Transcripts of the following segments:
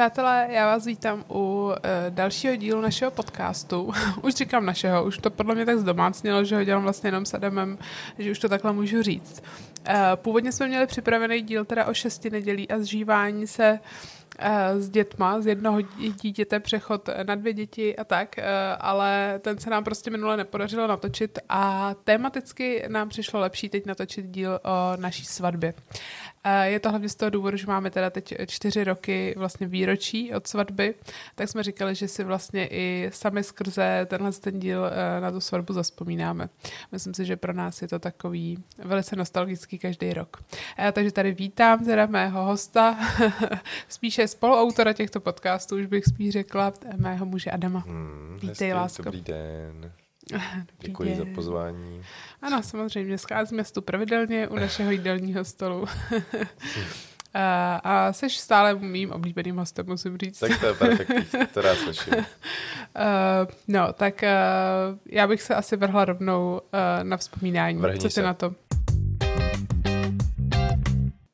přátelé, já vás vítám u uh, dalšího dílu našeho podcastu. už říkám našeho, už to podle mě tak zdomácnělo, že ho dělám vlastně jenom s Adamem, že už to takhle můžu říct. Uh, původně jsme měli připravený díl teda o šesti nedělí a zžívání se uh, s dětma, z jednoho dítěte přechod na dvě děti a tak, ale ten se nám prostě minule nepodařilo natočit a tematicky nám přišlo lepší teď natočit díl o naší svatbě. Je to hlavně z toho důvodu, že máme teda teď čtyři roky vlastně výročí od svatby, tak jsme říkali, že si vlastně i sami skrze tenhle ten díl eh, na tu svatbu zaspomínáme. Myslím si, že pro nás je to takový velice nostalgický každý rok. Eh, takže tady vítám teda mého hosta, spíše spoluautora těchto podcastů, už bych spíš řekla, mého muže Adama. Hmm, Vítej, lásko. Dobrý den. Děkuji za pozvání. Ano, samozřejmě, scházíme tu pravidelně u našeho jídelního stolu. A, a jsi stále mým oblíbeným hostem, musím říct. Tak to je perfektní, to rád slyším. Uh, no, tak uh, já bych se asi vrhla rovnou uh, na vzpomínání. Vrhni Co ty se. na to?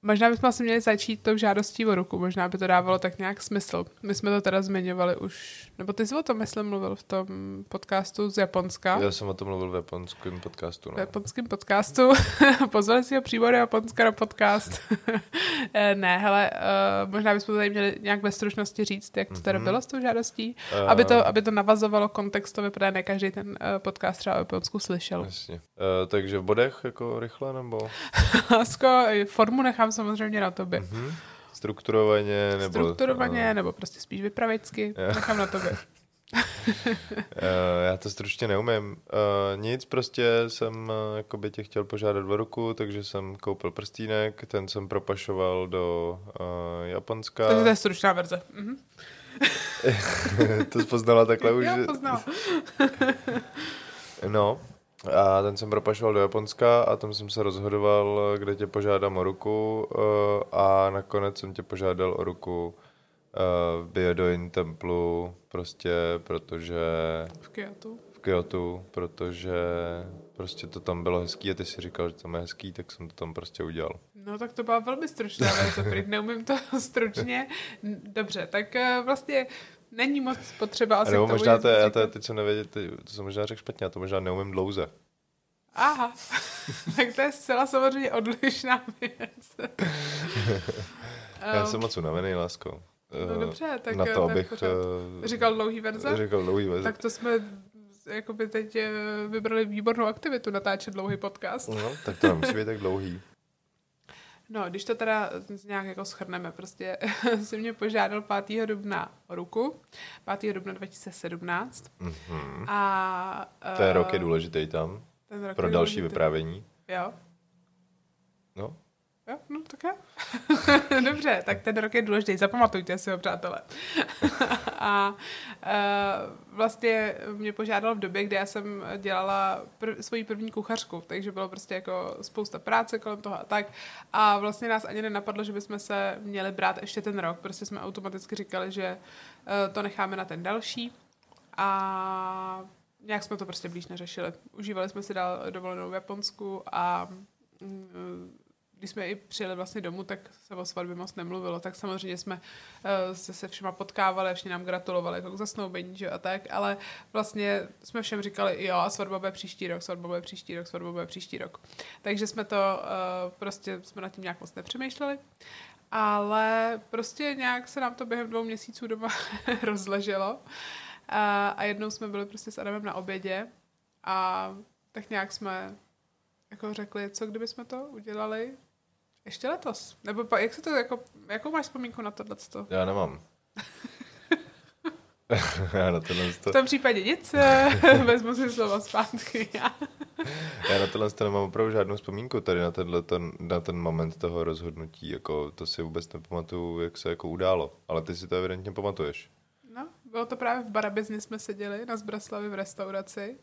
Možná bychom asi měli začít tou žádostí o ruku, možná by to dávalo tak nějak smysl. My jsme to teda zmiňovali už, nebo ty jsi o tom, myslím, mluvil v tom podcastu z Japonska. Já jsem o tom mluvil v japonském podcastu. No. V japonském podcastu. Pozvali si ho přímo do Japonska na podcast. Eh, ne, hele, uh, možná bychom tady měli nějak ve stručnosti říct, jak to teda mm-hmm. bylo s tou žádostí, uh, aby, to, aby to navazovalo kontextově, protože ne každý ten uh, podcast třeba o Japonsku slyšel. Jasně. Uh, takže v bodech jako rychle, nebo? Lásko, formu nechám samozřejmě na tobě. Mm-hmm. Strukturovaně nebo... Strukturovaně, nebo prostě spíš vypravicky. Nechám na tobě. já to stručně neumím. Uh, nic, prostě jsem uh, jakoby tě chtěl požádat o ruku, takže jsem koupil prstínek, ten jsem propašoval do uh, Japonska. Takže to je stručná verze. Mhm. to jsi poznala takhle už? Já poznala. no, a ten jsem propašoval do Japonska a tam jsem se rozhodoval, kde tě požádám o ruku uh, a nakonec jsem tě požádal o ruku uh, v Biodoin templu, prostě protože... V Kyoto. V Kyoto, protože prostě to tam bylo hezký a ty si říkal, že to je hezký, tak jsem to tam prostě udělal. No tak to byla velmi stručná věc, neumím to stručně. Dobře, tak uh, vlastně není moc potřeba asi Nebo možná to já to teď jsem nevěděl, to jsem možná řekl špatně, já to možná neumím dlouze. Aha, tak to je zcela samozřejmě odlišná věc. já um, jsem moc unavený, lásko. No eh, dobře, tak... Na to, abych... Uh, říkal dlouhý verze? Říkal dlouhý verze. Tak to jsme jakoby teď eh, vybrali výbornou aktivitu natáčet dlouhý podcast. No, tak to nemusí být tak dlouhý. No, když to teda nějak jako schrneme, prostě si mě požádal 5. dubna o ruku, 5. dubna 2017. Mm-hmm. A, uh, Ten rok je důležitý tam, ten rok pro další důležitý. vyprávění. Jo. No. Jo, no tak jo. Dobře, tak ten rok je důležitý, zapamatujte si ho, přátelé. a uh, vlastně mě požádal v době, kdy já jsem dělala prv, svoji první kuchařku, takže bylo prostě jako spousta práce kolem toho a tak. A vlastně nás ani nenapadlo, že bychom se měli brát ještě ten rok, prostě jsme automaticky říkali, že uh, to necháme na ten další. A nějak jsme to prostě blíž neřešili. Užívali jsme si dál dovolenou v Japonsku a uh, když jsme i přijeli vlastně domů, tak se o svatbě moc nemluvilo, tak samozřejmě jsme uh, se, se všema potkávali, všichni nám gratulovali jako k zasnoubení, že a tak, ale vlastně jsme všem říkali, jo, a svatba bude příští rok, svatba bude příští rok, svatba bude příští rok. Takže jsme to uh, prostě, jsme nad tím nějak moc nepřemýšleli, ale prostě nějak se nám to během dvou měsíců doma rozleželo a, a jednou jsme byli prostě s Adamem na obědě a tak nějak jsme jako řekli, co kdyby jsme to udělali ještě letos. Nebo pa, jak se to, jako, jakou máš vzpomínku na tohle? Já nemám. já na tohle to... V tom případě nic, vezmu si slovo zpátky. já na tohle to nemám opravdu žádnou vzpomínku tady na, tenhle, ten, na ten moment toho rozhodnutí. Jako, to si vůbec nepamatuju, jak se jako událo. Ale ty si to evidentně pamatuješ. No, bylo to právě v Barabizni jsme seděli na Zbraslavi v restauraci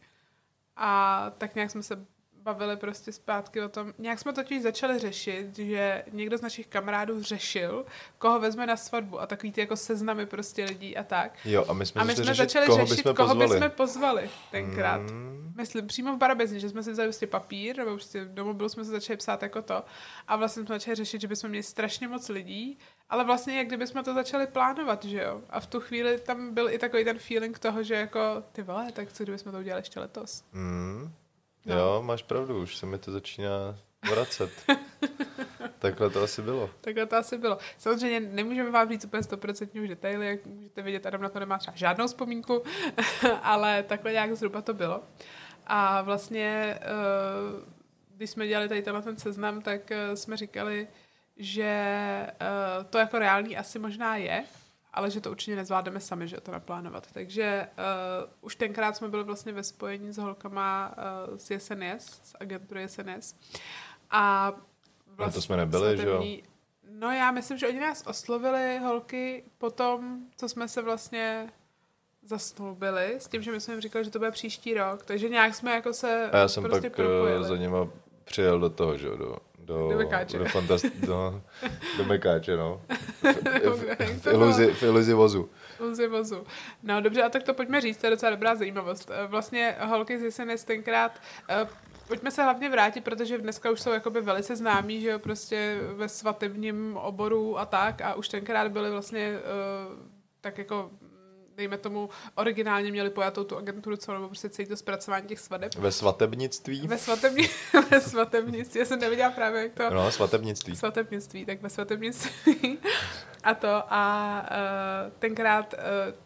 a tak nějak jsme se bavili prostě zpátky o tom. Nějak jsme totiž začali řešit, že někdo z našich kamarádů řešil, koho vezme na svatbu a takový ty jako seznamy prostě lidí a tak. Jo, a my jsme, a my jsme řešit, začali koho řešit, bychom koho pozvali. bychom pozvali tenkrát. Hmm. Myslím, přímo v Barabezi, že jsme si vzali prostě papír, nebo prostě do mobilu jsme se začali psát jako to. A vlastně jsme začali řešit, že bychom měli strašně moc lidí, ale vlastně jak kdyby jsme to začali plánovat, že jo. A v tu chvíli tam byl i takový ten feeling toho, že jako ty vole, tak co kdybychom to udělali ještě letos. Mm. No. Jo, máš pravdu, už se mi to začíná vracet. Takhle to asi bylo. Takhle to asi bylo. Samozřejmě nemůžeme vám říct úplně 100% už detaily, jak můžete vidět, Adam na to nemá třeba žádnou vzpomínku, ale takhle nějak zhruba to bylo. A vlastně, eh, když jsme dělali tady tenhle ten seznam, tak eh, jsme říkali, že eh, to jako reálný asi možná je, ale že to určitě nezvládneme sami, že to naplánovat. Takže uh, už tenkrát jsme byli vlastně ve spojení s holkama uh, z SNS, z agentury SNS. A vlastně, to jsme nebyli, že jo? No já myslím, že oni nás oslovili holky potom, co jsme se vlastně zasnoubili, s tím, že my jsme jim říkali, že to bude příští rok, takže nějak jsme jako se A já jsem prostě pak propojili. za nima přijel do toho, že jo, do, do, do Mekáče. Do, fantast, do, do Mekáče, no. V, v, iluzi, v iluzi vozu. Iluzi vozu. No dobře, a tak to pojďme říct, to je docela dobrá zajímavost. Vlastně holky z SNS tenkrát uh, Pojďme se hlavně vrátit, protože dneska už jsou jakoby velice známí, že jo, prostě ve svatebním oboru a tak a už tenkrát byly vlastně uh, tak jako dejme tomu, originálně měli pojatou tu agenturu celou, nebo prostě celý to zpracování těch svadeb. Ve svatebnictví? Ve, svatebni, ve svatebnictví, já jsem neviděla právě, jak to... No, svatebnictví. Svatebnictví, tak ve svatebnictví. a to a uh, tenkrát uh,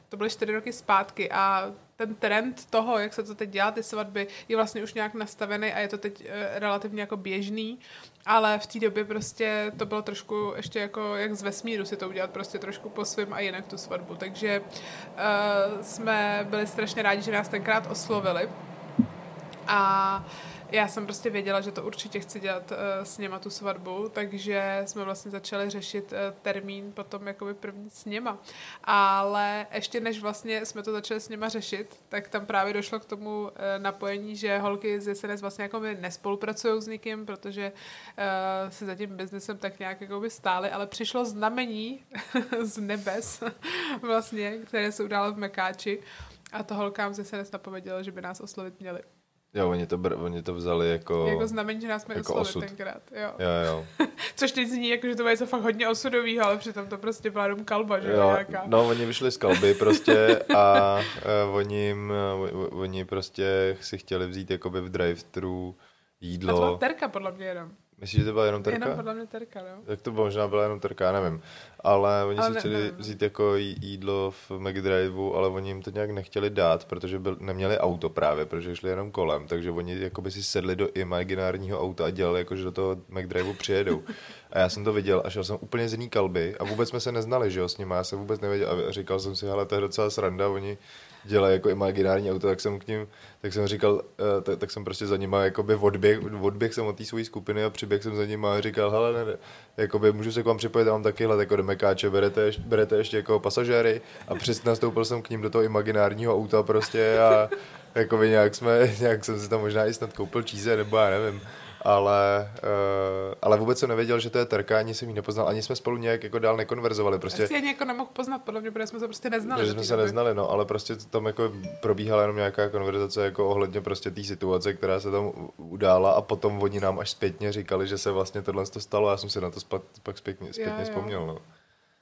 to byly čtyři roky zpátky a ten trend toho, jak se to teď dělá, ty svatby, je vlastně už nějak nastavený a je to teď uh, relativně jako běžný, ale v té době prostě to bylo trošku ještě jako jak z vesmíru si to udělat prostě trošku po svém a jinak tu svatbu, takže uh, jsme byli strašně rádi, že nás tenkrát oslovili. A já jsem prostě věděla, že to určitě chci dělat uh, s něma tu svatbu, takže jsme vlastně začali řešit uh, termín potom jakoby první s něma. Ale ještě než vlastně jsme to začali s něma řešit, tak tam právě došlo k tomu uh, napojení, že holky z SNS vlastně jako nespolupracují s nikým, protože uh, se za tím biznesem tak nějak jakoby stály, ale přišlo znamení z nebes vlastně, které se událo v Mekáči a to holkám ze SNS napovědělo, že by nás oslovit měli. Jo, oni to, br- oni to vzali jako... Jako znamení, že nás jsme jako osud. tenkrát. Jo. jo, jo. Což teď zní, jako, že to bylo něco fakt hodně osudový, ale přitom to prostě byla jenom kalba, že jo, nějaká. No, oni vyšli z kalby prostě a uh, oni, uh, oni prostě si chtěli vzít jakoby v drive-thru jídlo. A to byla terka podle mě jenom. Myslíš, že to byla jenom terka? Jenom podle mě terka, no. Tak to možná byla jenom terka, nevím. Ale oni ale si ne, chtěli ne, vzít jako jídlo v McDriveu, ale oni jim to nějak nechtěli dát, protože byl, neměli auto právě, protože šli jenom kolem, takže oni jako by si sedli do imaginárního auta a dělali jako, že do toho McDriveu přijedou. A já jsem to viděl a šel jsem úplně z jiný kalby a vůbec jsme se neznali, že jo, s nimi, já jsem vůbec nevěděl a říkal jsem si, hele, to je docela sranda, oni dělají jako imaginární auto, tak jsem k ním, tak jsem říkal, uh, tak, tak, jsem prostě za nima jakoby odběh, odběh jsem od té své skupiny a přiběh jsem za nima a říkal, hele, ne, jakoby můžu se k vám připojit, já mám takyhle jako demekáče, berete, ještě, berete ještě jako pasažéry. A přes nastoupil jsem k ním do toho imaginárního auta prostě a jakoby nějak jsme, nějak jsem si tam možná i snad koupil číze, nebo já nevím ale, uh, ale vůbec jsem nevěděl, že to je terka, ani jsem ji nepoznal, ani jsme spolu nějak jako dál nekonverzovali. Prostě, Asi ani jako nemohl poznat, podle mě, protože jsme se prostě neznali. Že jsme se doby. neznali, no, ale prostě tam jako probíhala jenom nějaká konverzace jako ohledně prostě té situace, která se tam udála a potom oni nám až zpětně říkali, že se vlastně tohle to stalo a já jsem si na to spak, pak zpětně, zpětně jo, vzpomněl, no.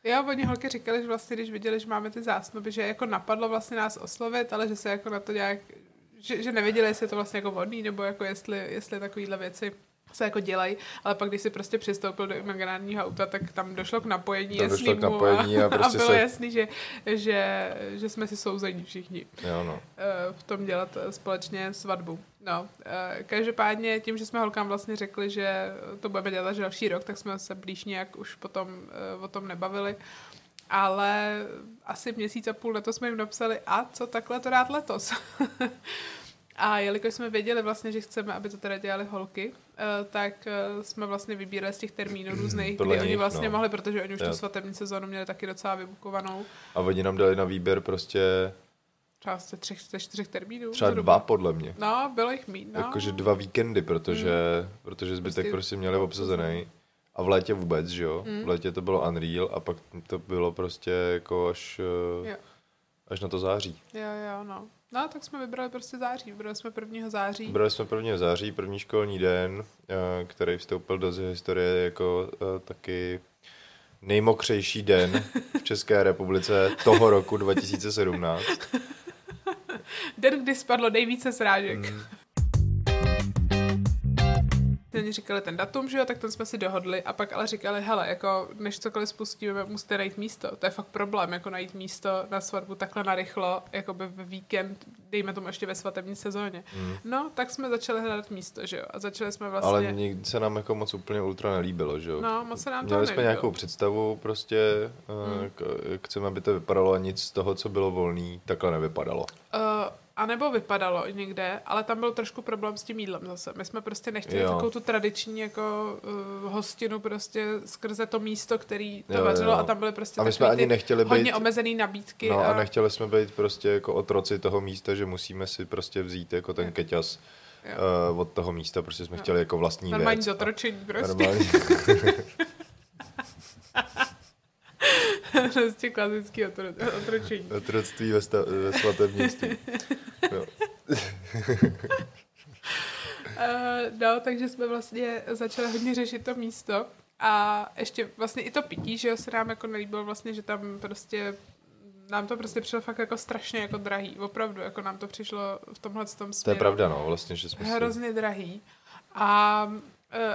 Jo, oni holky říkali, že vlastně, když viděli, že máme ty zásnuby, že jako napadlo vlastně nás oslovit, ale že se jako na to nějak že, že nevěděli, jestli je to vlastně jako vhodný, nebo jako jestli, jestli takovýhle věci se jako dělají, ale pak když si prostě přistoupil do imaginárního auta, tak tam došlo k napojení tam došlo k napojení a, prostě a bylo se... jasný, že, že, že jsme si souzení všichni jo, no. Eh, v tom dělat eh, společně svatbu. No, eh, každopádně tím, že jsme holkám vlastně řekli, že to budeme dělat až další rok, tak jsme se blíž nějak už potom o tom nebavili ale asi měsíc a půl to jsme jim napsali, a co takhle to rád letos. a jelikož jsme věděli vlastně, že chceme, aby to teda dělali holky, uh, tak uh, jsme vlastně vybírali z těch termínů různých, kdy oni vlastně no. mohli, protože oni už tu svatební sezónu měli taky docela vybukovanou. A oni nám dali na výběr prostě třeba ze třech, ze čtyřech termínů. Třeba dva, podle mě. No, bylo jich mít, no. Jakože dva víkendy, protože, hmm. protože zbytek prostě, prostě měli obsazený. A v létě vůbec, že jo? Mm. V létě to bylo Unreal a pak to bylo prostě jako až, eh, jo. až na to září. Jo, jo, no. No, tak jsme vybrali prostě září. Vybrali jsme 1. září. Vybrali jsme 1. září, první školní den, eh, který vstoupil do historie jako eh, taky nejmokřejší den v České republice toho roku 2017. Den, kdy spadlo nejvíce srážek. Mm. Oni říkali ten datum, že jo, tak ten jsme si dohodli a pak ale říkali, hele, jako než cokoliv spustíme, musíte najít místo. To je fakt problém, jako najít místo na svatbu takhle narychlo, jako by v víkend, dejme tomu ještě ve svatební sezóně. Mm. No, tak jsme začali hledat místo, že jo, a začali jsme vlastně... Ale nikdy se nám jako moc úplně ultra nelíbilo, že jo. No, moc se nám Měli to jsme nelíbilo. nějakou představu prostě, mm. jak, jak chceme, aby to vypadalo a nic z toho, co bylo volný, takhle nevypadalo. Uh, a nebo vypadalo někde, ale tam byl trošku problém s tím jídlem zase. My jsme prostě nechtěli Jo. takovou tu tradiční jako uh, hostinu prostě skrze to místo, který to Jo, vařilo jo. a tam byly prostě A my jsme ani nechtěli hodně být- omezený nabídky. No a nechtěli jsme být prostě jako otroci toho místa, že musíme si prostě vzít jako ten keťas Jo. uh, od toho místa, prostě jsme chtěli jako vlastní Normální věc. dotročení prostě. Normální. prostě klasický otro, otročení. Otroctví ve, sta- ve svatebnictví. No. Uh, no, takže jsme vlastně začali hodně řešit to místo a ještě vlastně i to pití, že jo, se nám jako nelíbilo vlastně, že tam prostě nám to prostě přišlo fakt jako strašně jako drahý, opravdu, jako nám to přišlo v tomhle tom To je směru pravda, no, vlastně, že jsme si... hrozně drahý a uh,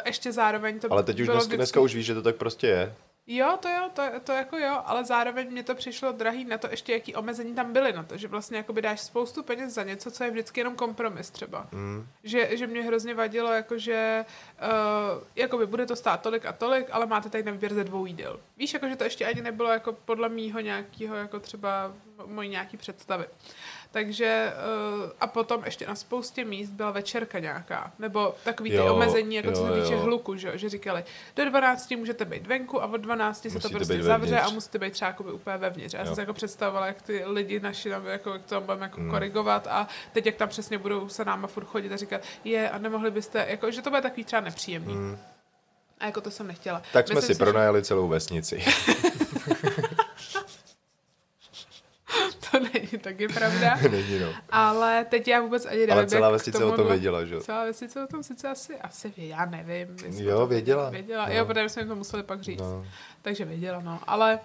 ještě zároveň to Ale teď už bylo dnes, vždycky... dneska už víš, že to tak prostě je. Jo, to jo, to, to jako jo, ale zároveň mě to přišlo drahý na to ještě, jaký omezení tam byly na to, že vlastně jakoby dáš spoustu peněz za něco, co je vždycky jenom kompromis třeba. Mm. Že, že mě hrozně vadilo, jakože uh, jakoby bude to stát tolik a tolik, ale máte tady na výběr ze dvou jídel. Víš, jakože to ještě ani nebylo jako podle mýho nějakého, jako třeba mojí nějaký představy. Takže uh, a potom ještě na spoustě míst byla večerka nějaká, nebo takový ty Jo, omezení, jako co jo, se týče hluku, že, že říkali, do 12 můžete být venku a od 12 se to prostě zavře vevnitř. a musíte být třeba jakoby úplně vevnitř. Já Jo. jsem si jako představovala, jak ty lidi naši, tam, jako, jak to tam budeme jako Mm. korigovat a teď jak tam přesně budou se náma furt chodit a říkat, je a nemohli byste, jako, že to bude takový třeba nepříjemný. Mm. A jako to jsem nechtěla. Tak jsme Myslím si pronajali celou vesnici. To není taky pravda. Není, no. Ale teď já vůbec ani nevím, Ale celá vesnice o tom věděla, že jo? Celá vesnice o tom sice asi, asi ví, já nevím. Jo, to věděla. Věděla, No. jo, protože jsme jim to museli pak říct. no. Takže věděla, no. Ale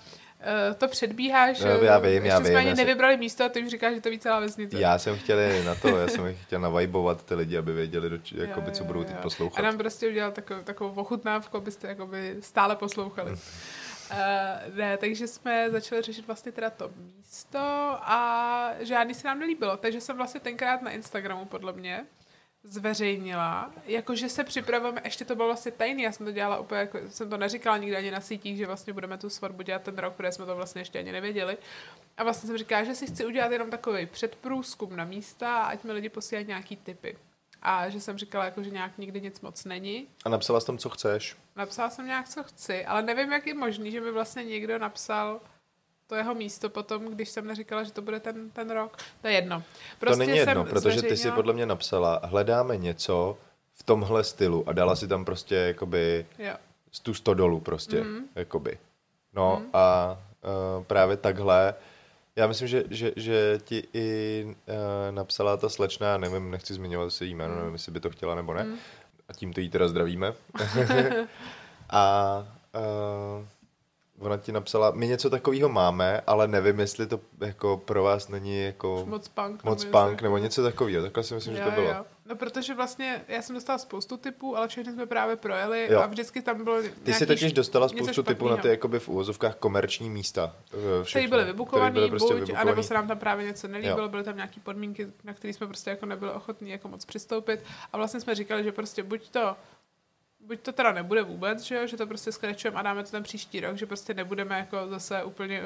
uh, to předbíháš. No, já vím, ještě já jsme vím, ani já nevybrali místo a ty už říkáš, že to ví celá vesnice. Já jsem chtěl na to, já jsem chtěl navajbovat ty lidi, aby věděli, do, či- jakoby, co budou teď poslouchat. A nám prostě udělal takovou, takovou ochutnávku, abyste jakoby stále poslouchali. Uh, ne, takže jsme začali řešit vlastně teda to místo a žádný se nám nelíbilo. Takže jsem vlastně tenkrát na Instagramu podle mě zveřejnila, jakože se připravujeme, ještě to bylo vlastně tajný, já jsem to dělala úplně, jako, jsem to neříkala nikdy ani na sítích, že vlastně budeme tu svatbu dělat ten rok, protože jsme to vlastně ještě ani nevěděli. A vlastně jsem říkala, že si chci udělat jenom takový předprůzkum na místa, ať mi lidi posílají nějaký tipy. A že jsem říkala, jako, že nějak nikdy nic moc není. A napsala jsi tam, co chceš. Napsala jsem nějak, co chci, ale nevím, jak je možný, že mi vlastně někdo napsal to jeho místo potom, když jsem neříkala, že to bude ten, ten rok. To je jedno. Prostě to není jedno, jsem protože ty si zveřejnila- podle mě napsala, hledáme něco v tomhle stylu a dala si tam prostě jakoby Jo. z tu stodolu prostě, mm. jakoby. No mm. a uh, právě takhle, já myslím, že, že, že ti i uh, napsala ta slečna, já nevím, nechci zmiňovat se jméno, Mhm. nevím, jestli by to chtěla nebo ne, mm. a tímto jí teda zdravíme. a uh, ona ti napsala, my něco takového máme, ale nevím, jestli to jako pro vás není jako Moc punk. moc nebo něco punk nebo něco takového. Takhle si myslím, že to bylo. Jo. No protože vlastně já jsem dostala spoustu typů, ale všechny jsme právě projeli Jo. a vždycky tam bylo Ty jsi totiž dostala spoustu typů na ty jakoby v úvozovkách komerční místa. eh, všechny, byly které vybukovaný, byly prostě buď, vybukovaný. anebo se nám tam právě něco nelíbilo, Jo. byly tam nějaké podmínky, na které jsme prostě jako nebyli ochotní jako moc přistoupit. A vlastně jsme říkali, že prostě buď to buď to teda nebude vůbec, že, jo, že to prostě skrečujeme a dáme to ten příští rok, že prostě nebudeme jako zase úplně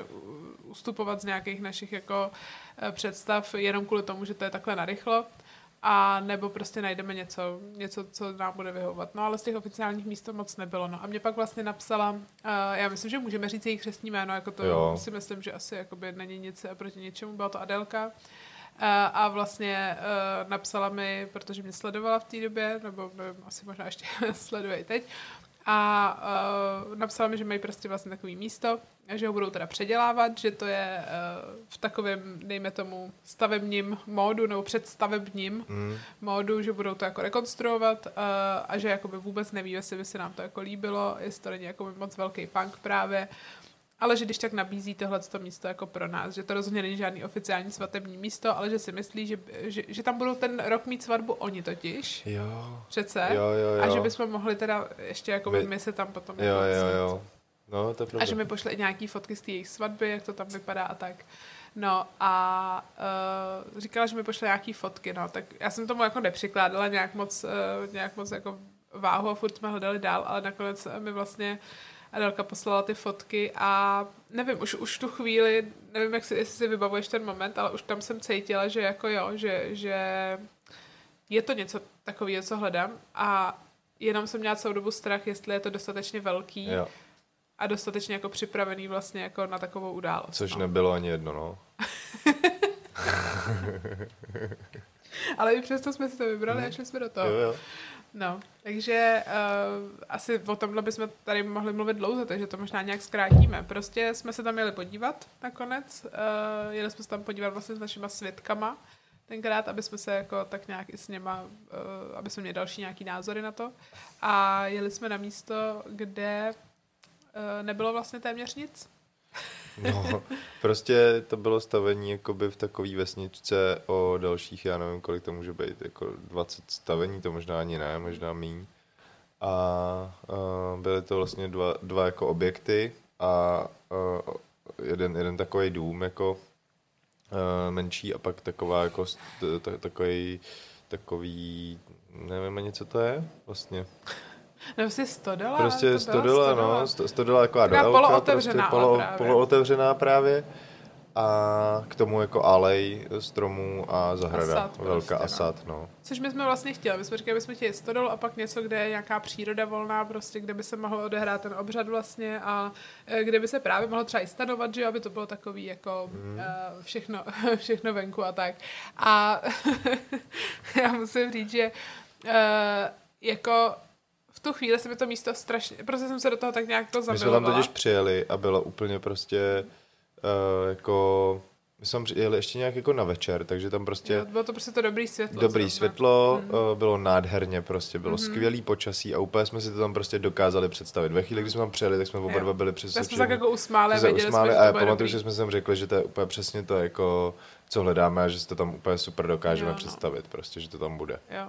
ustupovat z nějakých našich jako eh, představ jenom kvůli tomu, že to je takhle narychlo. A nebo prostě najdeme něco, něco, co nám bude vyhovovat. No ale z těch oficiálních míst to moc nebylo. No. A mě pak vlastně napsala, uh, já myslím, že můžeme říct jejich křestní jméno, jako to Jo. si myslím, že asi jakoby není nic proti ničemu, byla to Adelka. Uh, a vlastně uh, napsala mi, protože mě sledovala v té době, nebo nevím, asi možná ještě sleduje i teď, a uh, napsala mi, že mají prostě vlastně takový místo, že ho budou teda předělávat, že to je uh, v takovém, dejme tomu, stavebním módu nebo představebním mm. módu, že budou to jako rekonstruovat uh, a že jakoby vůbec neví, jestli by se nám to jako líbilo, jestli to není jako moc velký punk právě, ale že když tak nabízí tohle místo jako pro nás, že to rozhodně není žádný oficiální svatební místo, ale že si myslí, že, že, že tam budou ten rok mít svatbu oni totiž. Jo. Přece. Jo, jo, jo. A že bychom mohli teda ještě jako my, my se tam potom jo, jako jo, jo. No, to je pravda. A že mi pošle i nějaký fotky z té jejich svatby, jak to tam vypadá a tak. No a uh, říkala, že mi pošle nějaký fotky, no, tak já jsem tomu jako nepřikládala nějak moc, uh, nějak moc jako váhu a furt jsme hledali dál, ale nakonec mi vlastně Adelka poslala ty fotky a nevím, už, už tu chvíli, nevím, jak si, jestli si vybavuješ ten moment, ale už tam jsem cítila, že jako jo, že, že je to něco takového, co hledám a jenom jsem měla celou dobu strach, jestli je to dostatečně velký Jo. a dostatečně jako připravený vlastně jako na takovou událost. Což no. nebylo ani jedno, no. Ale i přesto jsme si to vybrali a šli jsme do toho. Jo, jo. No, takže uh, asi o tomhle bychom tady mohli mluvit dlouze, takže to možná nějak zkrátíme. Prostě jsme se tam jeli podívat nakonec. Uh, jeli jsme se tam podívat vlastně s našima svědkama tenkrát, aby jsme se jako tak nějak i s něma, uh, aby jsme měli další nějaký názory na to. A jeli jsme na místo, kde uh, nebylo vlastně téměř nic. No, prostě to bylo stavení jakoby v takové vesničce o dalších, já nevím, kolik to může být, jako 20 stavení, to možná ani ne, možná míň. A uh, byly to vlastně dva, dva jako objekty a uh, jeden, jeden takový dům jako uh, menší a pak taková jako st- t- takový, takový, nevím ani co to je vlastně. Nebo si stodola? Prostě to byla stodola, no, sto- stodola jako Taková délka, polootevřená, prostě polo, právě. polootevřená právě. A k tomu jako alej stromů a zahrada, Asad velká prostě, no. asad, no. Což my jsme vlastně chtěli. My jsme říkali, bychom chtěli stodol a pak něco, kde je nějaká příroda volná, prostě, kde by se mohl odehrát ten obřad vlastně a eh, kde by se právě mohlo třeba i stanovat, že aby to bylo takový jako mm. uh, všechno, všechno venku a tak. A já musím říct, že uh, jako v tu chvíli se mi to místo strašně, prostě jsem se do toho tak nějak to My jsme tam zamilovala. totiž přijeli a bylo úplně prostě uh, jako, my jsme přijeli ještě nějak jako na večer, takže tam prostě Jo, bylo to prostě to dobrý světlo. Dobrý zrovna. světlo, Mhm. mm. bylo nádherně prostě, bylo mm. skvělý počasí a úplně jsme si to tam prostě dokázali představit. Ve chvíli, kdy jsme tam přijeli, tak jsme oba dva byli Tak jsme se přesvědčeni. tak jako usmáli a jsme věděli usmáli jsme, a pamatuju, že jsme sem řekli, že to je úplně přesně to, jako, co hledáme a že si to tam úplně super dokážeme Jo, no. představit, prostě, že to tam bude. Jo.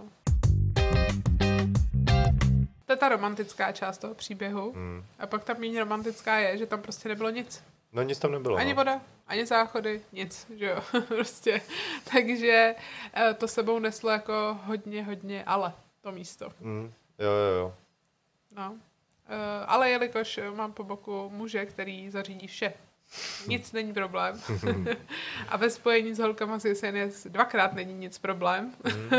To je ta romantická část toho příběhu. Hmm. A pak ta méně romantická je, že tam prostě nebylo nic. No nic tam nebylo. Ani no. voda, ani záchody, nic, že jo, prostě. Takže eh, to sebou neslo jako hodně, hodně ale, to místo. Mm. Jo, jo, jo. No. Eh, ale jelikož mám po boku muže, který zařídí vše, nic není problém. a ve spojení s holkama si SNS dvakrát není nic problém.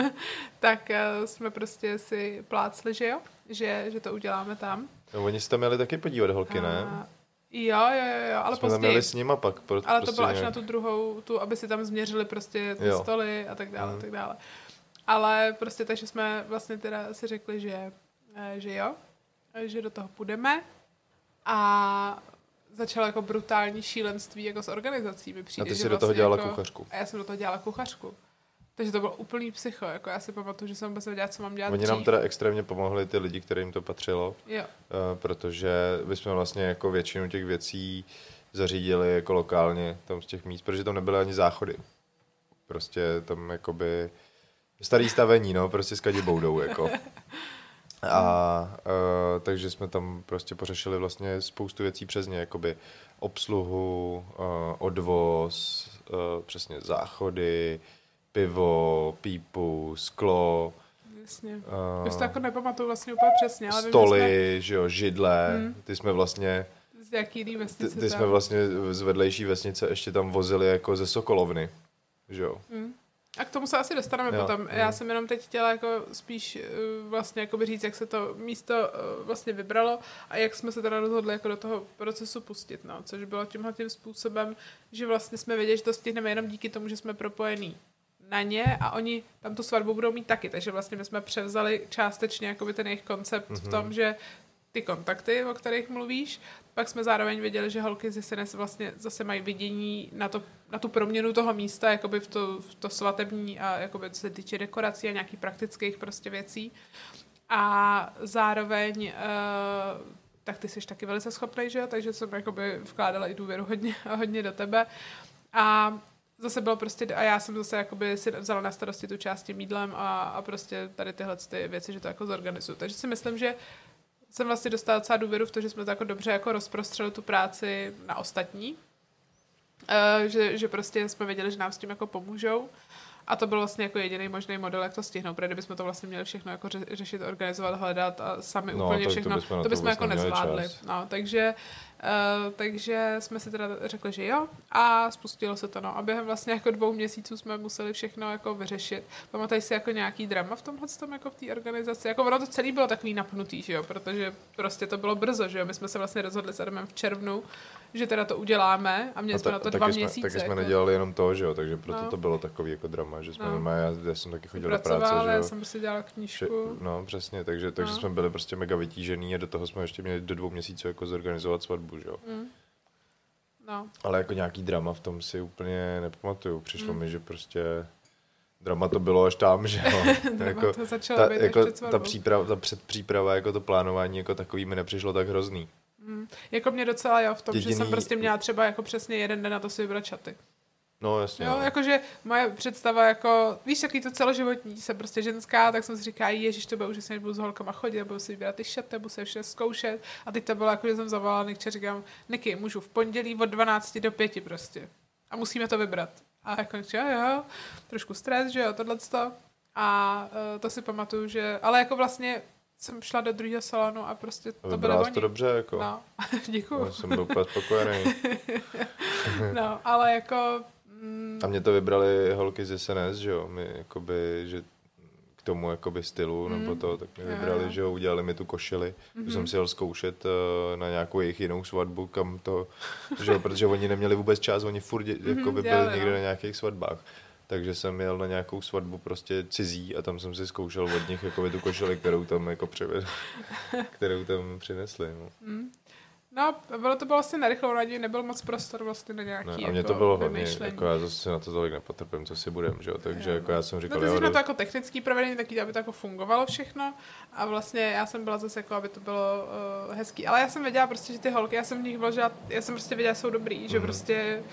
tak eh, jsme prostě si plácli, že jo, že, že to uděláme tam. No, oni se tam měli taky podívat, holky, ne? A, jo, jo, jo, jo, ale jsme později. měli s nima pak. Pro, Ale prostě to bylo až nějak... na tu druhou, tu, aby si tam změřili prostě ty Jo. stoly a tak dále, Mhm. tak dále. Ale prostě takže jsme vlastně teda si řekli, že, eh, že jo, eh, že do toho půjdeme a začalo jako brutální šílenství jako s organizací. Mi přijde, A ty že si do toho vlastně dělala jako, kuchařku. A já jsem do toho dělala kuchařku. Takže to bylo úplný psycho, jako já si pamatuju, že jsem vůbec nevěděla, co mám dělat Oni nám dřív. teda extrémně pomohli ty lidi, kterým to patřilo, Jo, eh, protože my jsme vlastně jako většinu těch věcí zařídili jako lokálně tam z těch míst, protože tam nebyly ani záchody. Prostě tam jakoby starý stavení, no, prostě s kadibou jako. A uh, takže jsme tam prostě pořešili vlastně spoustu věcí přes ně, jakoby obsluhu, uh, odvoz, uh, přesně záchody, pivo, pípu, sklo, jasně. uh, Už to jako nepamatuju vlastně úplně přesně, ale vím, stoly, že jo, židle, Hmm. ty jsme vlastně, jsme z jaký jiný ty, vesnice ty tam. jsme vlastně z vedlejší vesnice ještě tam vozili jako ze Sokolovny, že jo. Mm. A k tomu se asi dostaneme Jo, potom. mm. Já jsem jenom teď chtěla jako spíš uh, vlastně jakoby říct, jak se to místo uh, vlastně vybralo a jak jsme se teda rozhodli jako do toho procesu pustit, no. Což bylo tímhle tím způsobem, že vlastně jsme věděli, že to stihneme jenom díky tomu, že jsme propojení na ně a oni tam tu svatbu budou mít taky, takže vlastně my jsme převzali částečně jakoby ten jejich koncept mm-hmm. v Mhm. tom, že ty kontakty, o kterých mluvíš. Pak jsme zároveň věděli, že holky z SNS vlastně zase mají vidění na, to, na tu proměnu toho místa, jakoby v to, v to svatební a jakoby co se týče dekorací a nějakých praktických prostě věcí. A zároveň uh, tak ty jsi taky velice schopný, že jo? Takže jsem jakoby vkládala i důvěru hodně, hodně do tebe. A zase bylo prostě, a já jsem zase jakoby si vzala na starosti tu část tím jídlem a, a prostě tady tyhle ty věci, že to jako zorganizuju. Takže si myslím, že jsem vlastně dostala docela důvěru v to, že jsme to jako dobře jako rozprostřeli tu práci na ostatní. Uh, že, že prostě jsme věděli, že nám s tím jako pomůžou. A to byl vlastně jako jediný možný model, jak to stihnout, protože kdybychom to vlastně měli všechno jako řešit, organizovat, hledat a sami no, úplně všechno, to bychom, to bychom jako nezvládli. No, takže Uh, takže jsme si teda řekli, že jo a spustilo se to, no. A během vlastně jako dvou měsíců jsme museli všechno jako vyřešit. Pamatuješ si jako nějaký drama v tomhle tom, jako v té organizaci? Jako ono to celý bylo takový napnutý, že jo, protože prostě to bylo brzo, že jo. My jsme se vlastně rozhodli s Adamem v červnu, že teda to uděláme a měli no, jsme na to dva jsme, měsíce. Taky jsme jako. nedělali jenom to, že jo, takže proto no. to bylo takový jako drama, že jsme no. normálně, já, já jsem taky chodil do práce, že jo. já jsem prostě dělala knížku. Že, no, přesně, takže, takže no. jsme byli prostě mega vytížený a do toho jsme ještě měli do dvou měsíců jako zorganizovat svatbu, že jo. Mm. No. Ale jako nějaký drama v tom si úplně nepamatuju. Přišlo mm. mi, že prostě drama to bylo až tam, že jo. jako, to začalo ta, být jako ta, příprava, ta předpříprava, jako to plánování jako takový mi nepřišlo tak hrozný. Mm. Jako mě docela jo v tom, Jediný... že jsem prostě měla třeba jako přesně jeden den na to si vybrat čaty. No, jasně. Jo, no. jakože moje představa, jako, víš, jaký to celoživotní, jsem prostě ženská, tak jsem si říká, ježiš, to bude úžasně, budu s holkama chodit, budu si vybírat ty šaty, budu se vše zkoušet. A teď to bylo jako, že jsem zavolala Nikče, říkám, Niky, můžu v pondělí od 12 do 5 prostě. A musíme to vybrat. A jako, jo, jo, trošku stres, že jo, tohleto. A uh, to si pamatuju, že, ale jako vlastně jsem šla do druhého salonu a prostě to bylo oni. to dobře, jako. No, děkuju. No, jsem byl úplně spokojený. no, ale jako a mě to vybrali holky z SNS, že jo, my jakoby, že k tomu jakoby stylu mm. nebo to, tak mě vybrali, že jo, udělali mi tu košili, mm-hmm. jsem si jel zkoušet uh, na nějakou jejich jinou svatbu, kam to, že jo, protože oni neměli vůbec čas, oni furt mm-hmm, jakoby byli někde no. na nějakých svatbách. Takže jsem jel na nějakou svatbu prostě cizí a tam jsem si zkoušel od nich jakoby tu košili, kterou tam jako přivedl, kterou tam přinesli. No. Mm. No, bylo to bylo vlastně narychlou naději, nebyl moc prostor vlastně na nějaký no, a mě jako, to bylo hodně, jako já zase na to tolik nepotrpím, co si budem, že jo, takže jo. jako já jsem říkal... No, ty jsi to jako technický provedení, taky, aby to jako fungovalo všechno a vlastně já jsem byla zase jako, aby to bylo uh, hezký, ale já jsem věděla prostě, že ty holky, já jsem v nich vložila, já jsem prostě věděla, že jsou dobrý, mm. že mhm. prostě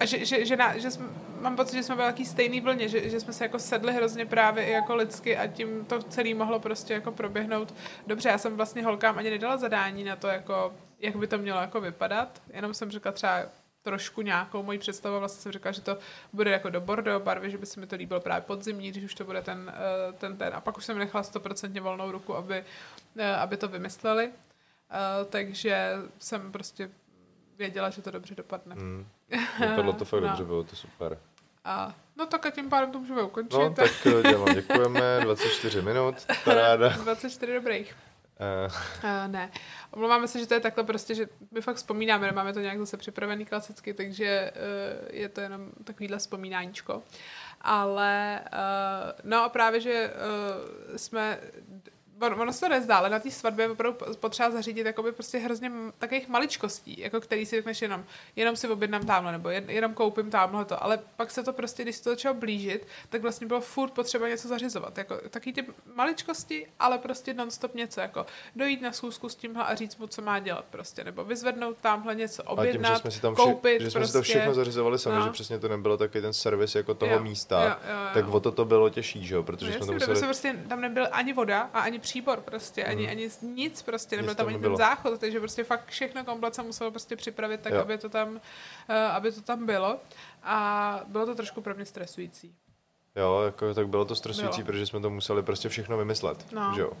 a že, že, že, na, že jsme, mám pocit, že jsme byli takový stejný vlně, že, že jsme se jako sedli hrozně právě i jako lidsky a tím to celé mohlo prostě jako proběhnout dobře. Já jsem vlastně holkám ani nedala zadání na to, jako, jak by to mělo jako vypadat, jenom jsem řekla třeba trošku nějakou moji představu, vlastně jsem řekla, že to bude jako do bordeaux barvy, že by se mi to líbilo právě podzimní, když už to bude ten, eh, ten, ten. A pak už jsem nechala stoprocentně volnou ruku, aby, eh, aby to vymysleli. Uh, takže jsem prostě věděla, že to dobře dopadne. Mm. Tohle to fakt no. dobře bylo, to super. A, no tak a tím pádem to můžeme ukončit. No tak eh, vám děkujeme, 24 minut, paráda. 24 dobrých. Uh. Uh, ne. Omlouváme se, že to je takhle prostě, že my fakt vzpomínáme, nemáme to nějak zase připravený klasicky, takže uh, je to jenom takovýhle vzpomínáníčko. Ale uh, no a právě, že uh, jsme on, ono se to nezdá, ale na té svatbě je opravdu potřeba zařídit jakoby prostě hrozně takových maličkostí, jako který si řekneš jenom, jenom si objednám tamhle, nebo jen, jenom koupím tamhle to, ale pak se to prostě, když se to začalo blížit, tak vlastně bylo furt potřeba něco zařizovat, jako taky ty maličkosti, ale prostě nonstop něco, jako dojít na schůzku s tímhle a říct mu, co má dělat prostě, nebo vyzvednout tamhle něco, objednat, tím, že jsme si tam vše, koupit, že jsme prostě, si to prostě. všechno zařizovali sami, no. že přesně to nebylo takový ten servis jako toho jo, místa, jo, jo, jo. tak o to to bylo těžší, že jo, protože no, jsme to museli... prostě tam nebyl ani voda a ani příbor prostě, ani, mm. ani nic prostě, nebyl tam ani ten záchod, takže prostě fakt všechno komplet se muselo prostě připravit tak, aby to, tam, uh, aby to tam bylo a bylo to trošku pro mě stresující. Jo, jako, tak bylo to stresující, bylo. protože jsme to museli prostě všechno vymyslet, no. že jo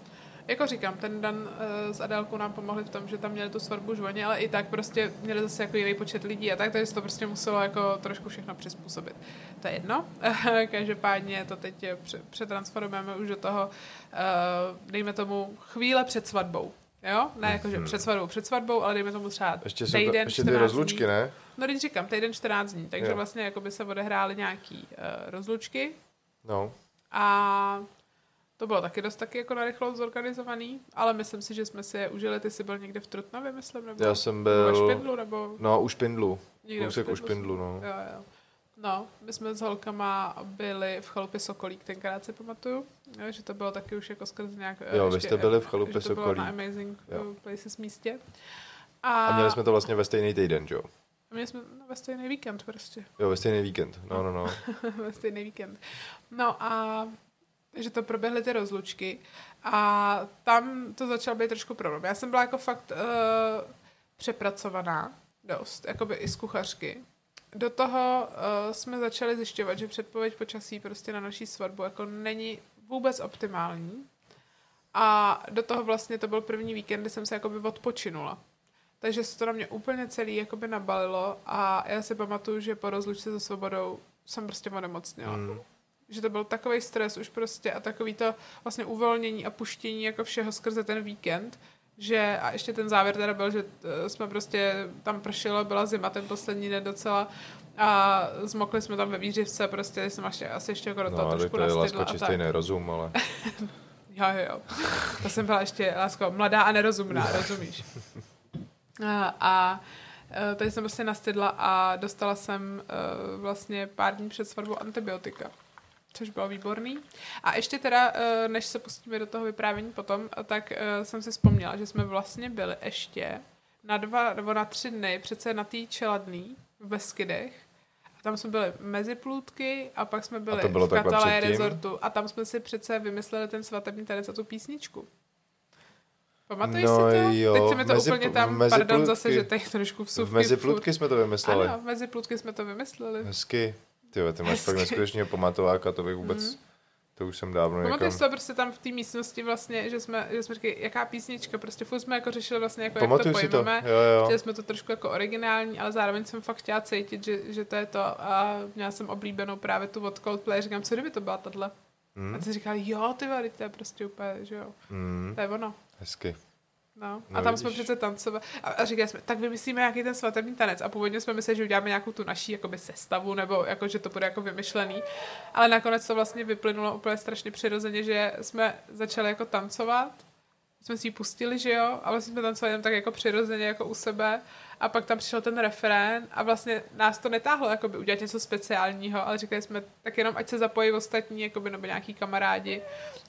jako říkám, ten Dan uh, s Adélkou nám pomohli v tom, že tam měli tu svatbu žvoně, ale i tak prostě měli zase jako jiný počet lidí a tak, takže se to prostě muselo jako trošku všechno přizpůsobit. To je jedno. Každopádně to teď přetransformujeme už do toho, uh, dejme tomu, chvíle před svatbou. Jo? Ne jako, že hmm. před svatbou, před svatbou, ale dejme tomu třeba ještě týden, ještě ty rozlučky, dní. ne? No, když říkám, týden 14 dní, takže jo. vlastně jako by se odehrály nějaký uh, rozlučky. No. A To bylo taky dost taky jako narychlo zorganizovaný, ale myslím si, že jsme si je užili. Ty jsi byl někde v Trutnově, myslím, nebo, Já jsem nebo byl... Špindlu, nebo No, u Špindlu. někde Kousek u Špindlu. No. Jo, jo. No, my jsme s holkama byli v chalupě Sokolík, tenkrát si pamatuju, jo, že to bylo taky už jako skrz nějak... eh, Jo, vy ještě, jste byli v že chalupě to bylo Sokolík. na Amazing Jo. jo. Places místě. A měli jsme to vlastně ve stejný týden, jo? Měli jsme no, ve stejný víkend prostě. Jo, ve stejný víkend. No, no, no. ve stejný víkend. No a že to proběhly ty rozlučky a tam to začalo být trošku problém. Já jsem byla jako fakt uh, přepracovaná dost, jakoby i z kuchařky. Do toho uh, jsme začali zjišťovat, že předpověď počasí prostě na naší svatbu jako není vůbec optimální. A do toho vlastně to byl první víkend, kdy jsem se jakoby odpočinula. Takže se to na mě úplně celý jakoby nabalilo a já si pamatuju, že po rozlučce se svobodou jsem prostě onemocněla. Mm. Že to byl takový stres už prostě a takový to vlastně uvolnění a puštění jako všeho skrze ten víkend, že a ještě ten závěr teda byl, že eh, jsme prostě tam pršelo, byla zima ten poslední den docela a zmokli jsme tam ve výřivce, prostě jsem ještě, asi ještě jako do toho No, trošku to je lásko čistý tak. nerozum, ale... Jo, jo, jo. To jsem byla ještě, lásko, mladá a nerozumná, rozumíš? A, a e, tady jsem prostě nastydla a dostala jsem e, vlastně pár dní před svatbou antibiotika, což bylo výborný. A ještě teda, e, než se pustíme do toho vyprávění potom, tak e, jsem si vzpomněla, že jsme vlastně byli ještě na dva nebo na tři dny přece na té čeladný v Beskydech. A tam jsme byli mezi plůtky a pak jsme byli to bylo v předtím? rezortu a tam jsme si přece vymysleli ten svatební tanec a tu písničku. Pamatuješ No si to? jo, Teď se mi to mezi- úplně tam, mezi pardon plůtky. zase, že teď trošku vsuvky. V mezi plutky jsme to vymysleli. Ano, v mezi plůtky jsme to vymysleli. Hezky. Ty ty máš fakt Hezky. neskutečně pamatováka, to bych vůbec... Mhm. To už jsem dávno někam... Pamatuješ to prostě tam v té místnosti vlastně, že jsme, že jsme říkali, jaká písnička, prostě furt jsme jako řešili vlastně, jako Pamatuju jak to to, pojmeme. jo, jo. Chtěli jsme to trošku jako originální, ale zároveň jsem fakt chtěla cítit, že, že to je to a měla jsem oblíbenou právě tu od Coldplay, říkám, co kdyby to byla tahle. A Hmm? ty říkal, jo, ty vole, to je prostě úplně, že jo, Hmm. to je ono. Hezky. No. No A tam jsme vidíš. přece tancovali. A, a říkali jsme, tak vymyslíme nějaký ten svatební tanec. A původně jsme mysleli, že uděláme nějakou tu naší jakoby sestavu, nebo jako, že to bude jako vymyšlený. Ale nakonec to vlastně vyplynulo úplně strašně přirozeně, že jsme začali jako tancovat. Jsme si ji pustili, že jo? A vlastně jsme tancovali jenom tak jako přirozeně, jako u sebe. A pak tam přišel ten refrén a vlastně nás to netáhlo jakoby udělat něco speciálního, ale říkali jsme, tak jenom ať se zapojí ostatní, jakoby, nebo nějaký kamarádi.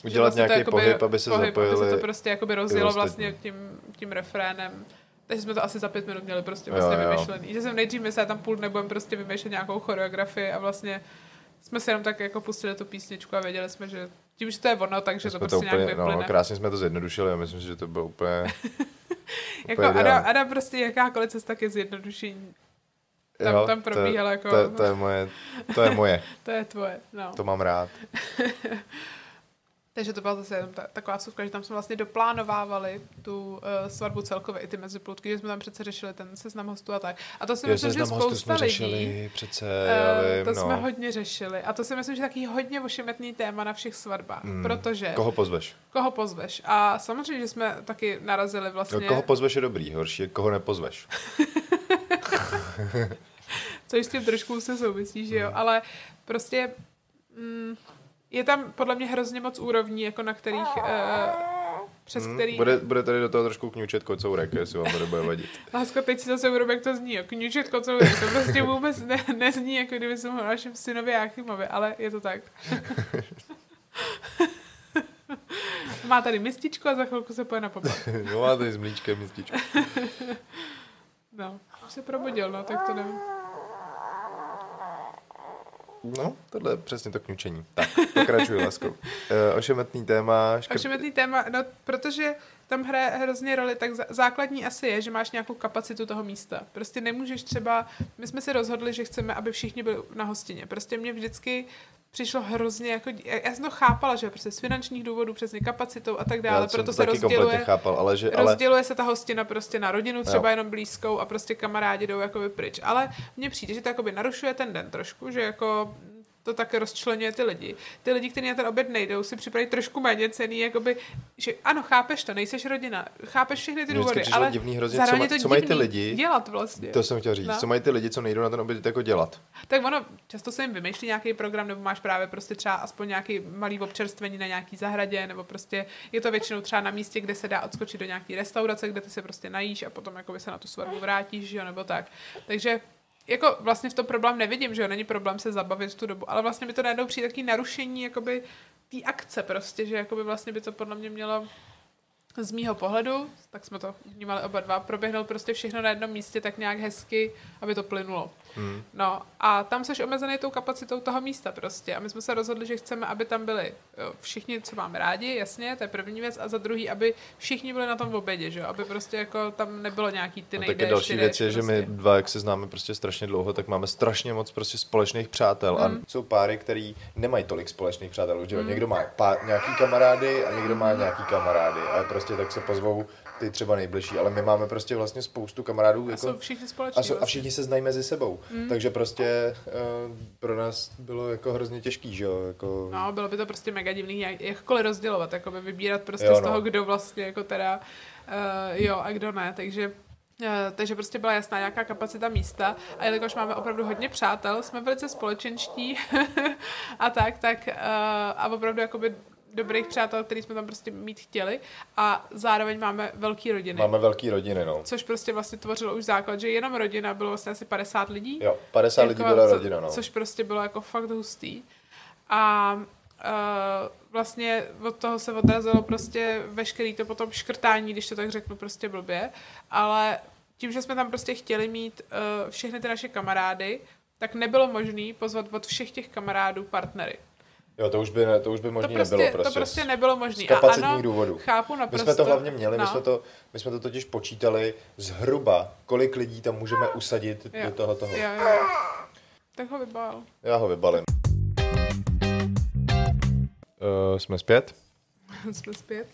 Udělat vlastně to nějaký jakoby- pohyb, aby se pohyb, zapojili Aby se to prostě jakoby rozjelo vlastně tím, tím refrénem. Takže jsme to asi za pět minut měli prostě Jo, vlastně jo. vymyšlený. Že jsem nejdřív myslel, tam půl dne budeme prostě vymýšlet nějakou choreografii a vlastně jsme si jenom tak jako pustili tu písničku a věděli jsme, že tím, že to je ono, takže to prostě to úplně, nějak vyplyne. no, krásně jsme to zjednodušili a myslím si, že to bylo úplně... jako Ada. Ada, prostě jakákoliv cesta ke zjednodušení, tam- tam probíhala jako- To, to, je moje, to je moje, to je tvoje. No. to mám rád. Takže to byla zase jenom ta, taková vsuvka, že tam jsme vlastně doplánovávali tu uh, svatbu celkově, i ty meziplutky, že jsme tam přece řešili ten seznam hostů a tak. A to si Jo, myslím, že spousta jsme lidí... řešili, přece, já vím, to no. jsme hodně řešili. A to si myslím, že taky hodně ošemetný téma na všech svatbách. Mm. Protože Koho pozveš? koho pozveš? A samozřejmě, že jsme taky narazili vlastně, No, koho pozveš je dobrý, horší je, koho nepozveš. což s tím trošku se souvisí, že jo, ale prostě mm, je tam podle mě hrozně moc úrovní, jako na kterých, uh, přes Hmm, který... Bude, bude tady do toho trošku kňučet kocourek, jestli vám to nebude vadit. Lásko, teď si zase uvědomím, jak to zní, knížet kocourek, to prostě vůbec ne, nezní, jako kdyby jsem ho našem synovi Jáchymovi, ale je to tak. Má tady mističku a za chvilku se poje na poplach. no má tady s mlíčkem mističku. No, už se probudil, no, tak to nevím. No, tohle je přesně to kňučení. Tak, pokračuji, Lasko. Uh, ošemetný téma. Škrt... Ošemetný téma, no, protože tam hraje hrozně roli, tak zá- základní asi je, že máš nějakou kapacitu toho místa. Prostě nemůžeš třeba, my jsme si rozhodli, že chceme, aby všichni byli na hostině. Prostě mě vždycky přišlo hrozně jako, já jsem to chápala, že prostě z finančních důvodů, přesně kapacitou a tak dále, Já proto to se rozděluje, chápal, ale že... Ale... rozděluje se ta hostina prostě na rodinu, třeba Jo. jenom blízkou a prostě kamarádi jdou jakoby pryč. Ale mně přijde, že to jakoby narušuje ten den trošku, že jako to tak rozčlenuje ty lidi. Ty lidi, kteří na ten oběd nejdou, si připraví trošku méně cený, jakoby, že ano, chápeš to, nejseš rodina, chápeš všechny ty důvody, ale divný hrozně, co, ma- to co mají ty lidi? dělat vlastně. To jsem chtěl říct. No. Co mají ty lidi, co nejdou na ten oběd jako dělat? Tak ono, často se jim vymýšlí nějaký program, nebo máš právě prostě třeba aspoň nějaký malý občerstvení na nějaký zahradě, nebo prostě je to většinou třeba na místě, kde se dá odskočit do nějaký restaurace, kde ty se prostě najíš a potom jakoby se na tu svatbu vrátíš, jo, nebo tak. Takže jako vlastně v tom problém nevidím, že jo, není problém se zabavit v tu dobu, ale vlastně by to najednou přijde takový narušení jakoby té akce prostě, že jakoby vlastně by to podle mě mělo z mýho pohledu, tak jsme to vnímali oba dva, proběhnout prostě všechno na jednom místě tak nějak hezky, aby to plynulo. Hmm. No a tam seš omezený tou kapacitou toho místa prostě. A my jsme se rozhodli, že chceme, aby tam byli všichni, co máme rádi, jasně, to je první věc. A za druhý, aby všichni byli na tom v obědě, že jo? Aby prostě jako tam nebylo nějaký ty No, nejdeš, taky další ty věc je, že my prostě. dva, jak se známe prostě strašně dlouho, tak máme strašně moc prostě společných přátel. Mm. A jsou páry, který nemají tolik společných přátel. Že? Mm. Někdo má pár, nějaký kamarády a někdo má nějaký kamarády. A prostě tak se pozvou ty třeba nejbližší. Ale my máme prostě vlastně spoustu kamarádů. A Jako, jsou všichni společní. a, jsou, a vlastně. všichni se znají mezi sebou. Mm. Takže prostě uh, pro nás bylo jako hrozně těžký, že jo? Jako... No, bylo by to prostě mega divný, jak, jakkoliv rozdělovat, jako by vybírat prostě Jo, z toho, no. kdo vlastně jako teda uh, jo a kdo ne, takže Uh, takže prostě byla jasná nějaká kapacita místa a jelikož máme opravdu hodně přátel, jsme velice společenští a tak, tak a opravdu jakoby dobrých přátel, který jsme tam prostě mít chtěli a zároveň máme velký rodiny. Máme velký rodiny, no. Což prostě vlastně tvořilo už základ, že jenom rodina bylo vlastně asi 50 lidí. Jo, 50 lidí byla rodina, no. Což prostě bylo jako fakt hustý. A uh, vlastně od toho se odrazilo prostě veškerý to potom škrtání, když to tak řeknu prostě blbě, ale tím, že jsme tam prostě chtěli mít uh, všechny ty naše kamarády, tak nebylo možné pozvat od všech těch kamarádů partnery. Jo, to už by, ne, to už by To možný prostě, nebylo prostě. to prostě nebylo možné. z kapacitních důvodů. chápu My naprosto. jsme to hlavně měli, my, no. jsme to, my jsme to totiž počítali zhruba, kolik lidí tam můžeme usadit Jo. do toho toho. Jo, jo. Tak ho vybál. Já ho vybalím. Uh, jsme zpět. jsme zpět.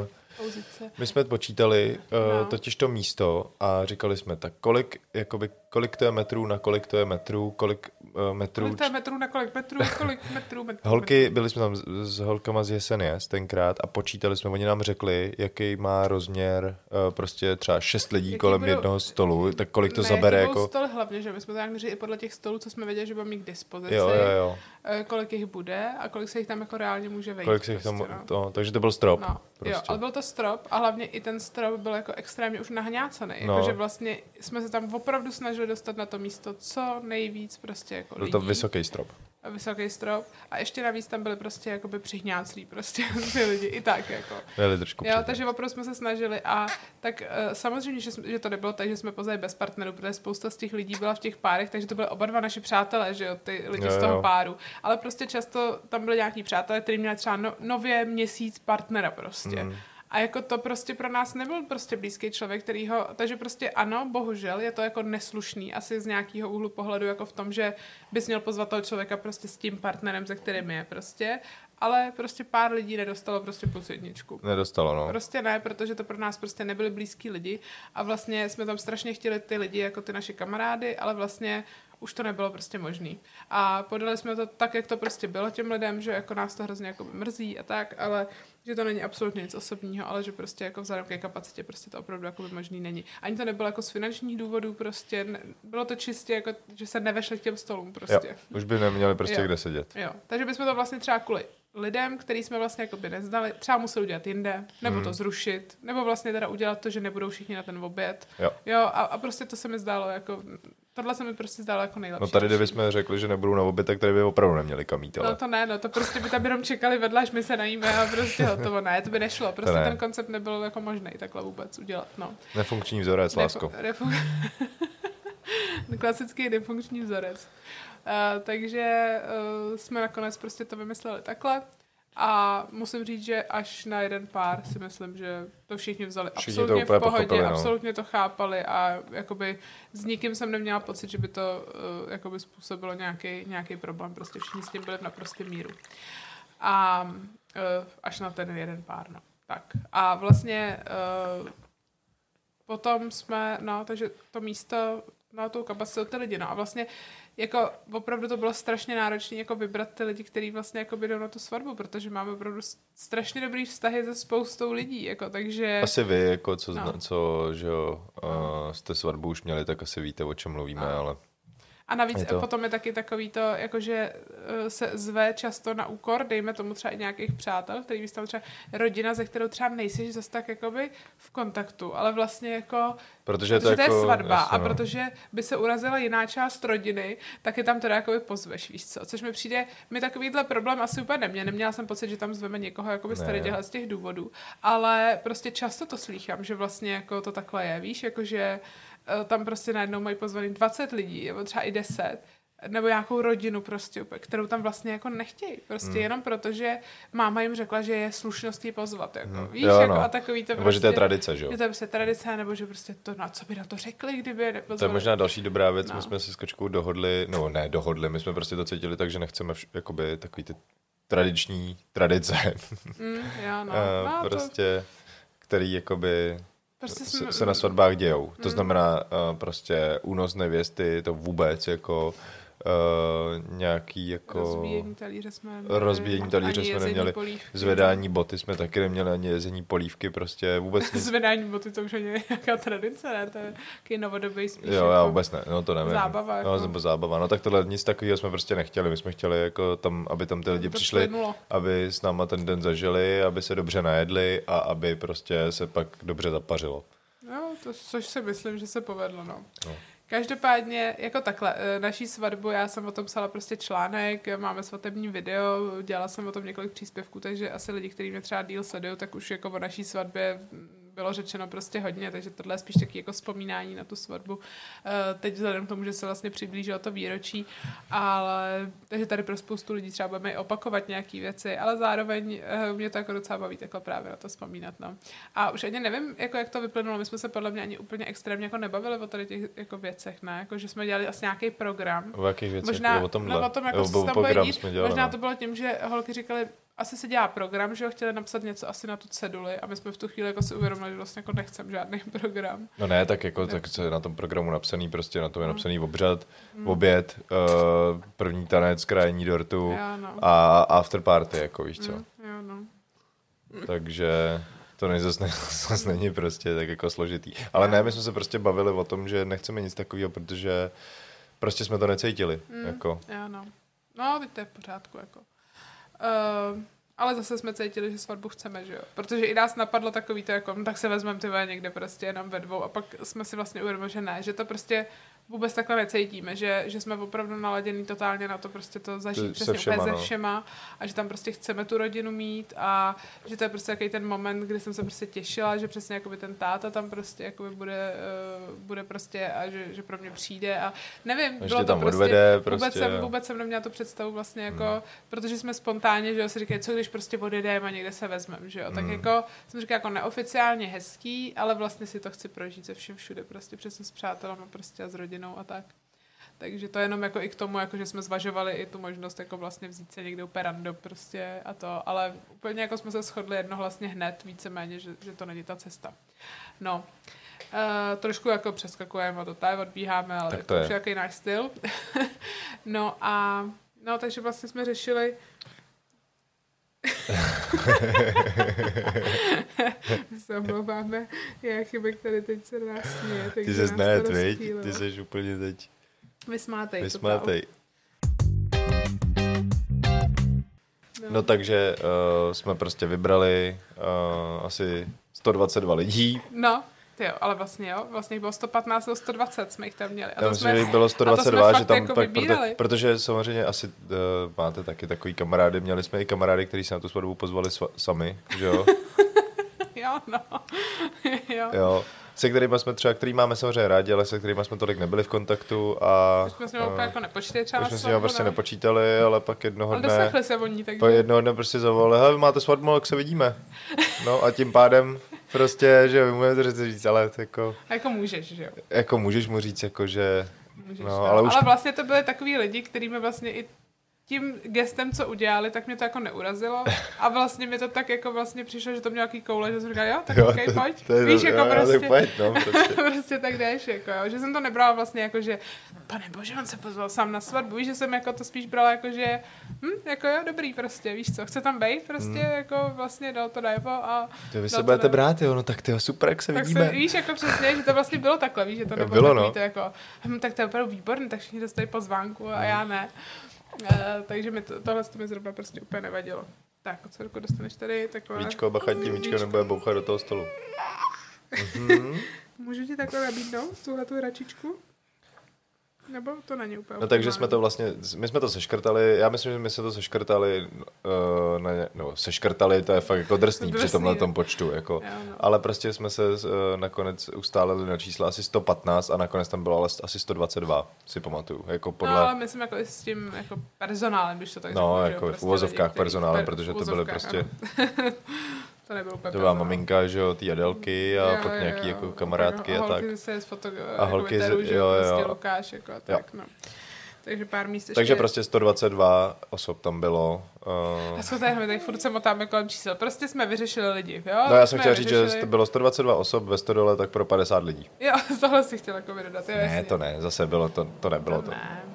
Uh, my jsme počítali uh, No. totiž to místo a říkali jsme, tak kolik, jakoby, kolik to je metrů, na kolik to je metrů, kolik uh, metrů. Kolik to je metrů na kolik metrů, kolik metrů, metrů. Holky, byli jsme tam s, s holkama z Jesenies tenkrát a počítali jsme, oni nám řekli, jaký má rozměr uh, prostě třeba šest lidí Jaký kolem budou- jednoho stolu, tak kolik to ne, zabere jako... stol hlavně, že my jsme to nějak měřili i podle těch stolů, co jsme věděli, že budeme mít k dispozici. Jo, jo, jo. eh, Kolik jich bude a kolik se jich tam jako reálně může vejít. Kolik se jich tam, prostě, no. to, takže to byl strop. No, prostě. jo, ale byl to strop a hlavně i ten strop byl jako extrémně už nahňácený. No. Jakože vlastně jsme se tam opravdu snažili dostat na to místo co nejvíc prostě jako Byl lidí. to vysoký strop. Vysoký strop a ještě navíc tam byly prostě jakoby přihňáclí prostě ty lidi i tak jako. Měli trošku Jo, takže opravdu jsme se snažili a tak uh, samozřejmě, že, jsme, že to nebylo tak, že jsme pozvali bez partnerů, protože spousta z těch lidí byla v těch párech, takže to byly oba dva naši přátelé, že jo, ty lidi Jo, z toho jo. páru. Ale prostě často tam byli nějaký přátelé, kteří měli třeba no, nově měsíc partnera prostě. Mm. A jako to prostě pro nás nebyl prostě blízký člověk, který ho, takže prostě ano, bohužel je to jako neslušný, asi z nějakého úhlu pohledu, jako v tom, že bys měl pozvat toho člověka prostě s tím partnerem, se kterým je prostě, ale prostě pár lidí nedostalo prostě plus jedničku. Nedostalo, no. Prostě ne, protože to pro nás prostě nebyli blízký lidi a vlastně jsme tam strašně chtěli ty lidi jako ty naše kamarády, ale vlastně už to nebylo prostě možný. A podali jsme to tak, jak to prostě bylo těm lidem, že jako nás to hrozně jako mrzí a tak, ale že to není absolutně nic osobního, ale že prostě jako vzhledem ke kapacitě prostě to opravdu jako možný není. Ani to nebylo jako z finančních důvodů prostě, ne, bylo to čistě jako, že se nevešli k těm stolům Jo, prostě. už by neměli prostě Jo. kde sedět. Jo, takže bychom to vlastně třeba kvůli lidem, který jsme vlastně jako by neznali, třeba museli udělat jinde, nebo Hmm. to zrušit, nebo vlastně teda udělat to, že nebudou všichni na ten oběd. Jo. Jo, a, a prostě to se mi zdálo jako, tohle se mi prostě zdálo jako nejlepší. No tady, kdybychom řekli, že nebudou na oběd, tak tady by opravdu neměli kam jít, ale... No to ne, no to prostě by tam jenom čekali vedle, až my se najíme a prostě hotovo. Ne, to by nešlo. Prostě ne. ten koncept nebyl jako možný takhle vůbec udělat. No. Nefunkční vzorec, lásko. Refun- Klasický nefunkční vzorec. Uh, takže uh, jsme nakonec prostě to vymysleli takhle. A musím říct, že až na jeden pár si myslím, že to všichni vzali Všichni to absolutně úplně v pohodě, no. absolutně to chápali a jakoby s nikým jsem neměla pocit, že by to uh, jakoby způsobilo nějaký, nějaký problém. Prostě všichni s tím byli v naprostém míru. A uh, až na ten jeden pár, no. Tak. A vlastně uh, potom jsme, no, takže to místo, no, tou kapacitou ty lidi, no. A vlastně jako opravdu to bylo strašně náročné jako vybrat ty lidi, kteří vlastně jako jdou na tu svatbu, protože máme opravdu strašně dobrý vztahy se spoustou lidí, jako takže... Asi vy, jako co, no. co že jo, uh, jste svatbu už měli, tak asi víte, o čem mluvíme, no. ale... A navíc je to... potom je taky takový to, jakože eh, se zve často na úkor, dejme tomu třeba i nějakých přátel, který tam třeba rodina, ze kterou třeba nejsi zase tak jakoby v kontaktu, ale vlastně jako, protože, protože to, jako, je svatba jasně, a no. protože by se urazila jiná část rodiny, tak je tam teda jakoby pozveš, víš co, což mi přijde, mi takovýhle problém asi úplně nemě, neměla jsem pocit, že tam zveme někoho jakoby z tady z těch důvodů, ale prostě často to slýchám, že vlastně jako to takhle je, víš, jakože tam prostě najednou mají pozvaný 20 lidí, nebo třeba i 10, nebo nějakou rodinu prostě, kterou tam vlastně jako nechtějí. Prostě hmm. jenom proto, že máma jim řekla, že je slušnost jí pozvat. Jako. Hmm. Víš, jo, jako, no. a takový to nebo prostě, že to je prostě- tradice, že jo? Že to je prostě tradice, nebo že prostě to, na co by na to řekli, kdyby je nepozvali. To je možná další dobrá věc, no. my jsme se s kočkou dohodli, no ne dohodli, my jsme prostě to cítili tak, že nechceme vš- jakoby takový ty tradiční tradice. Mm, jo, no. no, prostě, to... který jakoby Prostě jsme... se na svatbách dějou. To mm. znamená uh, prostě únos nevěsty, to vůbec jako uh, nějaký jako... Rozbíjení talíře jsme neměli. Rozbíjení talíře jsme neměli. Polívky. Zvedání boty jsme taky neměli, ani jezení polívky, prostě vůbec nic. Zvedání boty to už je nějaká tradice, ne? To je takový novodobý spíš. Jo, já vůbec ne, no to nevím. Zábava. No, jako. nebo zábava. No tak tohle nic takového jsme prostě nechtěli. My jsme chtěli jako tam, aby tam ty lidi to přišli, plynulo. aby s náma ten den zažili, aby se dobře najedli a aby prostě se pak dobře zapařilo. No, to, což si myslím, že se povedlo, no. no. Každopádně, jako takhle, eh, naší svatbu, já jsem o tom psala prostě článek, máme svatební video, dělala jsem o tom několik příspěvků, takže asi lidi, kteří mě třeba díl sledují, tak už jako o naší svatbě bylo řečeno prostě hodně, takže tohle je spíš taky jako vzpomínání na tu svatbu. Eh, teď vzhledem k tomu, že se vlastně přiblížilo to výročí, ale takže tady pro spoustu lidí třeba budeme opakovat nějaké věci, ale zároveň eh, mě to jako docela baví takhle právě na to vzpomínat. No. A už ani nevím, jako jak to vyplynulo, my jsme se podle mě ani úplně extrémně jako nebavili o tady těch jako věcech, ne? Jako, že jsme dělali asi nějaký program. O jakých věcech? Možná, o tomhle? No, o tom, jako jo, se tam dít. dělali, Možná no. to bylo tím, že holky říkali, asi se dělá program, že ho chtěli napsat něco asi na tu ceduli a my jsme v tu chvíli jako si uvědomili, že vlastně jako nechcem žádný program. No ne, tak jako tak co je na tom programu napsaný, prostě na tom je Mm. napsaný obřad, Mm. oběd, uh, první tanec, krajení dortu Jo, no. a after party, jako víš co. Mm, jo, no. Takže to nej, zase, ne, zase není prostě tak jako složitý. Ale ne, my jsme se prostě bavili o tom, že nechceme nic takového, protože prostě jsme to necítili. Mm, Jako. Jo, no. No, teď to je v pořádku, jako. Uh, ale zase jsme cítili, že svatbu chceme, že jo. Protože i nás napadlo takový to, jako, no, tak se vezmeme ty někde prostě jenom ve dvou a pak jsme si vlastně uvědomili, že ne, že to prostě vůbec takhle necítíme, že, že jsme opravdu naladěný totálně na to prostě to zažít Se přesně všema, úplně no. se všema a že tam prostě chceme tu rodinu mít a že to je prostě takový ten moment, kdy jsem se prostě těšila, že přesně jakoby ten táta tam prostě jakoby bude, uh, bude prostě a že, že pro mě přijde a nevím, Ještě bylo to prostě, odvede, vůbec, prostě, jsem, jo. vůbec jsem neměla tu představu vlastně jako, protože jsme spontánně, že jo, si říkají, co když prostě odjedeme a někde se vezmeme, že jo, tak Mm. jako jsem říkala jako neoficiálně hezký, ale vlastně si to chci prožít se všem všude, prostě přesně s přátelama prostě a s rodinou a tak. Takže to jenom jako i k tomu, jako že jsme zvažovali i tu možnost jako vlastně vzít se někde úplně random prostě a to, ale úplně jako jsme se shodli jednohlasně hned víceméně, že, že to není ta cesta. No, Uh, trošku jako přeskakujeme od tady, odbíháme, ale Tak to je. je jaký náš styl. no a no, takže vlastně jsme řešili Omlouváme, já chybek tady teď se nás směje. Ty se nás ne, viď? Ty jsi úplně teď Vysmátej. vysmátej. No. No takže uh, jsme prostě vybrali uh, asi 122 lidí. no, ty jo, ale vlastně jo, vlastně bylo 115 nebo 120 jsme jich tam měli. A Já to myslím, jsme, bylo a to 122, jsme že tam jako pak, proto, protože samozřejmě asi uh, máte taky takový kamarády, měli jsme i kamarády, kteří se na tu svatbu pozvali sva, sami, že jo? Jo, no. jo. jo. Se kterými jsme třeba, který máme samozřejmě rádi, ale se kterými jsme tolik nebyli v kontaktu a... Už jsme s nimi úplně jako nepočítali třeba už jsme s svatbu, prostě ne? nepočítali, ale pak jednoho Ale dne... doslechli se o ní, takže... Pak jednoho dne prostě zavolali, hele, vy máte svatbu, jak se vidíme. No a tím pádem prostě, že jo, vy můžete říct, ale jako, A jako můžeš, že jo. jako můžeš mu říct, jako, že Můžeš, No, no, ale ale, už- ale vlastně to byly takový lidi, kterými vlastně i tím gestem, co udělali, tak mě to jako neurazilo. A vlastně mi to tak jako vlastně přišlo, že to měl nějaký koule, že jsem říkala, jo, tak jo, okay, to, pojď. To je, Víš, jako jo, prostě, pojď, no, prostě. prostě tak jdeš, jako jo. Že jsem to nebrala vlastně jako, že pane bože, on se pozval sám na svatbu, víš, že jsem jako to spíš brala jako, že hm, jako jo, dobrý prostě, víš co, chce tam být prostě, hmm. jako vlastně dal to najevo a... To vy se budete brát, jo, no tak ty super, jak se tak vidíme. Se, víš, jako přesně, že to vlastně bylo takhle, víš, že to nebylo bylo, no. to jako, hm, tak to je opravdu výborný, tak všichni dostali pozvánku a hmm. já ne. Uh, takže mi to, tohle to mi zrovna prostě úplně nevadilo. Tak, co ruku dostaneš tady? Takové... Víčko, bacha tím, Víčko nebude bouchat do toho stolu. mm-hmm. Můžu ti takhle nabídnout, tuhle tu hračičku? Nebo to není úplně No takže jsme to vlastně, my jsme to seškrtali, já myslím, že my jsme to seškrtali, uh, na, no seškrtali, to je fakt jako drsný, drsný při tomhle tom počtu, jako, jo, no. ale prostě jsme se uh, nakonec ustálili na čísla asi 115 a nakonec tam bylo ale asi 122, si pamatuju, jako podle... No ale myslím jako s tím jako personálem, když to tak No, řeknu, jako v prostě uvozovkách personálem, protože to byly prostě... To nebylo úplně To byla maminka, že jo, ty Adelky a jo, pak nějaký jo, jako kamarádky a, a tak. se foto, a holky z, jo, jo. Prostě Lukáš, jako a tak, jo. no. Takže pár míst ještě... Takže prostě 122 osob tam bylo. Uh... A co tady, tady furt se motáme kolem čísel. Prostě jsme vyřešili lidi, jo? No já jsem chtěl říct, že to bylo 122 osob ve Stodole, tak pro 50 lidí. Jo, tohle si chtěla jako dodat. Ne, jasný. to ne, zase bylo to, to nebylo to. to. Ne.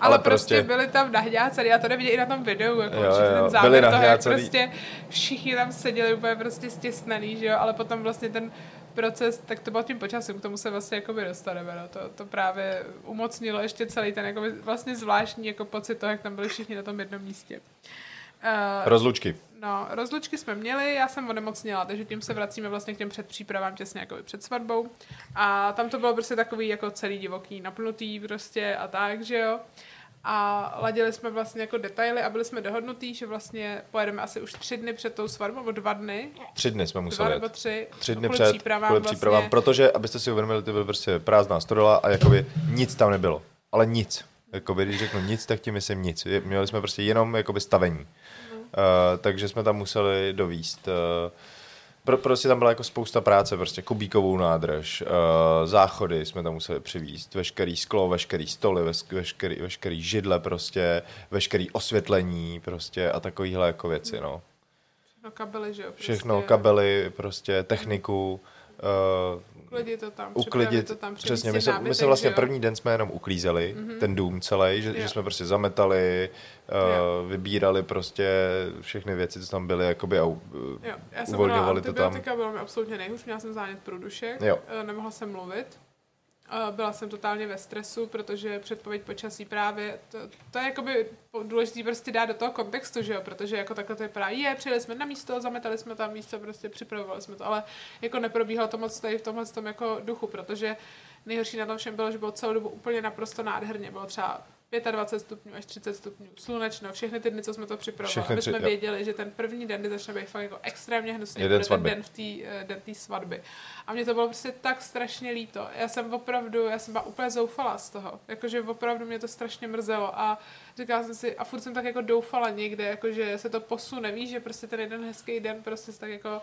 Ale, ale prostě, prostě byli tam nahňácený, já to nevidím i na tom videu, jako jo, jo, ten závěr byli toho, jak prostě všichni tam seděli úplně prostě stěsnaný, že jo, ale potom vlastně ten proces, tak to bylo tím počasem, k tomu se vlastně jako dostaneme, no. to, to právě umocnilo ještě celý ten jako vlastně zvláštní jako pocit toho, jak tam byli všichni na tom jednom místě. Uh, rozlučky. No, rozlučky jsme měli, já jsem onemocněla, takže tím se vracíme vlastně k těm předpřípravám těsně jako před svatbou. A tam to bylo prostě takový jako celý divoký, napnutý prostě a tak, že jo. A ladili jsme vlastně jako detaily a byli jsme dohodnutí, že vlastně pojedeme asi už tři dny před tou svatbou, nebo dva dny. Tři dny jsme museli Dva nebo tři. Tři dny před, přípravám, kvůli vlastně. přípravám, protože, abyste si uvědomili, to byl prostě prázdná stodola a jakoby nic tam nebylo. Ale nic. Jakoby, když řeknu nic, tak tím myslím nic. Měli jsme prostě jenom jakoby stavení. Uh, takže jsme tam museli dovíst. Uh, pro, prostě tam byla jako spousta práce, prostě kubíkovou nádrž, uh, záchody jsme tam museli přivízt, veškerý sklo, veškerý stoly, veškerý, veškerý židle prostě, veškerý osvětlení prostě a takovýhle jako věci, no. Všechno kabely, že jo? Prostě. Všechno kabely, prostě techniku, uh, uklidit to tam, uklidit, to tam, přesně, my, jsme, my jsme vlastně první den jsme jenom uklízeli mm-hmm. ten dům celý, že, že jsme prostě zametali, uh, vybírali prostě všechny věci, co tam byly, jakoby a uh, uvolňovali to tam. bylo mi absolutně nejhůř, měla jsem zánět průdušek, jo. Uh, nemohla jsem mluvit. Byla jsem totálně ve stresu, protože předpověď počasí právě, to, to je jakoby důležité prostě dát do toho kontextu, že jo, protože jako takhle to vypadá, je, přijeli jsme na místo, zametali jsme tam místo, prostě připravovali jsme to, ale jako neprobíhalo to moc tady v tomhle tom jako duchu, protože nejhorší na tom všem bylo, že bylo celou dobu úplně naprosto nádherně, bylo třeba 25 stupňů až 30 stupňů, slunečno, všechny ty dny, co jsme to připravovali, aby jsme tři, věděli, že ten první den, kdy začne být fakt jako extrémně hnusný, Jeden ten den v té uh, den svatby. A mě to bylo prostě tak strašně líto. Já jsem opravdu, já jsem byla úplně zoufala z toho. Jakože opravdu mě to strašně mrzelo a říkala jsem si, a furt jsem tak jako doufala někde, jakože se to posune, víš, že prostě ten jeden hezký den prostě tak jako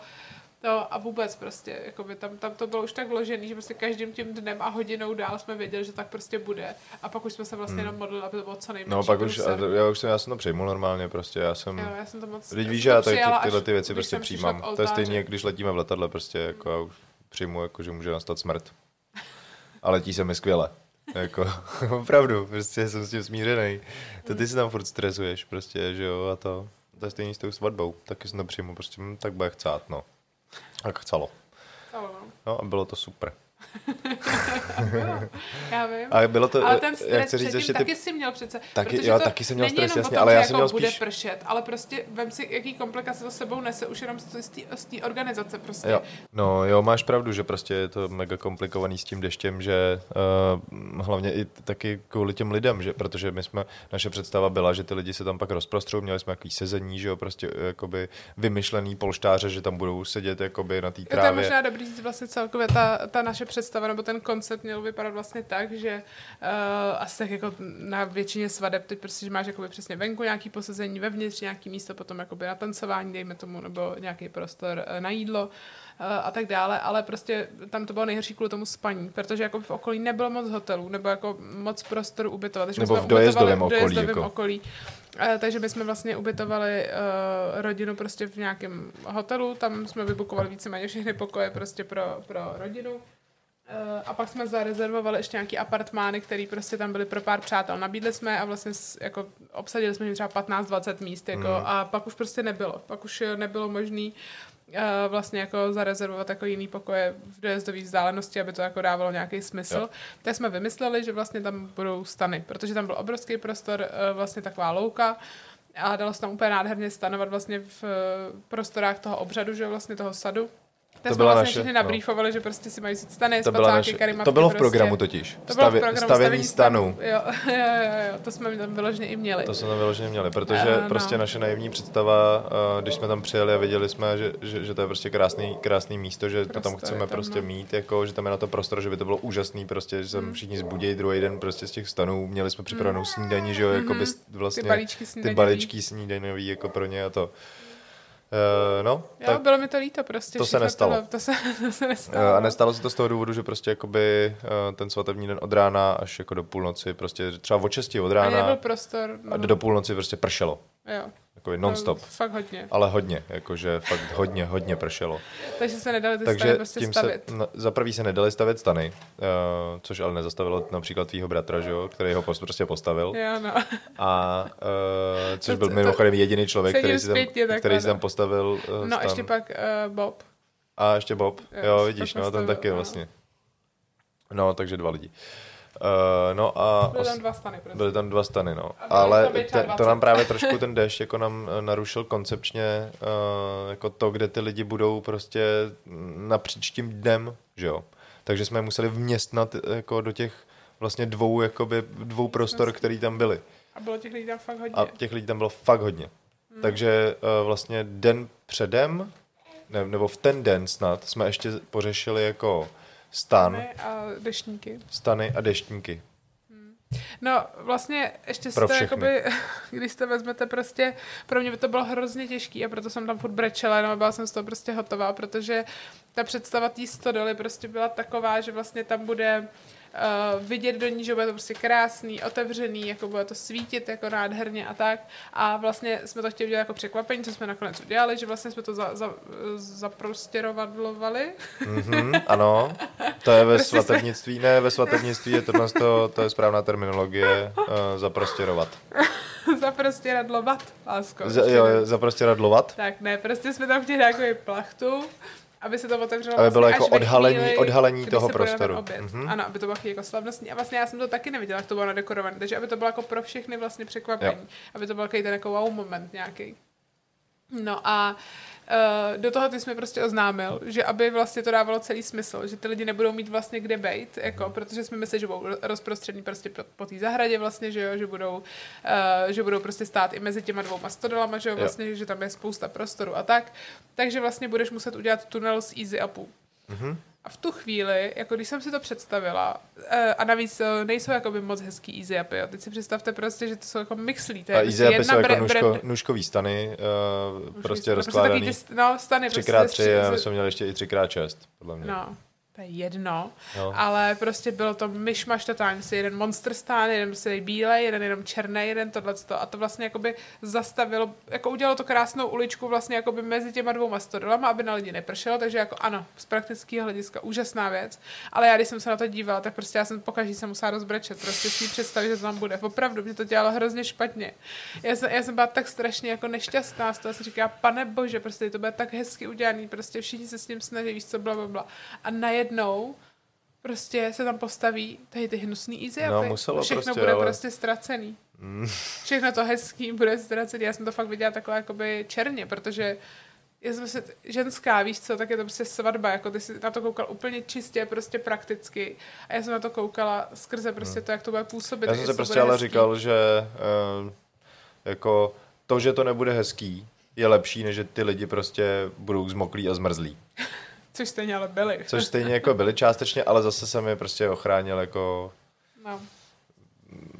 No a vůbec prostě, jakoby tam, tam to bylo už tak vložený, že prostě každým tím dnem a hodinou dál jsme věděli, že tak prostě bude. A pak už jsme se vlastně hmm. jenom modlili, aby to bylo co nejmenší. No pak už, já už jsem, já jsem to přijmul normálně prostě, já jsem... Jo, já jsem to moc... Teď víš, že já tady ty, tyhle ty věci prostě přijímám. To je stejně, jak když letíme v letadle, prostě jako já už přijmu, jako že může nastat smrt. A letí se mi skvěle. jako, opravdu, prostě jsem s tím smířený. To ty si tam furt stresuješ, prostě, že jo, a to, to je stejný s tou svatbou. Taky jsem to přijmu, prostě, hm, tak bude chcát, no. Tak chcelo. Chcelo, no. No a bylo to super. já vím. A bylo to, ale ten stres jak říct, ještě ty... taky jsi měl přece. Taky, jo, taky jsem měl stres, jasně, ale já jsem jako měl spíš... bude pršet, ale prostě vem si, jaký komplikace to sebou nese, už jenom z té organizace prostě. Jo. No jo, máš pravdu, že prostě je to mega komplikovaný s tím deštěm, že uh, hlavně i taky kvůli těm lidem, že, protože my jsme, naše představa byla, že ty lidi se tam pak rozprostrou, měli jsme jaký sezení, že jo, prostě jakoby vymyšlený polštáře, že tam budou sedět jakoby na té trávě. To je možná dobrý vlastně celkově ta, ta naše představa, nebo ten koncept měl vypadat vlastně tak, že uh, asi tak jako na většině svadeb teď prostě, že máš jakoby přesně venku nějaký posazení, vevnitř nějaký místo potom jakoby na tancování, dejme tomu, nebo nějaký prostor uh, na jídlo uh, a tak dále, ale prostě tam to bylo nejhorší kvůli tomu spaní, protože jako v okolí nebylo moc hotelů, nebo jako moc prostoru ubytovat. Takže nebo v dojezdovém okolí. Dojezdovém jako. okolí takže my jsme vlastně ubytovali uh, rodinu prostě v nějakém hotelu, tam jsme vybukovali víceméně všechny pokoje prostě pro, pro rodinu. Uh, a pak jsme zarezervovali ještě nějaký apartmány, které prostě tam byly pro pár přátel. Nabídli jsme a vlastně jako obsadili jsme třeba 15-20 míst jako, mm. a pak už prostě nebylo. Pak už nebylo možný uh, vlastně jako zarezervovat jako jiný pokoje v dojezdové vzdálenosti, aby to jako dávalo nějaký smysl. Jo. Tak jsme vymysleli, že vlastně tam budou stany, protože tam byl obrovský prostor, uh, vlastně taková louka, a dalo se tam úplně nádherně stanovat vlastně v prostorách toho obřadu, že vlastně toho sadu. To to jsme vlastně naše, všechny nabrýfovali, no. že prostě si mají stany, to spacáky, naše, karimatky. To bylo v programu prostě. totiž. To bylo v programu stavění stanů. Jo, jo, jo, jo, to jsme tam vyloženě i měli. To jsme tam vyloženě měli, protože uh, prostě no. naše naivní představa, uh, když jsme tam přijeli a viděli jsme, že, že, že to je prostě krásný, krásný místo, že prostor to tam chceme tam, prostě no. mít, jako, že tam je na to prostor, že by to bylo úžasný, prostě, že se hmm. všichni zbudí druhý den prostě z těch stanů, měli jsme připravenou hmm. snídaní, že jo, jako by vlastně ty balíčky snídaňový, ty balíčky snídaňový jako pro ně a to. Uh, no, jo, tak bylo mi to líto prostě. To se nestalo. Tohle, to, se, to se nestalo. Uh, a nestalo se to z toho důvodu, že prostě jakoby uh, ten svatební den od rána až jako do půlnoci, prostě třeba od 6 od rána. A nebyl prostor. No. A do půlnoci prostě pršelo. Jo. Jako non-stop. No, fakt hodně. Ale hodně, jakože fakt hodně, hodně pršelo. Takže se nedali ty Takže stany prostě tím stavit. Se, no, za prvý se nedali stavit stany, uh, což ale nezastavilo například tvýho bratra, že jo, který ho post, prostě postavil. Jo, no. A uh, což to, byl mimochodem jediný člověk, který si, tam, který si tam postavil uh, No, stan. ještě pak uh, Bob. A ještě Bob, jo, jo vidíš, no, ten taky no. vlastně. No, takže dva lidi. Uh, Uh, no a... Byly tam dva stany. Prostě. Byly tam dva stany, no. Ale te, to nám právě trošku ten dešť jako nám eh, narušil koncepčně uh, jako to, kde ty lidi budou prostě napříč tím dnem, že jo. Takže jsme je museli vměstnat jako do těch vlastně dvou, jakoby, dvou prostor, který tam byly. A bylo těch lidí tam fakt hodně. A těch lidí tam bylo fakt hodně. Hmm. Takže uh, vlastně den předem, ne, nebo v ten den snad, jsme ještě pořešili jako stan. Stany a deštníky. Stany a deštníky. Hmm. No, vlastně ještě si to jakoby, když to vezmete prostě, pro mě by to bylo hrozně těžký a proto jsem tam furt brečela, no byla jsem z toho prostě hotová, protože ta představa té stodoly prostě byla taková, že vlastně tam bude uh, vidět do ní, že bude to prostě krásný, otevřený, jako bude to svítit jako nádherně a tak. A vlastně jsme to chtěli dělat jako překvapení, co jsme nakonec udělali, že vlastně jsme to za, za, zaprostěrovadlovali. Mm-hmm, ano, to je ve prostě svatebnictví, ne, ve svatebnictví je to, to, to je správná terminologie, uh, zaprostěrovat. zaprostěradlovat, lásko. Z, jo, zaprostěradlovat? Tak ne, prostě jsme tam chtěli takový plachtu, aby se to otevřelo aby bylo vlastně jako odhalení, chvíli, odhalení toho prostoru. Mm-hmm. Ano, aby to bylo jako slavnostní. A vlastně já jsem to taky neviděla, jak to bylo nadekorované. Takže aby to bylo jako pro všechny vlastně překvapení. Jo. Aby to byl ten jako wow moment nějaký. No a uh, do toho ty jsme prostě oznámil, že aby vlastně to dávalo celý smysl, že ty lidi nebudou mít vlastně kde bejt, jako, protože jsme mysleli, že budou rozprostřední prostě po, po té zahradě vlastně, že jo, že budou, uh, že budou prostě stát i mezi těma dvouma stodolama, že jo, vlastně, jo. že tam je spousta prostoru a tak. Takže vlastně budeš muset udělat tunel z Easy Upu. Mm-hmm. A v tu chvíli, jako když jsem si to představila, uh, a navíc uh, nejsou jakoby moc hezký easy upy, jo. teď si představte prostě, že to jsou jako mixlí. To je a easy upy jsou jako nůžko, nůžkový stany, uh, prostě rozkládaný. Prostě no, stany. 3x3, prostě, my jsme měli ještě i 3x6, podle mě. No to je jedno, no. ale prostě bylo to myšmaš totálně, si jeden monster stán, jeden prostě bílej, jeden jenom černý, jeden tohle a to vlastně jakoby zastavilo, jako udělalo to krásnou uličku vlastně jakoby mezi těma dvouma stodolama, aby na lidi nepršelo, takže jako ano, z praktického hlediska úžasná věc, ale já když jsem se na to dívala, tak prostě já jsem pokaždé se musela rozbrečet, prostě si představit, že to tam bude. Opravdu mě to dělalo hrozně špatně. Já jsem, já jsem byla tak strašně jako nešťastná z toho, si říká, pane bože, prostě to bude tak hezky udělaný, prostě všichni se s tím snaží, víš co, bla, bla, bla. A najednou prostě se tam postaví tady ty hnusný easy no, muselo Všechno prostě, bude ale... prostě ztracený. Mm. Všechno to hezký bude ztracený. Já jsem to fakt viděla takhle jakoby černě, protože já jsem se, ženská, víš co, tak je to prostě svatba, jako ty jsi na to koukal úplně čistě, prostě prakticky. A já jsem na to koukala skrze prostě hmm. to, jak to bude působit. Já jsem se prostě ale hezký. říkal, že uh, jako to, že to nebude hezký, je lepší, než že ty lidi prostě budou zmoklí a zmrzlí. Což stejně ale byli. Což stejně jako byli částečně, ale zase jsem je prostě ochránil jako... No.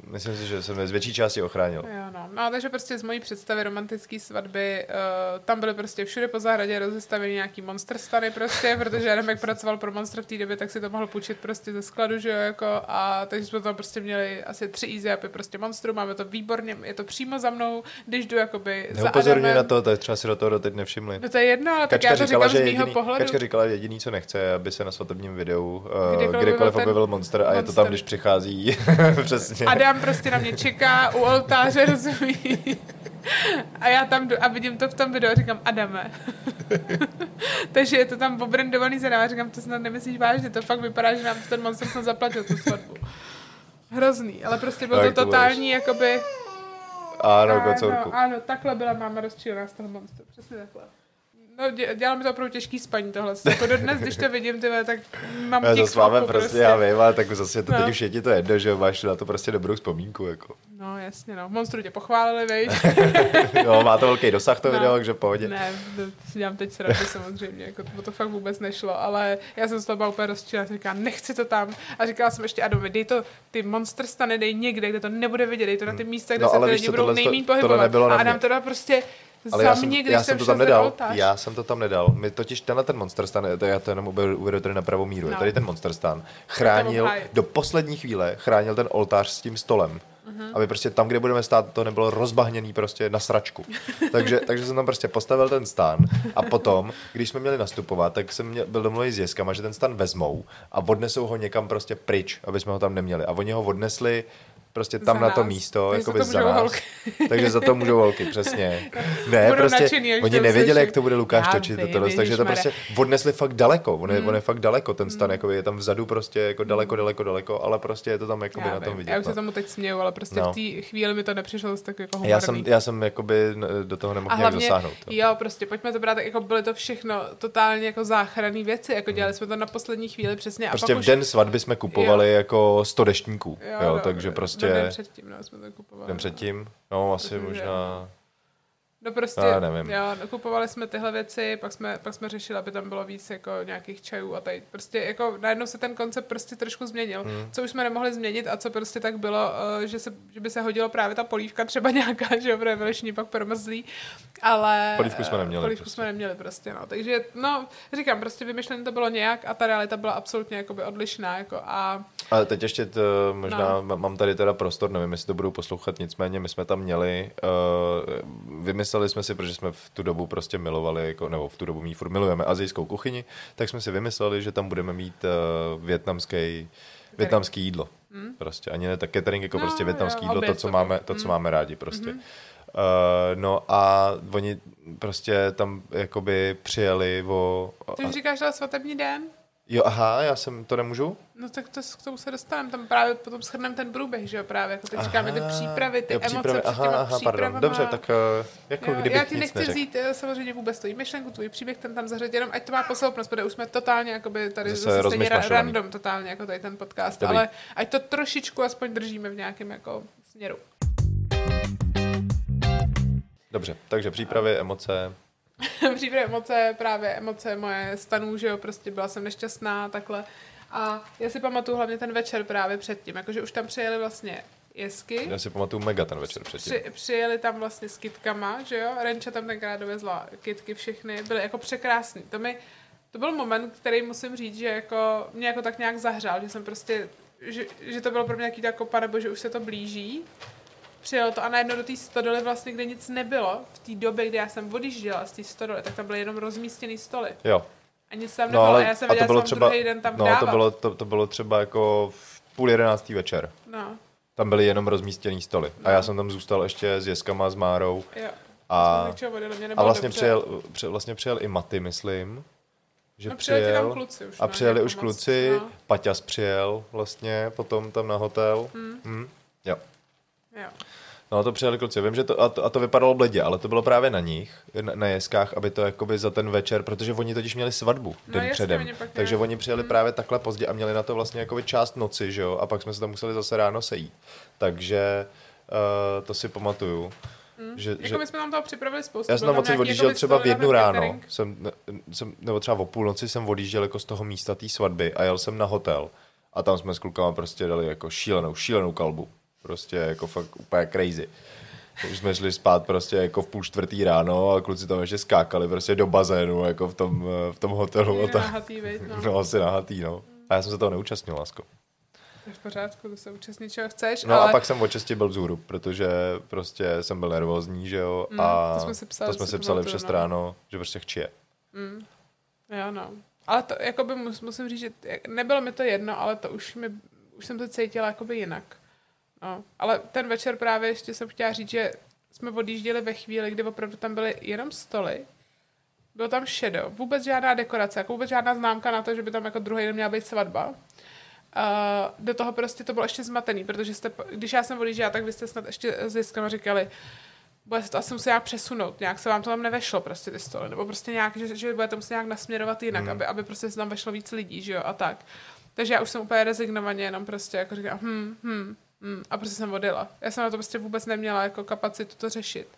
Myslím si, že jsem z větší části ochránil. Jo, no. no, takže prostě z mojí představy romantické svatby, uh, tam byly prostě všude po zahradě rozestaveny nějaký monster stany prostě, protože Adam jak pracoval pro Monster v té době, tak si to mohl půjčit prostě ze skladu, že jo, jako, a takže jsme tam prostě měli asi tři easy upy prostě monstru, máme to výborně, je to přímo za mnou, když jdu jakoby za Adamem. na to, je třeba si do toho doteď nevšimli. No to je jedno, ale tak Kačka já to říkala, říkám že z mýho jediný, pohledu. Kačka říkala, že jediný, co nechce, aby se na svatebním videu uh, Kdykoliv kdykoliv, objevil monster a je to tam, monster. když přichází. Přesně. Adam prostě na mě čeká u oltáře, rozumí? A já tam jdu a vidím to v tom videu a říkám, Adame. Takže je to tam obrendovaný za náma. Říkám, to snad nemyslíš vážně, to fakt vypadá, že nám ten monster snad zaplatil tu svatbu. Hrozný, ale prostě bylo Tak to to totální, jakoby... Ano, ano, ano, takhle byla máma rozčílená z toho monstru, přesně takhle. No, dě, dělá mi to opravdu těžký spaní tohle. Jako dodnes, když to vidím, ty vole, tak mám Já tik zase máme prostě, já vím, ale tak zase to No. teď už je ti to jedno, že máš na to prostě dobrou vzpomínku, jako. No, jasně, no. Monstru tě pochválili, vej. Jo, má to velký dosah to No. video, takže pohodě. Ne, to, si dělám teď srandu samozřejmě, jako to, to fakt vůbec nešlo, ale já jsem z toho byla úplně jsem říkala, nechci to tam. A říkala jsem ještě Adovi, dej to, ty monster stany dej někde, kde to nebude vidět, dej to na ty místa, kde No, se ale ty víš lidi budou tohle pohybovat. a Adam dal prostě Ale za já jsem, mě, když já jsem to tam nedal, oltář. já jsem to tam nedal. My totiž tenhle ten monster stan, to já to jenom uvedu tady na pravou míru, je No. tady ten monster stan, chránil do poslední chvíle, chránil ten oltář s tím stolem. Mhm. Aby prostě tam, kde budeme stát, to nebylo rozbahněný prostě na sračku. takže, takže jsem tam prostě postavil ten stan a potom, když jsme měli nastupovat, tak jsem měl, byl domluvený s Jeskama, že ten stan vezmou a odnesou ho někam prostě pryč, aby jsme ho tam neměli. A oni ho odnesli prostě tam Za na to nás. místo, Takže jakoby za to nás. holky. Takže za to můžou holky, přesně. Ne, Budou prostě nadšený, až oni to nevěděli, jak to bude Lukáš Já točit. vím, To, to, takže to prostě odnesli fakt daleko. On je, on je fakt daleko, ten stan, jakoby je tam vzadu prostě jako daleko, daleko, daleko, ale prostě je to tam jakoby Já, na tom vidět. já už se no. tomu teď směju, ale prostě No. v té chvíli mi to nepřišlo zase tak jako Já jsem, humorný. já jsem jakoby do toho nemohl nějak zasáhnout. no. jo, prostě pojďme to brát, tak jako byly to všechno totálně jako záchranné věci, jako dělali jsme to na poslední chvíli přesně. A Prostě v den svatby jsme kupovali jako 100 deštníků, jo, takže no, prostě Den předtím, no, jsme to kupovali. den předtím, no asi Protože- možná, No prostě, Já nevím. Jo, no, kupovali jsme tyhle věci, pak jsme, pak jsme řešili, aby tam bylo víc jako nějakých čajů a tady prostě jako najednou se ten koncept prostě trošku změnil. Hmm. Co už jsme nemohli změnit a co prostě tak bylo, uh, že, se, že by se hodilo právě ta polívka třeba nějaká, že jo, protože pak promrzlí, ale... Polívku jsme neměli eh, Polívku prostě. jsme neměli prostě, no. Takže, no, říkám, prostě vymyšlené to bylo nějak a ta realita byla absolutně jakoby odlišná, jako a... Ale teď ještě t, možná no. mám tady teda prostor, nevím, jestli to budou poslouchat, nicméně my jsme tam měli, uh, vymysleli jsme si, protože jsme v tu dobu prostě milovali, jako, nebo v tu dobu my furt milujeme azijskou kuchyni, tak jsme si vymysleli, že tam budeme mít uh, větnamský, větnamský jídlo. Hmm? Prostě ani ne tak catering, jako No, prostě větnamský jo, jídlo, to, co máme, to, co Hmm. máme rádi prostě. Uh, no a oni prostě tam jakoby přijeli o... Ty už říkáš, že svatební den? Jo, aha, já jsem, to nemůžu? No tak to, k tomu se dostaneme, tam právě potom shrneme ten průběh, že jo, právě, jako teď říkáme ty Aha, přípravy, ty jo, emoce přípravy, před aha, aha, pardon. Dobře, tak uh, jako Jo, kdybych já ti nechci vzít eh, samozřejmě vůbec tvoji myšlenku, tvůj příběh, ten tam zařadit, jenom ať to má posloupnost, protože už jsme totálně jakoby tady Zase zase, stejně random totálně jako tady ten podcast, Dobrý. ale ať to trošičku aspoň držíme v nějakém jako směru. Dobře, takže přípravy, emoce. Příběh emoce, právě emoce moje stanů, že jo, prostě byla jsem nešťastná, takhle. A já si pamatuju hlavně ten večer právě předtím, jakože už tam přijeli vlastně jesky. Já si pamatuju mega ten večer předtím. Při, přijeli tam vlastně s kitkama, že jo? Renča tam tenkrát dovezla kitky všechny, byly jako překrásný. To mi, to byl moment, který musím říct, že jako mě jako tak nějak zahřál, že jsem prostě, že, že to bylo pro mě nějaký jako pane že už se to blíží. Přijelo to a najednou do té stodoly vlastně, kde nic nebylo, v té době, kdy já jsem odjížděla z té stodoly, tak tam byly jenom rozmístěný stoly. Jo, A nic tam no nebylo. a ale já jsem a to bylo třeba, druhý den tam no dávat. to bylo, to, to bylo třeba jako v půl jedenáctý večer. No, Tam byly jenom rozmístěný stoly. A já jsem tam zůstal ještě s Jeskama, s Márou. jo. A, a vlastně dobře. přijel, pře, vlastně přijel i Maty, myslím. Že No, přijeli ti tam přijel, kluci už, a no, přijeli už moc, kluci, no. Paťas přijel vlastně potom tam na hotel. Hmm. Hm. Jo. Jo. No to přijeli kluci. Vím, že to a, to, a to vypadalo bledě, ale to bylo právě na nich, na, na jeskách, aby to jakoby za ten večer, protože oni totiž měli svatbu No den jasně, předem. oni Takže oni přijeli právě takhle pozdě a měli na to vlastně jakoby část noci, že jo? A pak jsme se tam museli zase ráno sejít. Takže uh, to si pamatuju. Že, Jako že, my jsme tam toho připravili spoustu. já jsem tam odsaď nějaký odjížděl třeba v jednu ráno, catering. jsem, ne, jsem, nebo třeba o půlnoci jsem odjížděl jako z toho místa té svatby a jel jsem na hotel a tam jsme s klukama prostě dali jako šílenou, šílenou kalbu. Prostě jako fakt úplně crazy. Už jsme šli spát prostě jako v půl čtvrtý ráno a kluci tam ještě skákali prostě do bazénu jako v tom, v tom hotelu. Je A nahatý, no. no asi nahatý, no. A já jsem se toho neúčastnil, lásko. To je v pořádku, to se účastnit, čeho chceš, No ale a pak jsem od česti byl vzhůru, protože prostě jsem byl nervózní, že jo, Mm, a to jsme si psali, to jsme si psali v pamatuju, 6 no. ráno, že prostě chčije. Mm. Jo, no. Ale to, jakoby mus, musím říct, že nebylo mi to jedno, ale to už mi, už jsem to cítila jakoby jinak. No. Ale ten večer právě ještě jsem chtěla říct, že jsme odjížděli ve chvíli, kdy opravdu tam byly jenom stoly, bylo tam šedo, vůbec žádná dekorace, jako vůbec žádná známka na to, že by tam jako druhý den měla být svatba. Uh, do toho prostě to bylo ještě zmatený, protože jste, když já jsem odjížděla, tak vy jste snad ještě s Jiskem říkali, bude se to asi muset nějak přesunout, nějak se vám to tam nevešlo prostě ty stoly, nebo prostě nějak, že, že budete muset nějak nasměrovat jinak, mm. aby, aby prostě se tam vešlo víc lidí, že jo, a tak. Takže já už jsem úplně rezignovaně jenom prostě jako říkala, hm, hm, hm, a prostě jsem odjela. Já jsem na to prostě vůbec neměla jako kapacitu to řešit.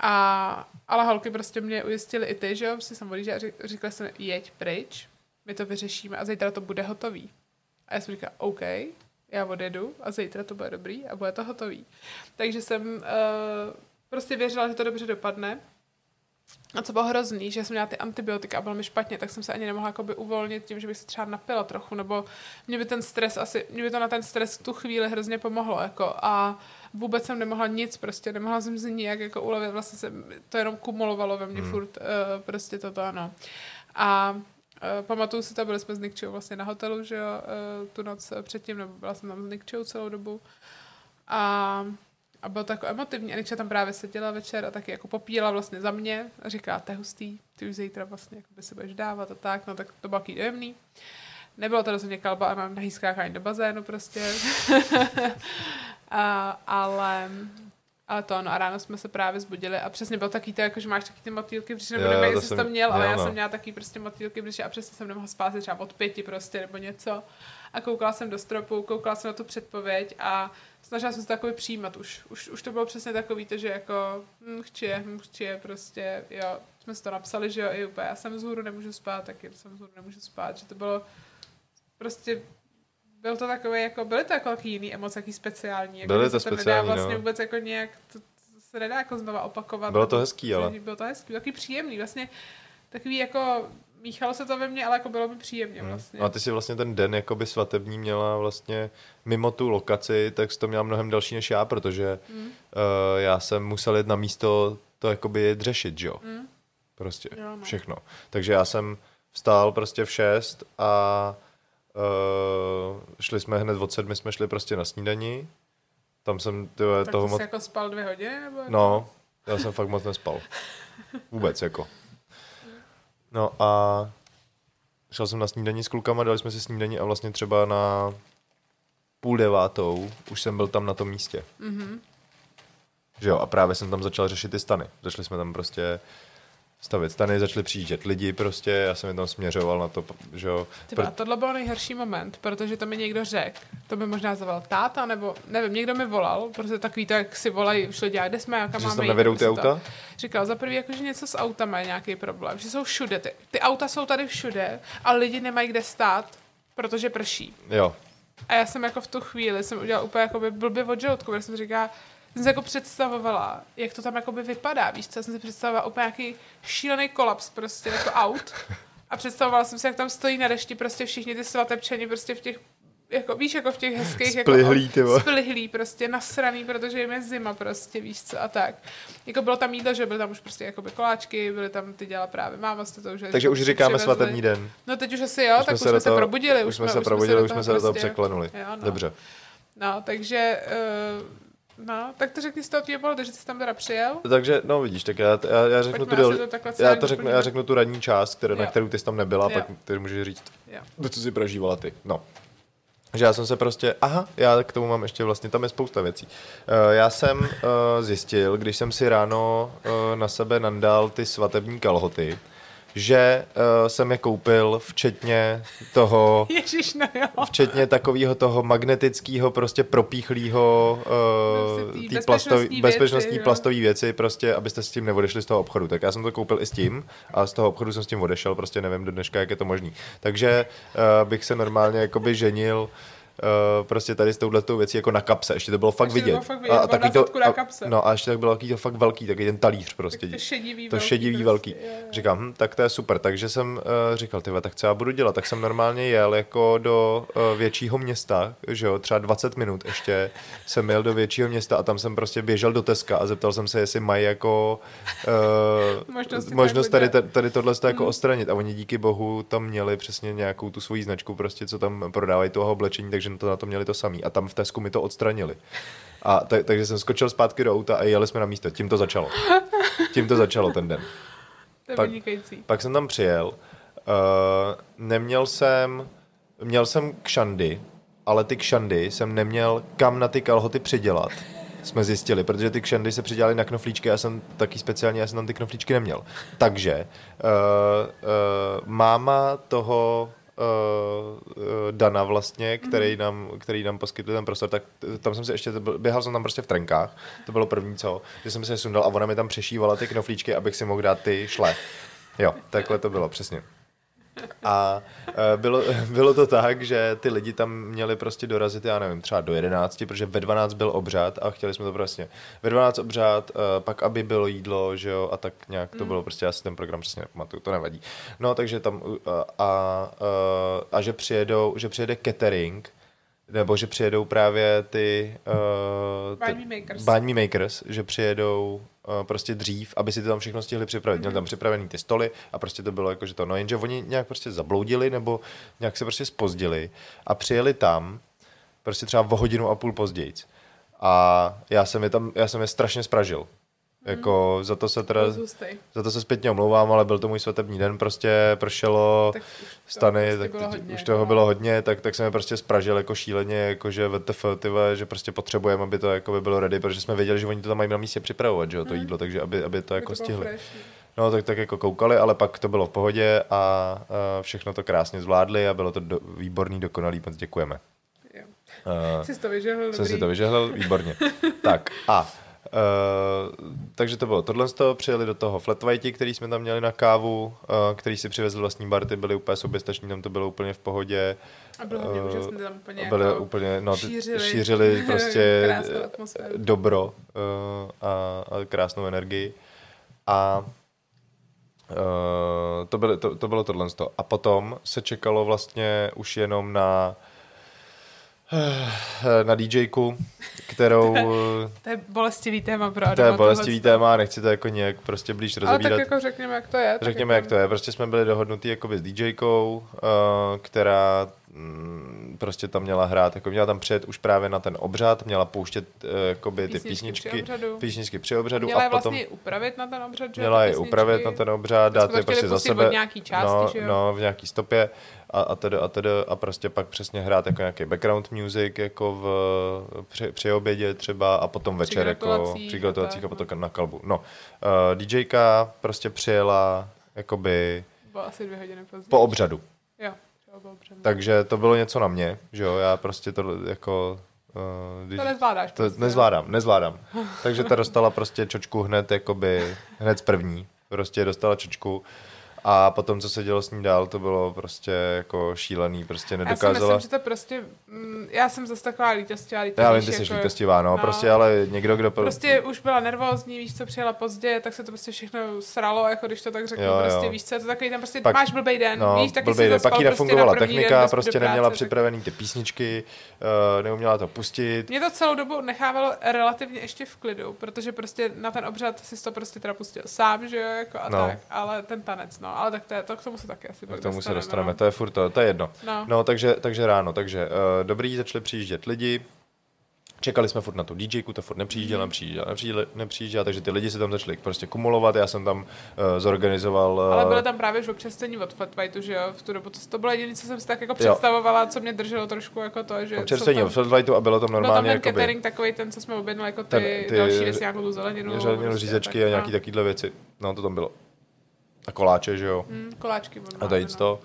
A, ale holky prostě mě ujistily i ty, že jo, prostě jsem odjížděla a říkala jsem, jeď pryč, my to vyřešíme a zítra to bude hotový. A já jsem říkala, OK, já odjedu a zítra to bude dobrý a bude to hotový. Takže jsem uh, prostě věřila, že to dobře dopadne. A co bylo hrozný, že jsem měla ty antibiotika a bylo mi špatně, tak jsem se ani nemohla jakoby uvolnit tím, že bych se třeba napila trochu, nebo mě by ten stres asi, mě by to na ten stres v tu chvíli hrozně pomohlo, jako a vůbec jsem nemohla nic, prostě nemohla jsem se nijak jako ulevit, vlastně se to jenom kumulovalo ve mně hmm. furt, uh, prostě toto ano. A uh, pamatuju si to, byli jsme s Nikčou vlastně na hotelu, že jo, uh, tu noc předtím, nebo byla jsem tam s Nikčou celou dobu. A a bylo to jako emotivní. A Nikča tam právě seděla večer a taky jako popíjela vlastně za mě a říká, to je hustý, ty už zítra vlastně jako by se budeš dávat a tak, no tak to bylo taky dojemný. Nebylo to rozhodně kalba na hýskách ani do bazénu prostě. a, ale, ale to ano, a ráno jsme se právě zbudili a přesně bylo taky to, jako, že máš taky ty motýlky, protože nebo nevím, jestli jsi to měl, ale měl, já no. jsem měla taky prostě motýlky, protože já přesně jsem nemohla spát třeba od pěti prostě nebo něco. A koukala jsem do stropu, koukala jsem na tu předpověď a snažila jsem se takový přijímat už. Už, už to bylo přesně takový, to, že jako hm, chci je, hm, je, prostě, jo, jsme si to napsali, že jo, i úplně, já jsem vzhůru nemůžu spát, taky jsem vzhůru nemůžu spát, že to bylo prostě byl to takový, jako, byly to jako taky jiný emoce, jaký speciální. Jako, Byly to se nedá speciální, vlastně no. vůbec jako nějak, to, to se nedá jako znova opakovat. Bylo to hezký, ale. Bylo to hezký, takový příjemný, vlastně takový jako, míchalo se to ve mně, ale jako bylo mi příjemně vlastně. No a ty si vlastně ten den jakoby svatební měla vlastně mimo tu lokaci, tak jsi to měla mnohem další než já, protože Mm. uh, já jsem musel jít na místo to jakoby jet řešit, jo? Mm. Prostě Jo, no. všechno. Takže já jsem vstál prostě v šest a uh, šli jsme hned od sedmi, jsme šli prostě na snídani. Tam jsem tyhle, Tak toho moc... jako spal dvě hodiny? Nebo? No, já jsem fakt moc nespal. Vůbec jako. No a šel jsem na snídaní s klukama, dali jsme si snídaní a vlastně třeba na půl devátou už jsem byl tam na tom místě. Mhm. Že jo, a právě jsem tam začal řešit ty stany. Začali jsme tam prostě stavět stany, začali přijíždět lidi prostě, já jsem je tam směřoval na to, že jo. Tyba, a tohle byl nejhorší moment, protože to mi někdo řekl, to by možná zavolal táta, nebo nevím, někdo mi volal, protože takový to, jak si volají už lidi, a kde jsme, jaká že máme tam jít, nevedou ty auta? To. Říkal, za prvý, jako, že něco s autama je nějaký problém, že jsou všude, ty, ty auta jsou tady všude, a lidi nemají kde stát, protože prší. Jo, A já jsem jako v tu chvíli, jsem udělala úplně jakoby blbě od žaludku, protože jsem říkala, jsem si jako představovala, jak to tam jakoby vypadá, víš co, já jsem si představovala úplně nějaký šílený kolaps prostě jako aut a představovala jsem si, jak tam stojí na dešti prostě všichni ty svatebčani prostě v těch jako, víš, jako v těch hezkých, Splihlý, ty jako, vole. splihlý, prostě nasraný, protože jim je zima prostě, víš co, a tak. Jako bylo tam jídlo, že byly tam už prostě jakoby koláčky, byly tam, ty dělala právě máma, jste to už takže už říkáme přivezli. svatební den. No teď už asi jo, tak už do jsme se toho- probudili. Už jsme se probudili, už jsme se do toho překlenuli. Jo, no. Dobře. No, takže, uh, no, tak to řekni z toho tvýho pohledu, že jsi tam teda přijel. Takže, no vidíš, tak já, já, já řeknu Pojďme tu, del, to já to řeknu, já řeknu tu radní část, které, na kterou ty jsi tam nebyla, Jo. pak ty můžeš říct Jo. to, co jsi prožívala ty. No. Že já jsem se prostě, aha, já k tomu mám ještě vlastně, tam je spousta věcí. Uh, já jsem uh, zjistil, když jsem si ráno uh, na sebe nandal ty svatební kalhoty, že uh, jsem je koupil včetně toho, Ježíš, no jo. včetně takového toho magnetického, prostě propíchlého uh, tý tý plastové, bezpečnostní bezpečnostní věci, jo. plastové věci, prostě, abyste s tím neodešli z toho obchodu. Tak já jsem to koupil i s tím a z toho obchodu jsem s tím odešel, prostě nevím do dneška, jak je to možný. Takže uh, bych se normálně jakoby ženil uh, prostě tady s touhletou věcí jako na kapse, ještě to bylo fakt Ještě to vidět. bylo fakt vidět, to bylo na taky fotku na a- kapse. No a ještě tak bylo taky to fakt velký, taky ten talíř prostě. To šedivý to velký šedivý prostě, velký. jo. Říkám, hm, tak to je super. Takže jsem uh, říkal, ty vole, tak co já budu dělat? Tak jsem normálně jel jako do uh, většího města, že jo, třeba 20 minut ještě jsem jel do většího města a tam jsem prostě běžel do Teska a zeptal jsem se, jestli mají jako uh, to možnost tady, tady, tady tohle to jako odstranit. A oni díky bohu tam měli přesně nějakou tu svoji značku, prostě co tam prodávají toho oblečení, takže to na to měli to samý. A tam v Tesku mi to odstranili. A ta, takže jsem skočil zpátky do auta a jeli jsme na místo. Tím to začalo. Tím to začalo ten den. To je Pak- vynikající. Pak jsem tam přijel. Uh, neměl jsem, měl jsem kšandy, ale ty kšandy jsem neměl kam na ty kalhoty přidělat. Jsme zjistili, protože ty kšandy se přidělaly na knoflíčky a já jsem taky speciálně, já jsem tam ty knoflíčky neměl. Takže uh, uh, máma toho uh, Dana vlastně, který nám, který nám poskytl ten prostor, tak tam jsem si ještě, běhal jsem tam prostě v trenkách, to bylo první co, že jsem se sundal a ona mi tam přešívala ty knoflíčky, abych si mohl dát ty šle. Jo, takhle to bylo, přesně. A e, bylo, bylo to tak, že ty lidi tam měli prostě dorazit, já nevím, třeba do 11, protože ve 12 byl obřad a chtěli jsme to prostě. Ve 12 obřad, e, pak aby bylo jídlo, že jo, a tak nějak to bylo prostě, já si ten program přesně nepamatuju, to nevadí. No, takže tam e, a, a, a že přijedou, že přijede catering, nebo že přijedou právě ty... Uh, Buy Me Makers. Makers, že přijedou prostě dřív, aby si to tam všechno stihli připravit. Měli tam připravený ty stoly a prostě to bylo jako, že to, no jenže oni nějak prostě zabloudili nebo nějak se prostě spozdili a přijeli tam prostě třeba o hodinu a půl později. A já jsem je tam, já jsem je strašně spražil. Jako za to se teda, Zůstej. za to se zpětně omlouvám, ale byl to můj svatební den, prostě pršelo, Tak to stany, prostě tak bylo hodně, už toho no. bylo hodně, tak, tak jsem je prostě spražil jako šíleně, jako že VTF, ty vole, že prostě potřebujeme, aby to jako by bylo ready, protože jsme věděli, že oni to tam mají na místě připravovat, že jo, to jídlo, takže aby, aby to Aby jako to stihli. fresh. No, tak, tak jako koukali, ale pak to bylo v pohodě a, a všechno to krásně zvládli a bylo to do, výborný, dokonalý, moc děkujeme. Jo. Uh, Jsi to vyžehl, jsem si dobrý. to vyžehlil, výborně. tak a Uh, takže to bylo tohle z toho, přijeli do toho Flat Whitey, který jsme tam měli na kávu, uh, který si přivezli vlastní barty, byli úplně soběstační, tam to bylo úplně v pohodě. A bylo hodně Eh, úžasné tam úplně byli jako úplně, no, šířili, šířili prostě dobro uh, a, a krásnou energii. A uh, to, byly, to, to bylo tohle. z toho. A potom se čekalo vlastně už jenom na na DJku, kterou To je bolestivý téma pro to je Adama bolestivý tohleto. téma, nechci to jako nějak prostě blíž Ale rozebírat. tak jako řekněme, jak to je. Řekněme, jako, jak to je. Prostě jsme byli dohodnutí jakoby s DJkou, uh, která mm, prostě tam měla hrát, jako měla tam přijet už právě na ten obřad, měla pouštět uh, jakoby ty Písničky při písničky, obřadu. písničky při obřadu Měla a je potom vlastně upravit na ten obřad, že? měla je upravit na ten obřad, dát je to prostě za sebe. nějaký části, no, že jo? no, v nějaký stopě a, a tedy a tedy a prostě pak přesně hrát jako nějaký background music jako v, při, při obědě třeba a potom večer jako při a gratulacích a potom na kalbu. No, uh, DJka prostě přijela jakoby Bylo asi dvě hodiny později. po obřadu. Jo, po obřadu. Takže to bylo něco na mě, že jo, já prostě to jako... Uh, když, To nezvládáš to prostě, nezvládám, nezvládám. Takže ta dostala prostě čočku hned, jakoby, hned z první. Prostě dostala čočku. A potom, co se dělo s ní dál, to bylo prostě jako šílený, prostě Já si nedokázala... myslím, že to prostě, mm, já jsem zase taková lítostivá, Já vím, ty jsi lítostivá, no, no. prostě, ale někdo, kdo... Prostě už byla nervózní, víš co, přijela pozdě, tak se to prostě všechno sralo, jako když to tak řeknu, Jo, jo. prostě víš co, je to takový ten prostě, Pak- máš blbej den, No, víš, taky blbej si den. zaspal Pak jí prostě nefungovala na první technika, den prostě práce, neměla tak- připravený ty písničky, uh, neuměla to pustit. Mě to celou dobu nechávalo relativně ještě v klidu, protože prostě na ten obřad si to prostě teda pustil sám, že jo, jako a No. tak, ale ten tanec, no, ale tak to, je, to k tomu se taky asi K tomu se dostaneme, no. to je furt to, to je jedno. No. No, takže, takže ráno, takže uh, dobrý, začali přijíždět lidi, čekali jsme furt na tu DJku, ta furt nepřijížděla, Mhm. nepřijížděla, nepřijížděla, nepřijížděla, takže ty lidi se tam začali prostě kumulovat, já jsem tam uh, zorganizoval... Uh, Ale bylo tam právě už občerstvení od Flat Whiteu, že jo, v tu dobu. To, to bylo jediné, co jsem si tak jako představovala, co mě drželo trošku jako to, že... občerstvení od Floodlightu a bylo tam Byl tam normálně ten jakoby... catering takový, ten, co jsme objednali, jako ty, Ten- ty další věci, nějakou tu zeleninu. Řadinu, prostě řízečky tak, a nějaký no. takovýhle věci. No, to tam bylo. A koláče, že jo. Mm, koláčky. A tady to.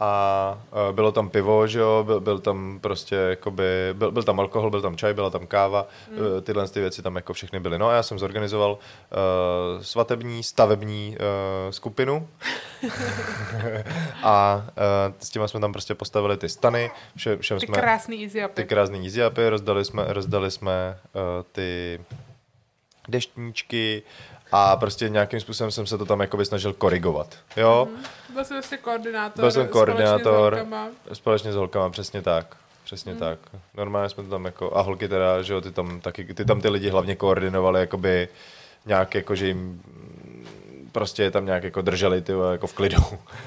a uh, bylo tam pivo, že jo, byl, byl tam prostě jakoby, byl, byl tam alkohol, byl tam čaj, byla tam káva, mm. uh, tyhle ty věci tam jako všechny byly. No a já jsem zorganizoval uh, svatební, stavební uh, skupinu a uh, s těma jsme tam prostě postavili ty stany. Vše, všem Ty jsme, krásný easy upy. ty krásný easy upy, rozdali jsme, rozdali jsme uh, ty deštníčky a prostě nějakým způsobem jsem se to tam jakoby snažil korigovat. Jo? Mhm. Byl jsem vlastně koordinátor. Byl jsem koordinátor. společně s holkama. Společně s holkama, přesně tak. Přesně Hmm. tak. Normálně jsme to tam jako, a holky teda, že jo, ty tam taky, ty tam ty lidi hlavně koordinovali, jakoby nějak jako, že jim prostě je tam nějak jako drželi ty jako v klidu.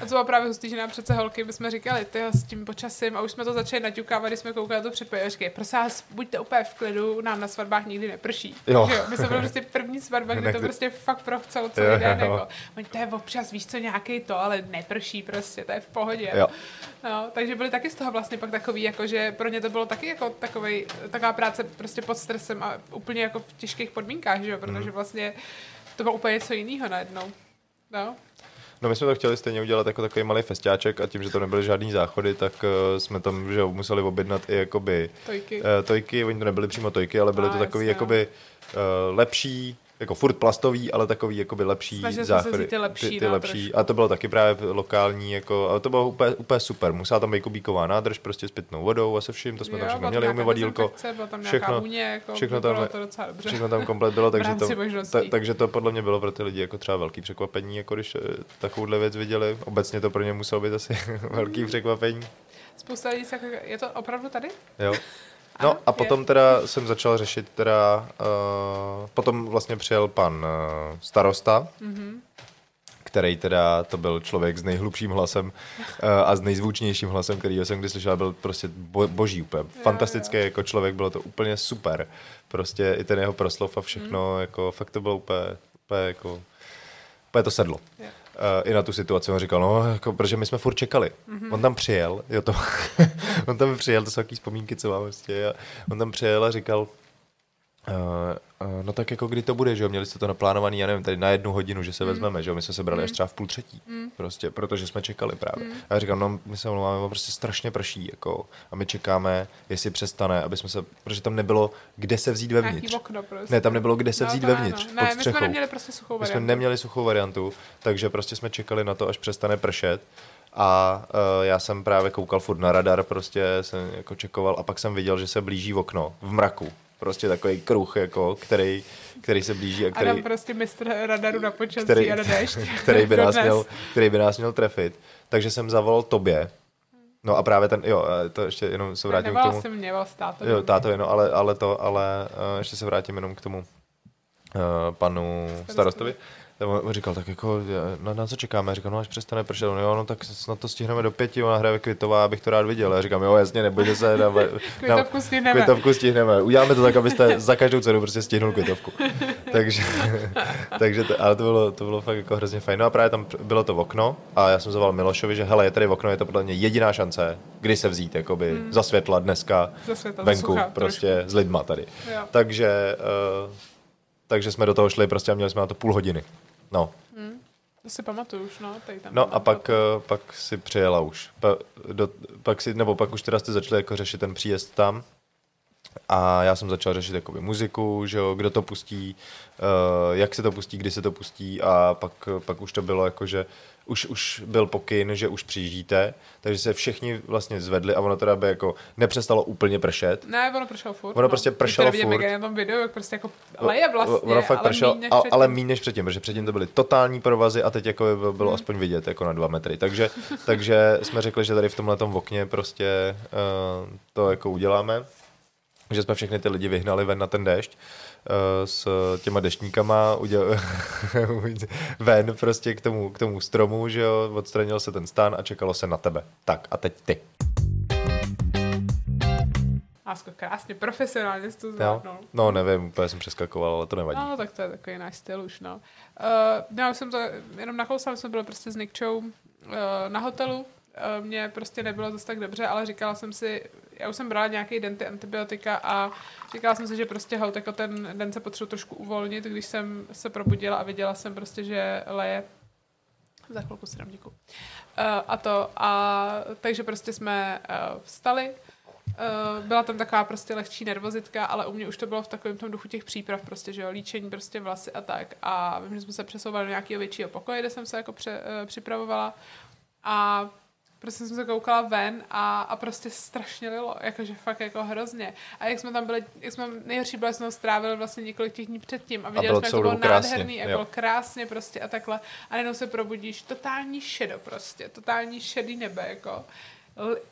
A to bylo právě hustý, že nám přece holky bychom říkali, ty s tím počasím a už jsme to začali naťukávat, když jsme koukali to říkají, prosím vás, buďte úplně v klidu, nám na svatbách nikdy neprší. Jo. Že My jsme byli prostě první svatba, kdy to prostě fakt pro celý, Jo, den. jo. Jako, oni, to je občas, víš co, nějaký to, ale neprší prostě, to je v pohodě. Jo. No, takže byli taky z toho vlastně pak takový, jako že pro ně to bylo taky jako takovej, taková práce prostě pod stresem a úplně jako v těžkých podmínkách, že jo, protože Mhm. vlastně to bylo úplně něco jiného najednou. No. No my jsme to chtěli stejně udělat jako takový malý festiáček a tím, že to nebyly žádný záchody, tak uh, jsme tam že museli objednat i jakoby Tojky. uh, tojky, oni to nebyly přímo tojky, ale byly A, to takový jasně, jakoby uh, lepší, jako furt plastový, ale takový jakoby lepší Snažili jsme se záchody. ty lepší, ty, ty no, lepší. trošku. A to bylo taky právě lokální, jako, a to bylo úplně, úplně super. Musela tam být kubíková nádrž prostě s pitnou vodou a se vším, to jsme tam Jo, všechno tam měli, nějaká umyvadílko. všechno- vůně, jako všechno tam- to docela dobře. Všechno tam komplet bylo, takže to, ta, takže to podle mě bylo pro ty lidi jako třeba velký překvapení, jako když eh, takovouhle věc viděli. Obecně to pro ně muselo být asi velký překvapení. Spousta lidí se jako, je to opravdu tady? Jo. No a je. potom teda jsem začal řešit teda, uh, potom vlastně přijel pan uh, starosta, Mhm. který teda, to byl člověk s nejhlubším hlasem uh, a s nejzvučnějším hlasem, který jsem kdy slyšel, byl prostě bo, boží úplně, fantastický jako člověk, bylo to úplně super. Prostě i ten jeho proslov a všechno, Mhm. jako fakt to bylo úplně, úplně jako, úplně to sedlo. Jo. Uh, I na tu situaci on říkal, no, jako, protože my jsme furt čekali. Mhm. Mm-hmm. On tam přijel, jo to, on tam přijel, to jsou takové vzpomínky, co mám prostě, a on tam přijel a říkal, Uh, no tak jako kdy to bude, že jo, měli jste to naplánovaný, já nevím, tady na jednu hodinu, že se vezmeme, že jo, my jsme se brali až třeba v půl třetí, prostě, protože jsme čekali právě. A já říkám, no my se omlouváme, prostě strašně prší, jako, a my čekáme, jestli přestane, aby jsme se, protože tam nebylo, kde se vzít vevnitř. okno prostě. Ne, tam nebylo kde se No, vzít ne, vevnitř, no. pod Ne, my jsme střechou. neměli prostě suchou My jsme variantu. neměli suchou variantu, takže prostě jsme čekali na to, až přestane pršet. A uh, já jsem právě koukal furt na radar, prostě jsem jako čekoval a pak jsem viděl, že se blíží okno v mraku. Prostě takový kruh, jako, který, který se blíží a který, Adam prostě mistr radaru na počasí který, a na déšť. který, by nás měl, který by nás měl trefit. Takže jsem zavolal tobě. No a právě ten, jo, eh, to ještě jenom se vrátím k Nevolal tomu. jsem mě, volal státu. Jo, táto, no, ale, ale to, ale uh, ještě se vrátím jenom k tomu uh, panu starostovi. Tam On říkal, tak jako, na, na co čekáme? Říkal, no až přestane pršet. No jo, no tak snad to stihneme do pěti, ona hraje Kvitová, abych to rád viděl. Já říkám, jo, jasně, nebojte se, na, Kvitovku stihneme. Kvitovku stihneme. Uděláme to tak, abyste za každou cenu prostě stihnul kvitovku. takže, takže to, ale to bylo, to bylo fakt jako hrozně fajn. No a právě tam bylo to v okno a já jsem zavolal Milošovi, že hele, je tady v okno, je to podle mě jediná šance, kdy se vzít, jakoby hmm. za světla dneska Za světla, za venku, sucha, prostě s lidma tady. Jo. Takže, uh, takže jsme do toho šli prostě a měli jsme na to půl hodiny. No, To si pamatuju už, no. Tady tam no a pak, uh, pak si přijela už. Pa, do, pak si, nebo pak už teda jste začali jako řešit ten příjezd tam. A já jsem začal řešit jakoby muziku, že jo, kdo to pustí, uh, jak se to pustí, kdy se to pustí a pak, pak už to bylo jako, že už, už byl pokyn, že už přijíždíte, takže se všichni vlastně zvedli a ono teda by jako nepřestalo úplně pršet. Ne, ono pršelo furt. Ono no. prostě pršelo vidím, furt. je na tom videu, jak prostě jako leje vlastně, ono fakt ale pršelo, míň než a, předtím. ale méně než předtím, protože předtím to byly totální provazy a teď jako by bylo aspoň vidět jako na dva metry. Takže, takže jsme řekli, že tady v tomhle okně prostě uh, to jako uděláme že jsme všechny ty lidi vyhnali ven na ten déšť uh, s těma deštníkama uděl... ven prostě k tomu, k tomu stromu, že jo, odstranil se ten stan a čekalo se na tebe. Tak a teď ty. Lásko, krásně, profesionálně jsi to zvládnul. No nevím, úplně jsem přeskakoval, ale to nevadí. No, tak to je takový náš styl už, no. Uh, já jsem to jenom nakousal, jsme byli prostě s Nikčou uh, na hotelu. Uh, mně prostě nebylo zase tak dobře, ale říkala jsem si, já už jsem brala nějaký den ty antibiotika a říkala jsem si, že prostě holt, jako ten den se potřebuji trošku uvolnit, když jsem se probudila a viděla jsem prostě, že leje Za chvilku si dám děkuji. Uh, a to, a takže prostě jsme uh, vstali, Uh, byla tam taková prostě lehčí nervozitka, ale u mě už to bylo v takovém tom duchu těch příprav, prostě, že jo, líčení prostě vlasy a tak. A vím, že jsme se přesouvali do nějakého většího pokoje, kde jsem se jako pře, uh, připravovala. A prostě jsem se koukala ven a, a prostě strašně lilo, jakože fakt jako hrozně. A jak jsme tam byli, jak jsme nejhorší bylo, jsme strávili vlastně několik těch dní předtím a viděli jsme, jak to bylo nádherný, jak bylo krásně prostě a takhle. A jenom se probudíš, totální šedo prostě, totální šedý nebe, jako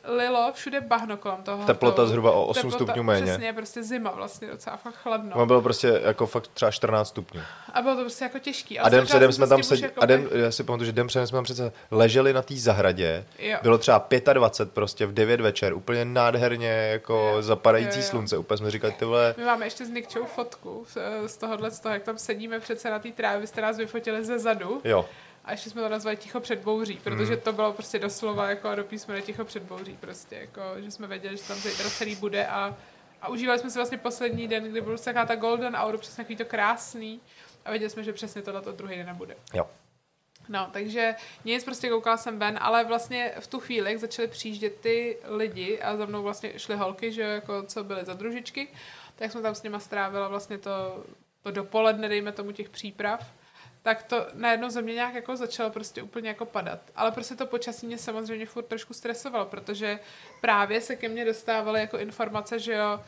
lilo, všude bahno kolem toho. Teplota zhruba o 8 Teplota, stupňů méně. Přesně, prostě zima vlastně docela fakt chladno. No bylo prostě jako fakt třeba 14 stupňů. A bylo to prostě jako těžký. A den předem jsme tam sedli, jako a den, já si pamatuju, že den předem jsme tam přece leželi na té zahradě. Jo. Bylo třeba 25 prostě v 9 večer, úplně nádherně jako jo. zapadající jo, jo. slunce. Úplně jsme říkali, ty vole... My máme ještě s Nikčou fotku z tohohle, z toho, jak tam sedíme přece na té trávě, vy jste nás vyfotili ze zadu. Jo. A ještě jsme to nazvali ticho před bouří, protože mm. to bylo prostě doslova jako do písmene ticho před bouří prostě, jako, že jsme věděli, že tam zítra celý bude a, a užívali jsme si vlastně poslední den, kdy byl taková ta golden hour, přesně takový to krásný a věděli jsme, že přesně tohle druhý den nebude. Jo. No, takže nic, prostě koukala jsem ven, ale vlastně v tu chvíli, jak začaly přijíždět ty lidi a za mnou vlastně šly holky, že jako co byly za družičky, tak jsme tam s nima strávila vlastně to, to dopoledne, dejme tomu těch příprav tak to najednou ze mě nějak jako začalo prostě úplně jako padat. Ale prostě to počasí mě samozřejmě furt trošku stresovalo, protože právě se ke mně dostávaly jako informace, že jo,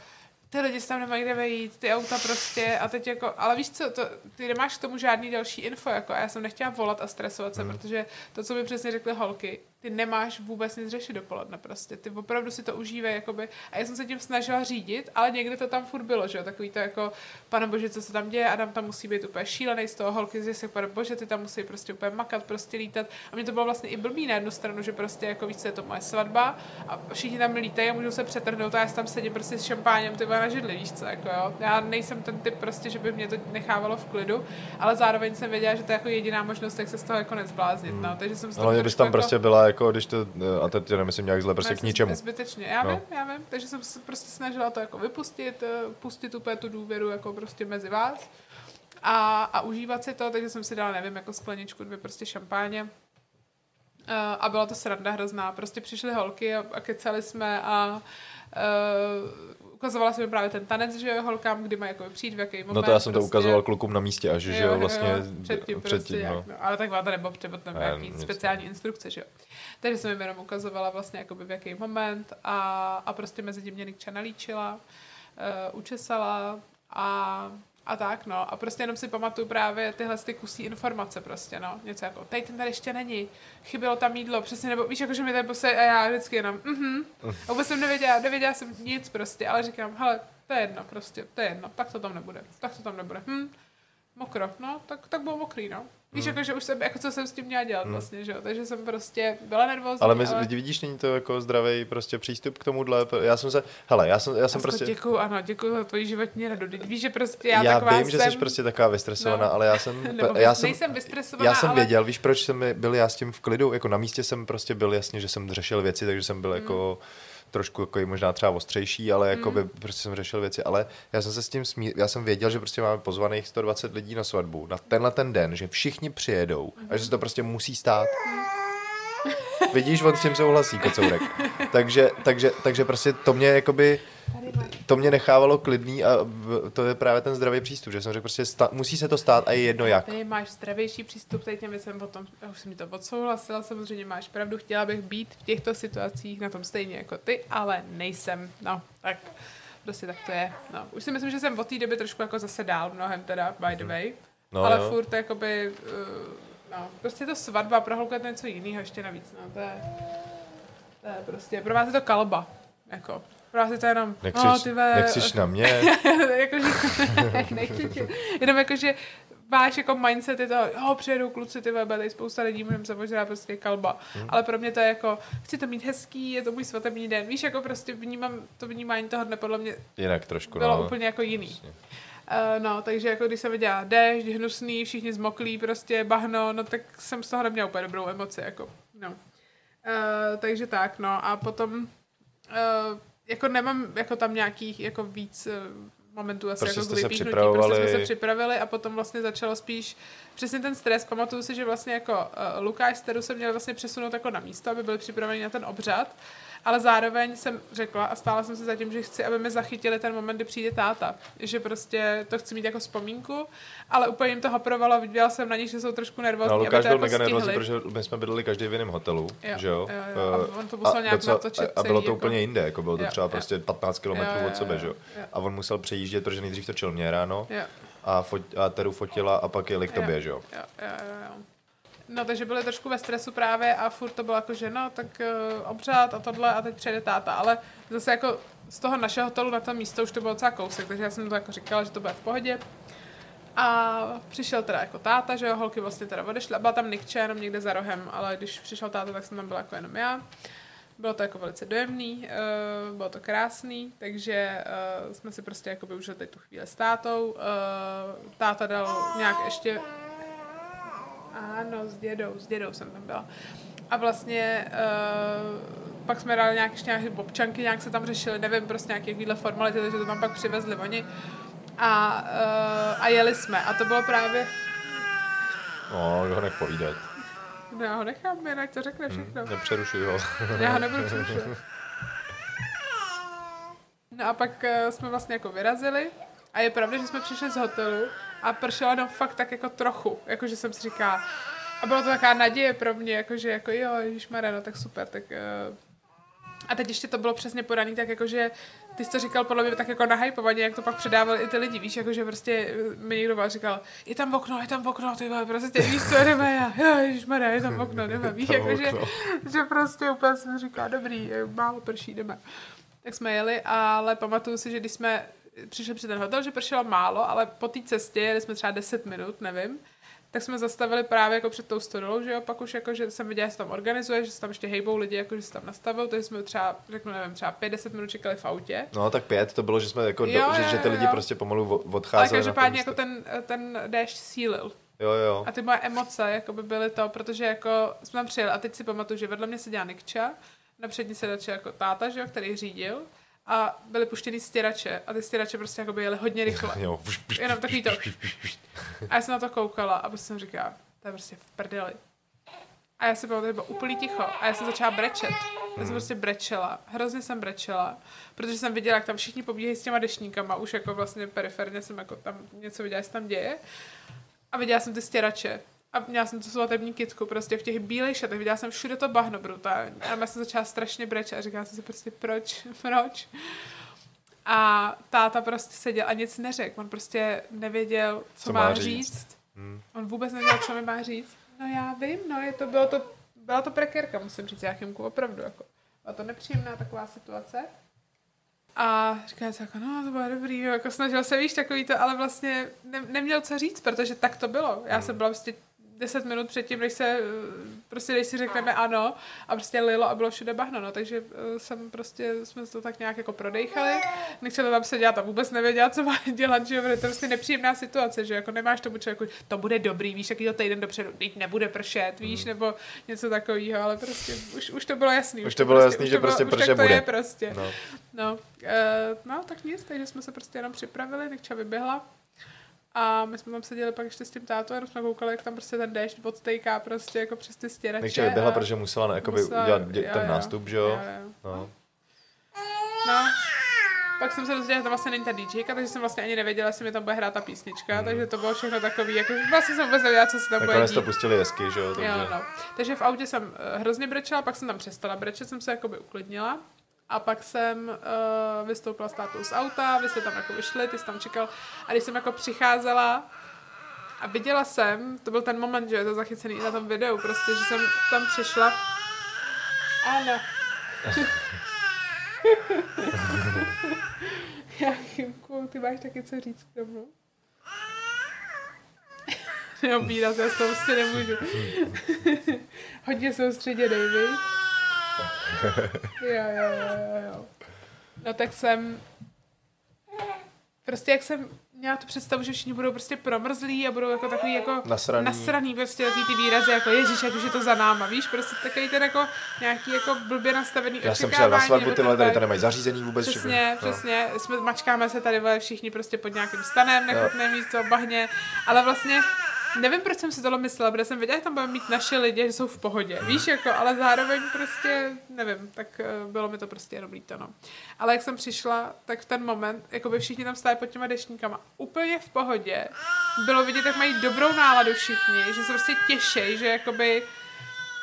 ty lidi tam nemají kde vejít, ty auta prostě a teď jako, ale víš co, to, ty nemáš k tomu žádný další info, jako a já jsem nechtěla volat a stresovat se, hmm. protože to, co by přesně řekly holky, ty nemáš vůbec nic řešit dopoledne prostě, ty opravdu si to užívej, jakoby, a já jsem se tím snažila řídit, ale někdy to tam furt bylo, že jo, takový to jako, pane bože, co se tam děje, Adam tam musí být úplně šílený z toho, holky z si pane bože, ty tam musí prostě úplně makat, prostě lítat, a mě to bylo vlastně i blbý na jednu stranu, že prostě jako víc je to moje svatba a všichni tam lítají a můžou se přetrhnout a já tam sedím prostě s šampáněm, ty na židli, víš co, jako jo, já nejsem ten typ prostě, že by mě to nechávalo v klidu, ale zároveň jsem věděla, že to je jako jediná možnost, jak se z toho jako nezbláznit, no, takže jsem z toho ale bys tam jako... prostě byla jako, když to, a teď tě nemyslím nějak zle, prostě ne, k ničemu. Zbytečně, já no. vím, já vím, takže jsem se prostě snažila to jako vypustit, eh, pustit úplně tu důvěru jako prostě mezi vás a, a užívat si to, takže jsem si dala, nevím, jako skleničku, dvě prostě šampáně, uh, a byla to sranda hrozná. Prostě přišly holky a, a kecali jsme a uh, ukazovala jsem právě ten tanec, že jo, holkám, kdy mají jako přijít, v jaký moment. No to já jsem prostě... to ukazoval klukům na místě a že, jo, že jo, vlastně jo, předtím, předtím prostě, no. Jak, no. Ale tak to nebo třeba tam nějaký speciální nic. instrukce, že jo. Takže jsem jim jenom ukazovala vlastně jakoby v jaký moment a, a prostě mezi tím mě Nikča nalíčila, uh, učesala a a tak, no. A prostě jenom si pamatuju právě tyhle ty kusí informace prostě, no. Něco jako, tady ten tady ještě není, chybělo tam jídlo, přesně, nebo víš, jako, že mi tady posej a já vždycky jenom, mhm. A vůbec jsem nevěděla, nevěděla jsem nic prostě, ale říkám, hele, to je jedno prostě, to je jedno, tak to tam nebude, tak to tam nebude, hm, mokro, no, tak, tak bylo mokrý, no. Víš, hmm. jako, že už jsem, jako co jsem s tím měla dělat hmm. vlastně, že jo, takže jsem prostě byla nervózní. Ale, my, ale... vidíš, není to jako zdravý prostě přístup k tomuhle, já jsem se, hele, já jsem, já jsem prostě... Děkuju, ano, děkuju za tvoji životní radu, víš, že prostě já, já taková vím, jsem... že jsi prostě taková vystresovaná, no. ale já jsem, Nebo já jsem, nejsem vystresovaná, já jsem ale... věděl, víš, proč jsem byl já s tím v klidu, jako na místě jsem prostě byl jasně, že jsem řešil věci, takže jsem byl hmm. jako trošku jako možná třeba ostřejší, ale jako by mm. prostě jsem řešil věci, ale já jsem se s tím smí, já jsem věděl, že prostě máme pozvaných 120 lidí na svatbu na tenhle ten den, že všichni přijedou mm. a že se to prostě musí stát. Vidíš, on s tím souhlasí, kocourek. Takže, takže, takže prostě to mě jakoby, to mě nechávalo klidný a to je právě ten zdravý přístup, že jsem řekl prostě sta- musí se to stát a je jedno jak. Ty máš zdravější přístup, teď těm věcem tom, já už jsem mi to odsouhlasila, samozřejmě máš pravdu, chtěla bych být v těchto situacích na tom stejně jako ty, ale nejsem, no, tak prostě tak to je. No. Už si myslím, že jsem od té doby trošku jako zase dál mnohem teda, by the mhm. way, no, ale jo. furt jakoby, uh, no, prostě to svatba, pro holku je to něco jiného ještě navíc, no, to je, to je prostě, pro vás je to kalba, jako, Právě to jenom, nekřič, no, ty ve... nekřič na mě. jakože, jenom jakože máš jako mindset je to, jo, přijedou kluci, ty webe, tady spousta lidí, můžeme se možná prostě kalba. Hmm. Ale pro mě to je jako, chci to mít hezký, je to můj svatební den. Víš, jako prostě vnímám, to vnímání toho dne podle mě Jinak trošku, bylo no. úplně jako jiný. Uh, no, takže jako když se viděla déšť, hnusný, všichni zmoklí, prostě bahno, no tak jsem z toho neměla úplně dobrou emoci, jako, no. Uh, takže tak, no a potom uh, jako nemám jako tam nějakých jako víc, momentů asi Prostě jako k vypíchnutí. Prostě jsme se připravili a potom vlastně začalo spíš přesně ten stres. Pamatuju si, že vlastně jako uh, Lukáš s Teru se měl vlastně přesunout jako na místo, aby byli připraveni na ten obřad. Ale zároveň jsem řekla a stála jsem se za tím, že chci, aby mi zachytili ten moment, kdy přijde táta. Že prostě to chci mít jako vzpomínku, ale úplně jim to hoprovalo, viděla jsem na nich, že jsou trošku nervózní. No, Lukáš byl jako mega nervózní, protože my jsme bydleli každý v jiném hotelu, Jo, že jo? jo, jo. A on to musel nějak docela- natočit a bylo to jako- úplně jinde, jako bylo to Jo, třeba jo. prostě 15 km Jo, jo, od sebe, že jo? A on musel přejíždět, protože nejdřív točil mě ráno Jo. a, fot, a Teru fotila a pak jeli k tobě, že jo? Jo, jo, jo, jo. No, takže byli trošku ve stresu právě a furt to bylo jako, že no, tak uh, obřád a tohle a teď přijede táta, ale zase jako z toho našeho hotelu na to místo už to bylo docela kousek, takže já jsem to jako říkala, že to bude v pohodě. A přišel teda jako táta, že jo, holky vlastně teda odešly a byla tam Nikče jenom někde za rohem, ale když přišel táta, tak jsem tam byla jako jenom já. Bylo to jako velice dojemný, uh, bylo to krásný, takže uh, jsme si prostě jako užili teď tu chvíli s tátou. Uh, táta dal nějak ještě ano, s dědou, s dědou jsem tam byla. A vlastně uh, pak jsme dali nějak ještě nějaké občanky, nějak se tam řešili, nevím, prostě nějaké takovéhle formality, takže to tam pak přivezli oni. A, uh, a jeli jsme. A to bylo právě... No, ho nech povídat. No, já ho nechám, jinak to řekne všechno. Nepřerušuj ho. Já ho nebudu přerušovat. No a pak uh, jsme vlastně jako vyrazili a je pravda, že jsme přišli z hotelu a pršelo jenom fakt tak jako trochu, jakože jsem si říkala, a bylo to taková naděje pro mě, jakože jako jo, ježišmarja, no tak super, tak uh, a teď ještě to bylo přesně podaný, tak jakože ty jsi to říkal podle mě tak jako nahypovaně, jak to pak předávali i ty lidi, víš, jakože prostě eh, mi někdo byl říkal, je tam okno, je tam okno, ty vole, prostě víš co, jdeme já, jo, ježišmarja, je tam okno, jdeme, víš, jakože, že prostě úplně jsem říkala, dobrý, eh, málo prší, jdeme. Tak jsme jeli, ale pamatuju si, že když jsme přišli před ten hotel, že pršelo málo, ale po té cestě, jeli jsme třeba 10 minut, nevím, tak jsme zastavili právě jako před tou stodolou, že jo, pak už jako, že jsem viděla, že se tam organizuje, že se tam ještě hejbou lidi, jako, že se tam nastavil, takže jsme třeba, řeknu, nevím, třeba 5-10 minut čekali v autě. No tak pět, to bylo, že jsme jako, Jo, do, že, jo, že ty lidi jo. prostě pomalu Ale odcházeli na každopádně jako ten, ten déšť sílil. Jo, jo. A ty moje emoce jako by byly to, protože jako jsme tam přijeli a teď si pamatuju, že vedle mě seděla Nikča, na přední sedače jako táta, že jo, který řídil a byly puštěný stěrače a ty stěrače prostě jako jeli hodně rychle. jo. Jenom takový to. A já jsem na to koukala a prostě jsem říkala, to je prostě v prdeli. A já pamatuju, že bylo úplný ticho. A já jsem začala brečet. Já jsem prostě brečela. Hrozně jsem brečela. Protože jsem viděla, jak tam všichni pobíhají s těma dešníkama. Už jako vlastně periferně jsem jako tam něco viděla, co tam děje. A viděla jsem ty stěrače. A měla jsem tu svatební kitku prostě v těch bílých šatech. Viděla jsem všude to bahno brutálně. A já jsem začala strašně brečet a říkala jsem si prostě proč, proč. A táta prostě seděl a nic neřekl. On prostě nevěděl, co, Co má má říct. říct. Hmm. On vůbec nevěděl, co mi má říct. No já vím, no je to, bylo to, byla to prekérka, musím říct, Jáchymku, opravdu, jako. Byla to nepříjemná taková situace. A říká se jako, no to bylo dobrý, jo, jako snažil se, víš, takový to, ale vlastně ne, neměl co říct, protože tak to bylo. Já jsem byla prostě 10 minut předtím, než se, eh, prostě než si řekneme ano a prostě lilo a bylo všude bahno, no, takže eh, jsem prostě, jsme to tak nějak jako prodejchali, nechce to tam sedět a vůbec nevěděla, co má dělat, že jo, to je prostě nepříjemná situace, že jako nemáš tomu člověku, to bude dobrý, víš, jaký to týden dopředu, teď nebude pršet, víš, nebo něco takového, ale prostě už, už to bylo jasný. Už to bylo prostě, jasný, už že to bylo- prostě to bude. je prostě. No. No, uh, no, tak nic, takže jsme se prostě jenom připravili, Nikča vyběhla. A my jsme tam seděli pak ještě s tím tátou, jenom jsme koukali, jak tam prostě ten déšť odtejká prostě jako přes ty stěrače. Nechče vyběhla, a protože musela ne, jakoby musela- udělat dě, jo, ten jo. nástup, že jo? Jo, jo. No. No, pak jsem se dozvěděla, že to vlastně není ta DJka, takže jsem vlastně ani nevěděla, jestli mi tam bude hrát ta písnička, takže to bylo všechno takový, jako vlastně jsem vůbec nevěděla, co se tam bude Nakonec to dít. pustili hezky, že jo? Takže... Jo, no. Takže v autě jsem uh, hrozně brečela, pak jsem tam přestala brečet, jsem se jakoby uklidnila. A pak jsem uh, vystoupila s tátou z auta, vy jste tam jako vyšli, ty jsi tam čekal. A když jsem jako přicházela a viděla jsem, to byl ten moment, že je to zachycený i na tom videu, prostě, že jsem tam přišla. Ano. Já, Chymku, ty máš taky co říct k tomu? Neobírat, já z toho prostě nemůžu. Hodně soustředěnej, víš? Jo, jo, jo, jo. No tak jsem... Prostě jak jsem měla tu představu, že všichni budou prostě promrzlí a budou jako takový jako Nasraný. nasraný prostě takový ty výrazy jako ježiš, ať už je to za náma, víš, prostě takový ten jako nějaký jako blbě nastavený Já jsem přijel na svatbu, tyhle tady to nemají zařízení vůbec. Přesně, všechno. No. přesně. Jsme, mačkáme se tady vole, všichni prostě pod nějakým stanem, nechutné místo, bahně, ale vlastně nevím, proč jsem si tohle myslela, protože jsem věděla, že tam budeme mít naše lidi, že jsou v pohodě, víš, jako, ale zároveň prostě, nevím, tak uh, bylo mi to prostě jenom líto, no. Ale jak jsem přišla, tak v ten moment, jako by všichni tam stáli pod těma dešníkama, úplně v pohodě, bylo vidět, jak mají dobrou náladu všichni, že se prostě těší, že jakoby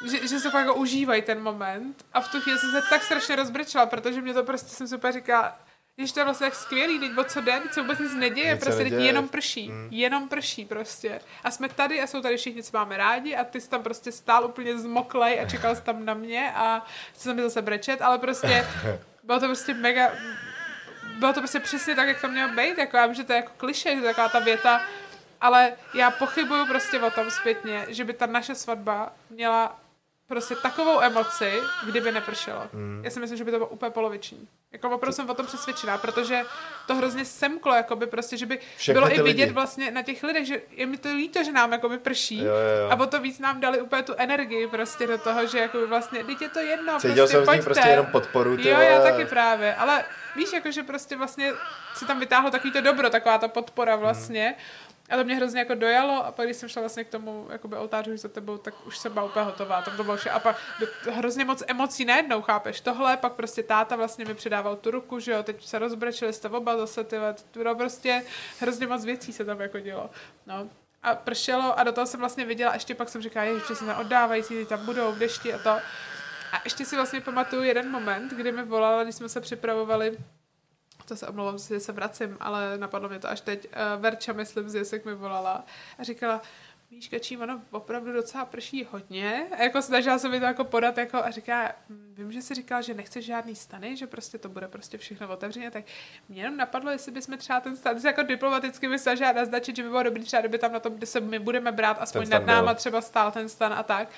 že, že se fakt jako užívají ten moment. A v tu chvíli jsem se tak strašně rozbrečela, protože mě to prostě jsem úplně říkala, že to je vlastně tak skvělý, teď o co teď se vůbec nic neděje, Nic prostě neděje. jenom prší, mm. jenom prší prostě. A jsme tady a jsou tady všichni, co máme rádi a ty jsi tam prostě stál úplně zmoklej a čekal jsi tam na mě a chci se mi zase brečet, ale prostě bylo to prostě mega, bylo to prostě přesně tak, jak to mělo být, jako já vím, že to je jako kliše, že to je taková ta věta, ale já pochybuju prostě o tom zpětně, že by ta naše svatba měla prostě takovou emoci, kdyby nepršelo. Mm. Já si myslím, že by to bylo úplně poloviční. Jako opravdu jsem o tom přesvědčená, protože to hrozně semklo, jakoby prostě, že by Všechny bylo i vidět lidi. vlastně na těch lidech, že je mi to líto, že nám jakoby prší. Jo, jo, jo. A o to víc nám dali úplně tu energii prostě do toho, že jakoby vlastně, teď je to jedno, Cítil prostě jsem pojďte. prostě jenom podporu, ty Jo, vole. já taky právě, ale víš, jako, že prostě vlastně si tam vytáhlo takový to dobro, taková ta podpora vlastně. A to mě hrozně jako dojalo a pak když jsem šla vlastně k tomu jakoby oltáři už za tebou, tak už jsem byla úplně hotová. Tam to bylo vše. A pak do- hrozně moc emocí najednou, chápeš? Tohle, pak prostě táta vlastně mi předával tu ruku, že jo, teď se rozbrečeli jste oba zase, ty bylo prostě hrozně moc věcí se tam jako dělo. No. A pršelo a do toho jsem vlastně viděla, ještě pak jsem říkala, že se neoddávající, ty tam budou v dešti a to. A ještě si vlastně pamatuju jeden moment, kdy mi volala, když jsme se připravovali to se omlouvám, že se vracím, ale napadlo mě to až teď. Uh, Verča, myslím, z Jesek mi volala a říkala, víš, Kačí, ono opravdu docela prší hodně. A jako snažila se mi to jako podat jako a říká, "Hm, vím, že jsi říkal, že nechceš žádný stany, že prostě to bude prostě všechno otevřeně, tak mě jenom napadlo, jestli bychom třeba ten stan, jsi jako diplomaticky mi snažila naznačit, že by bylo dobrý třeba, kdyby tam na tom, kde se my budeme brát, aspoň nad náma byl. třeba stál ten stan a tak.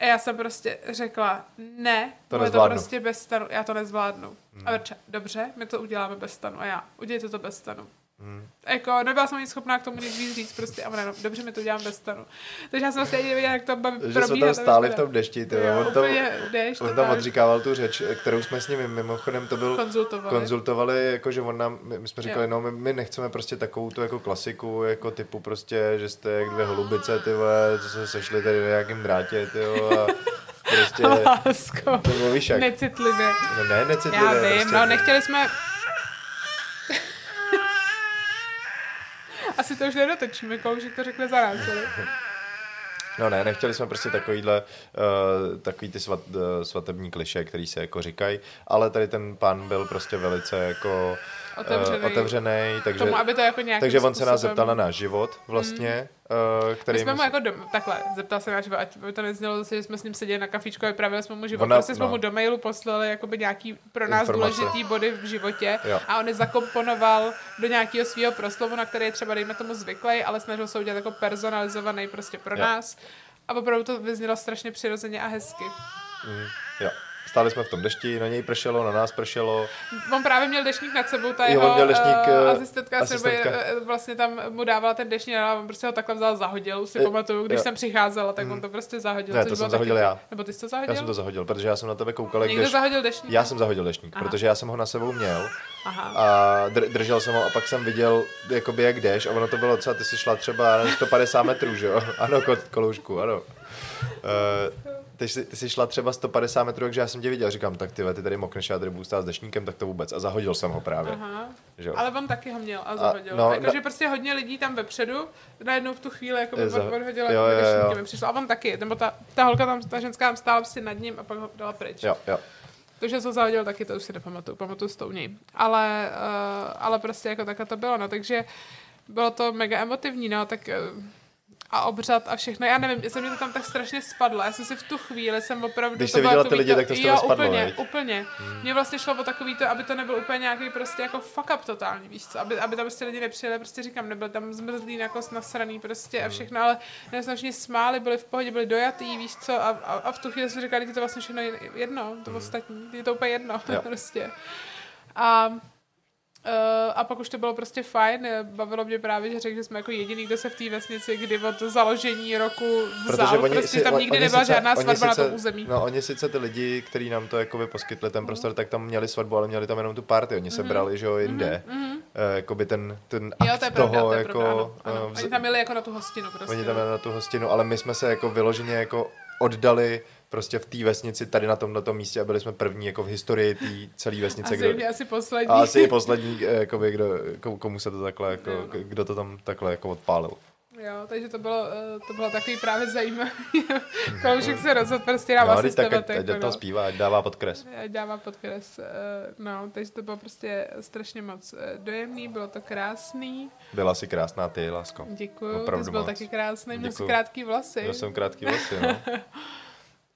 A já jsem prostě řekla, ne, To bude to prostě bez stanu, já to nezvládnu. A Verča, dobře, my to uděláme bez stanu. A já, udělejte to bez stanu. Hmm. Jako, nebyla jsem ani schopná k tomu nic víc říct, prostě, a ona, no, dobře, my to děláme bez stanu. Takže já jsem vlastně ani nevěděla, jak to baví, Že jsme tam stáli v tom dešti, ty. Jo, on tam, déšť, on tam odříkával tu řeč, kterou jsme s ním mimochodem to byl konzultovali. konzultovali, jako že on nám, my, my jsme říkali, Jo. no my, my, nechceme prostě takovou tu jako klasiku, jako typu prostě, že jste jak dvě holubice, ty vole, co se sešli tady na nějakým drátě, ty jo, a prostě, Lásko. nebo víš jak, Necitlivě. no ne, necitlivě, Já vím, prostě, no nechtěli jsme... Asi to už nedotočíme, koužik to řekne za nás. ale- No ne, nechtěli jsme prostě takovýhle, uh, takový ty svat, uh, svatební kliše, který se jako říkají, ale tady ten pán byl prostě velice jako uh, otevřený takže, Tomu, aby to jako takže on se nás zeptal na náš život vlastně, uh, My který... jsme mu jako dom, takhle, zeptal se náš, ať by to neznělo zase, že jsme s ním seděli na kafičku a vyprávěli jsme mu život. Ona- prostě jsme no. mu do mailu poslali jakoby nějaký pro nás Informace. důležitý body v životě Jo. a on je zakomponoval do nějakého svého proslovu, na který je třeba dejme tomu zvyklý, ale snažil se udělat jako personalizovaný prostě pro Jo. nás. A opravdu to vyznělo strašně přirozeně a hezky. Mm, jo. Stáli jsme v tom dešti, na něj pršelo, na nás pršelo. On právě měl dešník nad sebou, ta Jo, jeho měl deštník, uh, eh, asistentka, asistentka. asistentka. Se, vlastně tam mu dávala ten deštník a on prostě ho takhle vzal, zahodil, už si Eh, pamatuju, když jo. jsem přicházela, tak on to prostě zahodil. Ne, to jsem zahodil taky- já. Nebo ty jsi to zahodil? Já jsem to zahodil, protože já jsem na tebe koukal, Někdo jdeš. zahodil deštník? Já jsem zahodil dešník, Aha. protože já jsem ho na sebou měl Aha. a dr- držel jsem ho a pak jsem viděl, jakoby jak jdeš a ono to bylo docela, ty jsi šla třeba já nevím, 150 metrů, že jo? Ano, ko- koloušku, ano. Uh, ty, jsi, ty jsi šla třeba 150 metrů, takže já jsem tě viděl, říkám, tak ty, ty tady mokneš, já tady budu stát s dešníkem, tak to vůbec. A zahodil jsem ho právě. Aha. Že jo? Ale on taky ho měl a zahodil. no, Jakože no- prostě hodně lidí tam vepředu, najednou v tu chvíli jako by za- odhodila jo, jo, jo. jo, mi přišlo. A on taky, nebo ta, ta holka tam, ta ženská tam stála prostě nad ním a pak ho dala pryč. Jo, jo. To, že to zahodil taky, to už si nepamatuju, pamatuju si to u něj. Ale, uh, ale prostě jako takhle to bylo, no, takže bylo to mega emotivní, no, tak uh, a obřad a všechno, já nevím, se mě to tam tak strašně spadlo, já jsem si v tu chvíli jsem opravdu... Když to jsi viděla ty lidi, tak to z spadlo, úplně, viď? úplně. Hmm. Mně vlastně šlo o takový to, aby to nebyl úplně nějaký prostě jako fuck up totální, víš co, aby, aby tam prostě lidi nepřijeli, prostě říkám, nebyl tam zmrzlý, jako nasraný prostě Hmm. a všechno, ale ne, jsme všichni smáli, byli v pohodě, byli dojatý, víš co, a, a, a v tu chvíli jsem říkala, "Teď je to vlastně všechno jedno, to ostatní, teď je to úplně jedno, Jo. prostě. A Uh, a pak už to bylo prostě fajn, bavilo mě právě, že řekl, že jsme jako jediný, kdo se v té vesnici, kdy od založení roku vzal, Protože oni prostě si, tam nikdy nebyla sice, žádná svatba sice, na tom území. No oni sice ty lidi, kteří nám to jakoby poskytli ten prostor, mm. tak tam měli svatbu, ale měli tam jenom tu party, oni se mm. brali, že jo, jinde. Mm. Uh, jakoby ten, ten akt jo, to je pravda, toho, to je jako... Pravda, ano, ano. Uh, oni tam měli jako na tu hostinu prostě. Oni tam měli na tu hostinu, ale my jsme se jako vyloženě jako oddali prostě v té vesnici, tady na tomto místě a byli jsme první jako v historii té celé vesnice. Asi kdo, asi poslední. A asi poslední, eh, jakoby, kdo, komu se to takhle, jako, no. kdo to tam takhle jako odpálil. Jo, takže to bylo, eh, to bylo takový právě zajímavé. Kalušek se rozhodl prostě nám no. Tak, ať, ať to zpívá, ať dává podkres. Ať dává podkres, eh, no, takže to bylo prostě strašně moc dojemný, bylo to krásný. Byla si krásná ty, lásko. Děkuju, Opravdu ty jsi byl moc. taky krásný, měl jsi krátký vlasy. Měl jsem krátký vlasy, no.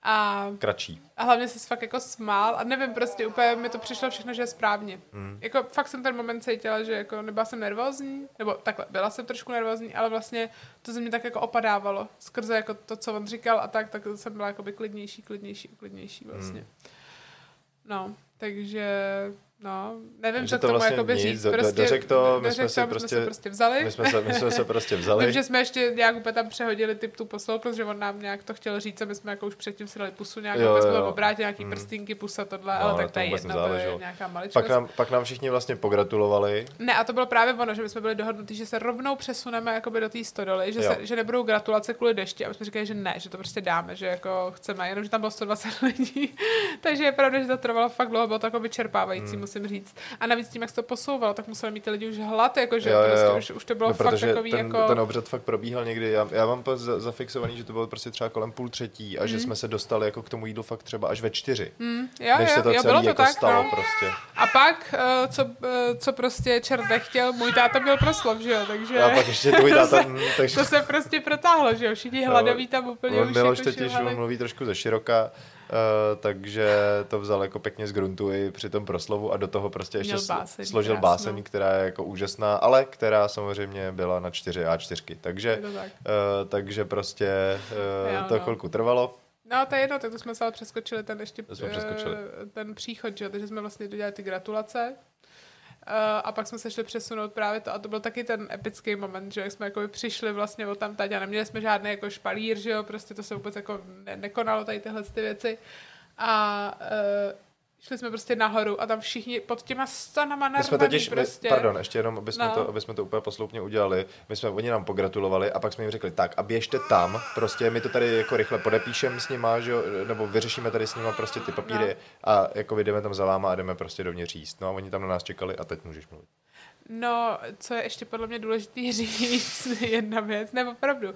A, Kratší. A hlavně jsi fakt jako smál a nevím, prostě úplně mi to přišlo všechno, že je správně. Mm. Jako fakt jsem ten moment cítila, že jako nebyla jsem nervózní, nebo takhle, byla jsem trošku nervózní, ale vlastně to ze mě tak jako opadávalo. Skrze jako to, co on říkal a tak, tak jsem byla jako by klidnější, klidnější, klidnější vlastně. Mm. No, takže No, nevím, co to tomu vlastně jakoby nic, říct. Do, prostě, dořek to, my jsme, si prostě, jsme se prostě vzali. My jsme se, my jsme se prostě vzali. Vím, že jsme ještě nějak úplně tam přehodili typ tu poslou, protože on nám nějak to chtěl říct a my jsme jako už předtím si dali pusu nějak, jo, jsme obrátili nějaký mm. prstinky, pusa, tohle, no, ale tak to je jedna, to je nějaká maličkost. Pak nám, pak nám všichni vlastně pogratulovali. Ne, a to bylo právě ono, že my jsme byli dohodnutí, že se rovnou přesuneme jakoby do té stodoly, že, se, že nebudou gratulace kvůli dešti a my jsme říkali, že ne, že to prostě dáme, že jako chceme, jenom že tam bylo 120 lidí. Takže je pravda, že to trvalo fakt dlouho, bylo to jako vyčerpávající, mm. Musím říct. A navíc tím, jak se to posouvalo, tak museli mít ty lidi už hlad, jako že jo, prostě jo. Už, už, to bylo no, fakt takový ten, jako... ten obřad fakt probíhal někdy, já, já mám za, zafixovaný, že to bylo prostě třeba kolem půl třetí a mm. že jsme se dostali jako k tomu jídlu fakt třeba až ve čtyři. Mm. Jo, než jo, se to jo, celý bylo to jako tak, stalo no. prostě. A pak, uh, co, uh, co prostě čert nechtěl, můj táta měl proslov, že jo, takže... A pak ještě tvůj táta... takže... to se prostě protáhlo, že jo, všichni hladoví tam úplně už Miloš jako mluví trošku ze široka, takže to vzal jako pěkně z gruntu i při tom proslovu a do toho prostě ještě báseň, složil báseň, která je jako úžasná, ale která samozřejmě byla na 4 A4, takže, tak. uh, takže prostě uh, jo, to no. chvilku trvalo. No, to je jedno, tak to jsme se ale přeskočili ten ještě to jsme přeskočili. ten příchod, že? takže jsme vlastně dodělali ty gratulace a pak jsme se šli přesunout právě to a to byl taky ten epický moment, že jsme jako přišli vlastně o tam tady a neměli jsme žádný jako špalír, že jo, prostě to se vůbec jako ne- nekonalo tady tyhle ty věci. A uh, šli jsme prostě nahoru a tam všichni pod těma stanama narvaný my jsme totiž, prostě. My, pardon, ještě jenom, aby jsme, no. to, aby jsme to úplně posloupně udělali. My jsme, oni nám pogratulovali a pak jsme jim řekli, tak a běžte tam, prostě my to tady jako rychle podepíšeme s nima, že, nebo vyřešíme tady s nima prostě ty papíry no. a jako vyjdeme tam za váma a jdeme prostě dovnitř jíst. No a oni tam na nás čekali a teď můžeš mluvit. No, co je ještě podle mě důležité říct, jedna věc, nebo opravdu,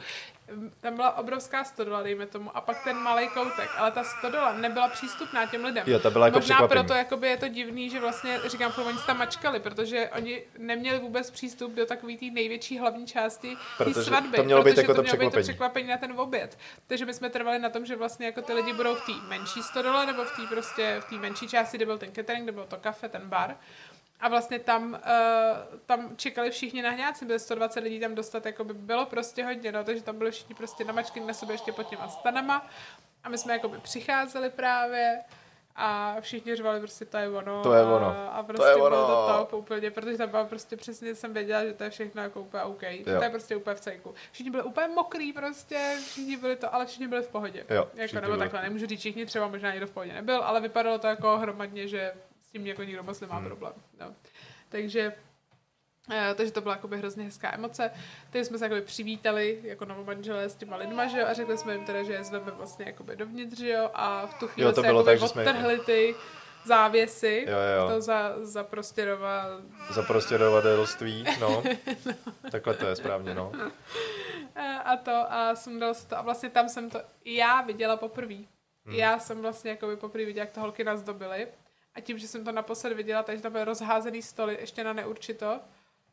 tam byla obrovská stodola, dejme tomu, a pak ten malý koutek, ale ta stodola nebyla přístupná těm lidem. Jo, ta byla jako Možná proto jakoby je to divný, že vlastně, říkám, oni tam mačkali, protože oni neměli vůbec přístup do takové té největší hlavní části té svatby. To mělo být jako to, mělo překvapení. být to překvapení na ten oběd. Takže my jsme trvali na tom, že vlastně jako ty lidi budou v té menší stodole, nebo v té prostě v té menší části, kde byl ten catering, kde bylo to kafe, ten bar. A vlastně tam, uh, tam čekali všichni na hňáci, byly 120 lidí tam dostat, jako by bylo prostě hodně, no, takže tam byli všichni prostě namačkeni na sobě ještě pod těma stanama. A my jsme jako by přicházeli právě a všichni řvali prostě to je ono. To je ono. A, a prostě to je ono. bylo to top úplně, protože tam byla prostě přesně jsem věděla, že to je všechno jako úplně OK. Jo. To je prostě úplně v cejku. Všichni byli úplně mokrý prostě, všichni byli to, ale všichni byli v pohodě. Jo, jako, nebo byli. takhle, nemůžu říct všichni, třeba možná někdo v pohodě nebyl, ale vypadalo to jako hromadně, že tím jako nikdo moc nemá hmm. problém. No. Takže Uh, takže to byla jakoby hrozně hezká emoce. Teď jsme se jakoby přivítali jako novomanželé s těma lidma, že jo, a řekli jsme jim teda, že je zveme vlastně jakoby dovnitř, že jo, a v tu chvíli jo, to se bylo tak, odtrhli jsme... ty závěsy, jo, jo. to za, za prostěrova... Za prostěrovatelství, no. no. Takhle to je správně, no. Eh, a to, a sundal se to, a vlastně tam jsem to já viděla poprvé. Hmm. Já jsem vlastně jakoby poprvé viděla, jak to holky nazdobily. A tím, že jsem to naposled viděla, takže tam byly rozházený stoly ještě na neurčito.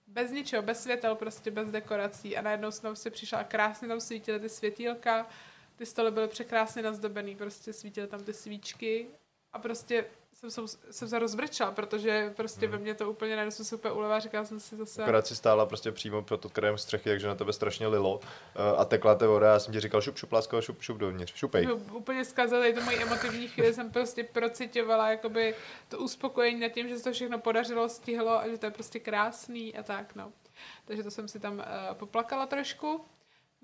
Bez ničeho, bez světel, prostě bez dekorací. A najednou jsem tam si přišla a krásně tam svítily ty světílka. Ty stoly byly překrásně nazdobený, prostě svítily tam ty svíčky. A prostě jsem, jsem, jsem se rozbrčela, protože prostě Hmm. ve mně to úplně najednou jsem se úplně ulevila, říkala jsem si zase... Akorát si stála prostě přímo pod krajem střechy, takže na tebe strašně lilo eh, a tekla ta voda a já jsem ti říkal šup, šup, lásko, šup, šup dovnitř, šupej. Mě úplně zkazil tady tu moji emotivní chvíli, jsem prostě procitovala jakoby to uspokojení nad tím, že se to všechno podařilo, stihlo a že to je prostě krásný a tak, no. Takže to jsem si tam uh, poplakala trošku.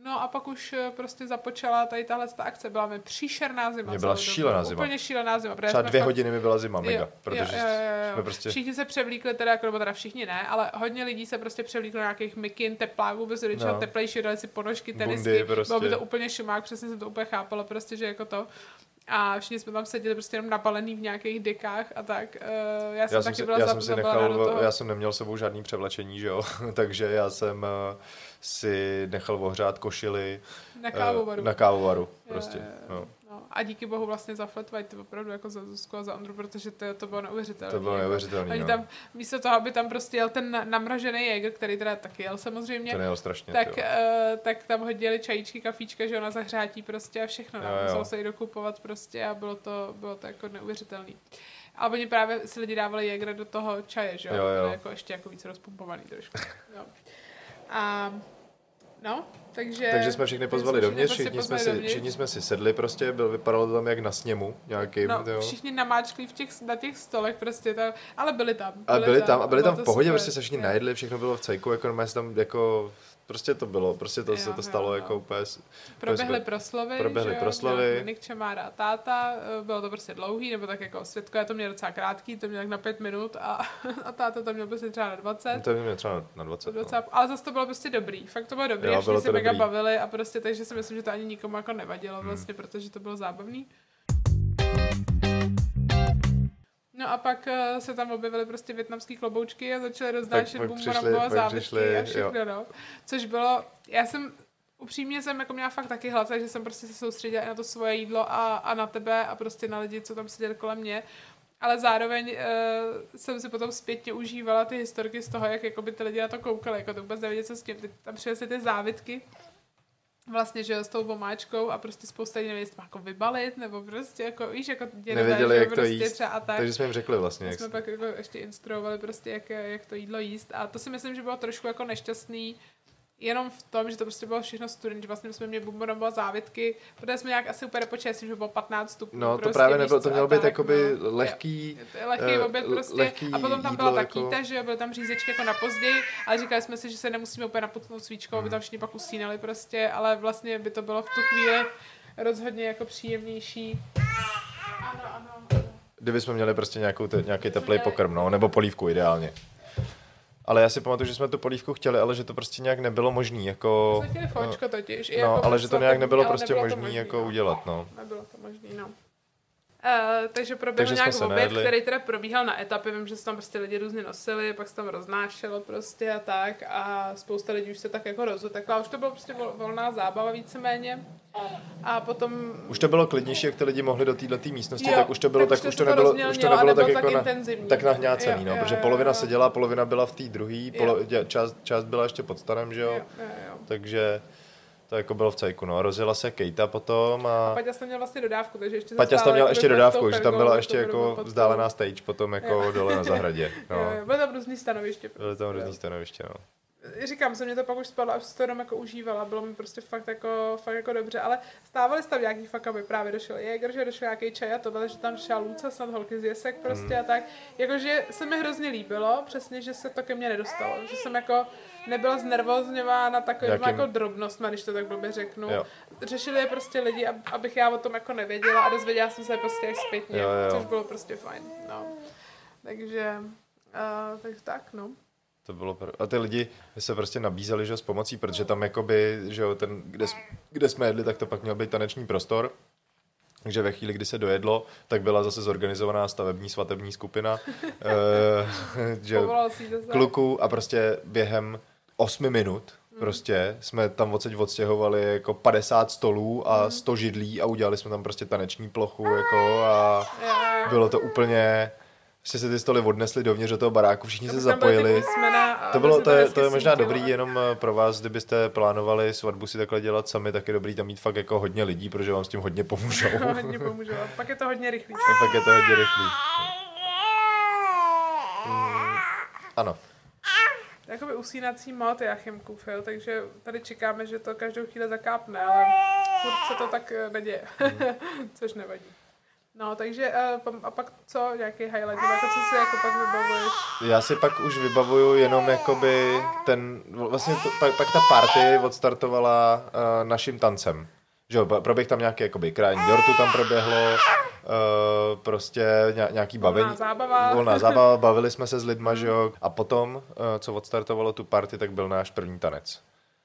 No a pak už uh, prostě započala tady tahle ta akce, byla mi příšerná zima. Mně byla šílená zima. Úplně šílená zima. Třeba dvě fakt- hodiny mi byla zima, mega, Jo, protože jo, jo, jo, jo. jsme prostě... Všichni se převlíkli teda, jako, nebo teda všichni ne, ale hodně lidí se prostě převlíklo nějakých mikin, tepláků, bez no. No. teplejší, dali si ponožky, Bundy tenisky, prostě. bylo by to úplně šumák, přesně jsem to úplně chápala, prostě, že jako to. A všichni jsme tam seděli prostě jenom nabalený v nějakých dekách a tak. Uh, já jsem Já jsem, taky si, byla já za- jsem si zabalená do nechal, toho. já jsem neměl s sebou žádný převlečení, že jo, takže já jsem eh, si nechal ohřát košily na eh, kávovaru. na kávovaru, prostě, no. A díky bohu vlastně za Flat White, opravdu jako za Zuzku a za Ondru, protože to, to bylo neuvěřitelné. To bylo Jako, neuvěřitelný, Oni no. tam místo toho, aby tam prostě jel ten na- namražený Jäger, který teda taky jel samozřejmě, To nejelo strašně, tak, uh, tak tam hodili čajíčky, kafíčka, že ona zahřátí prostě a všechno. No. Jo, jo. Muselo se i dokupovat prostě a bylo to, bylo to jako neuvěřitelný. A oni právě si lidi dávali Jäger do toho čaje, že jo? Jo, jo. Jako ještě jako více rozpumpovaný trošku. Jo. A no, takže... Takže jsme všechny pozvali jsme dovnitř, všichni jsme, pozvali si, dovnitř. všichni jsme si sedli prostě, byl, vypadalo to tam jak na sněmu nějakým, No, jo. všichni namáčkli v těch, na těch stolech prostě tam, ale byli tam. A byli tam, a byli tam v pohodě, super. prostě se všichni Jo. najedli, všechno bylo v cejku, jako normálně se tam jako, prostě to bylo, prostě to Jo, se to jo, stalo jo. jako úplně, Proběhly proslovy, proběhly že proslovy. měl Dominik Čemára a táta, eh, bylo to prostě dlouhý, nebo tak jako světkové to měl docela krátký, to měl tak na pět minut a, a táta to měl prostě třeba na 20. to mě třeba na 20, no. Ale zase to bylo prostě dobrý, fakt to bylo dobrý, Jo, bylo se mega bavili a prostě, takže si myslím, že to ani nikomu jako nevadilo Hmm. vlastně, protože to bylo zábavný. No a pak uh, se tam objevily prostě větnamský kloboučky a začaly rozdášet pak závitky přišly, a všechno, no. Což bylo, já jsem upřímně jsem jako měla fakt taky hlad, takže jsem prostě se soustředila i na to svoje jídlo a, a na tebe a prostě na lidi, co tam seděli kolem mě. Ale zároveň uh, jsem si potom zpětně užívala ty historky z toho, jak jakoby ty lidi na to koukali, jako to vůbec nevědět, co s tím. Ty, tam přinesly ty závitky, vlastně, že jo, s tou vomáčkou a prostě spousta lidí nevěděli, to jako vybalit, nebo prostě jako, víš, jako dědové, Nevěděli, jak to prostě jíst. třeba a tak. Takže jsme jim řekli vlastně, jak jsme pak jako ještě instruovali prostě, jak, jak to jídlo jíst a to si myslím, že bylo trošku jako nešťastný jenom v tom, že to prostě bylo všechno studený, že vlastně jsme měli bumbonová závitky, protože jsme nějak asi úplně nepočítali, že bylo 15 stupňů. No to prostě, právě nebylo, to mělo být tak, jakoby no. lehký, Je to Lehký eh, oběd prostě. lehký a potom tam byla ta jako- kýta, že jo, byly tam řízečky jako na později, ale říkali jsme si, že se nemusíme úplně naputnout svíčkou, Hmm. aby tam všichni pak usínali prostě, ale vlastně by to bylo v tu chvíli rozhodně jako příjemnější. Ano, ano. ano. kdyby jsme měli prostě nějakou te, nějaký teplý pokrm, no, nebo polívku ideálně. Ale já si pamatuju, že jsme tu polívku chtěli, ale že to prostě nějak nebylo možný, jako... Fočko totiž. No, jako ale že to nějak nebylo prostě nebylo to možný, jako no. udělat, no. Nebylo to možný, no. Uh, takže proběhl Takže nějak oběd, který teda probíhal na etapy, vím, že se tam prostě lidi různě nosili, pak se tam roznášelo prostě a tak. A spousta lidí už se tak jako rozutekla, už to bylo prostě vol, volná zábava víceméně. A potom Už to bylo klidnější, jak ty lidi mohli do této místnosti, Jo, tak už to bylo, tak tak, už to nebylo, už to nebylo tak nebylo jako tak na, tak nahňácený, Jo, no, jo, protože jo, polovina jo. seděla, polovina byla v té druhé, část, část byla ještě pod stanem, že jo, jo, jo, jo. takže to jako bylo v cejku, no. Rozjela se Kejta potom a... Paťa tam měl vlastně dodávku, takže ještě Paťas tam měl jakoby ještě dodávku, že tam byla ještě bylo jako vzdálená stage potom jako dole na zahradě, no. byly tam různý stanoviště. Byly tam prostě, různý stanoviště, no. Říkám, se mě to pak už spadlo, až se to jenom jako užívala, bylo mi prostě fakt jako, fakt jako dobře, ale stávaly se tam nějaký fuck upy, právě došel Jäger, že došel nějaký čaj a tohle, že tam šla Luca, snad holky z Jesek prostě Hmm. a tak, jakože se mi hrozně líbilo, přesně, že se to ke mně nedostalo, že jsem jako nebyla znervozňována takovým Jakým- jako drobnostma, když to tak blbě řeknu. Jo. Řešili je prostě lidi, ab- abych já o tom jako nevěděla a dozvěděla jsem se prostě až zpětně, Jo, jo. což bylo prostě fajn, no. Takže, uh, takže tak, no. To bylo pr- a ty lidi se prostě nabízeli, že s pomocí, protože tam jakoby, že jo, ten, kde, kde jsme jedli, tak to pak měl být taneční prostor. Takže ve chvíli, kdy se dojedlo, tak byla zase zorganizovaná stavební svatební skupina eh, že kluků a prostě během osmi minut Mm. prostě jsme tam odseď odstěhovali jako 50 stolů Mm. a 100 židlí a udělali jsme tam prostě taneční plochu jako a jo. bylo to úplně, prostě se ty stoly odnesli dovnitř do toho baráku, všichni se zapojili. písmena a To, bylo, to, je, to je možná dobrý jenom eh, pro vás, kdybyste plánovali svatbu si takhle dělat sami, tak je dobrý tam mít fakt jako hodně lidí, protože vám s tím hodně pomůžou. hodně pomůžu. A pak je to hodně rychlý. A pak je to hodně rychlý. Mm, ano. Jakoby usínací mod Jachimkův, jo, takže tady čekáme, že to každou chvíli zakápne, ale furt se to tak eh, neděje, což nevadí. No, takže eh, a pak co, nějaký highlight, jako co si jako pak vybavuješ? Já si pak už vybavuju jenom jakoby ten, vlastně to, pak, pak ta party odstartovala uh, naším tancem. Že jo, proběh tam nějaký jakoby krajní dortu tam proběhlo, uh, prostě nějaký bavení. Volná zábava. Volná zábava, bavili jsme se s lidma, že jo. A potom, uh, co odstartovalo tu party, tak byl náš první tanec.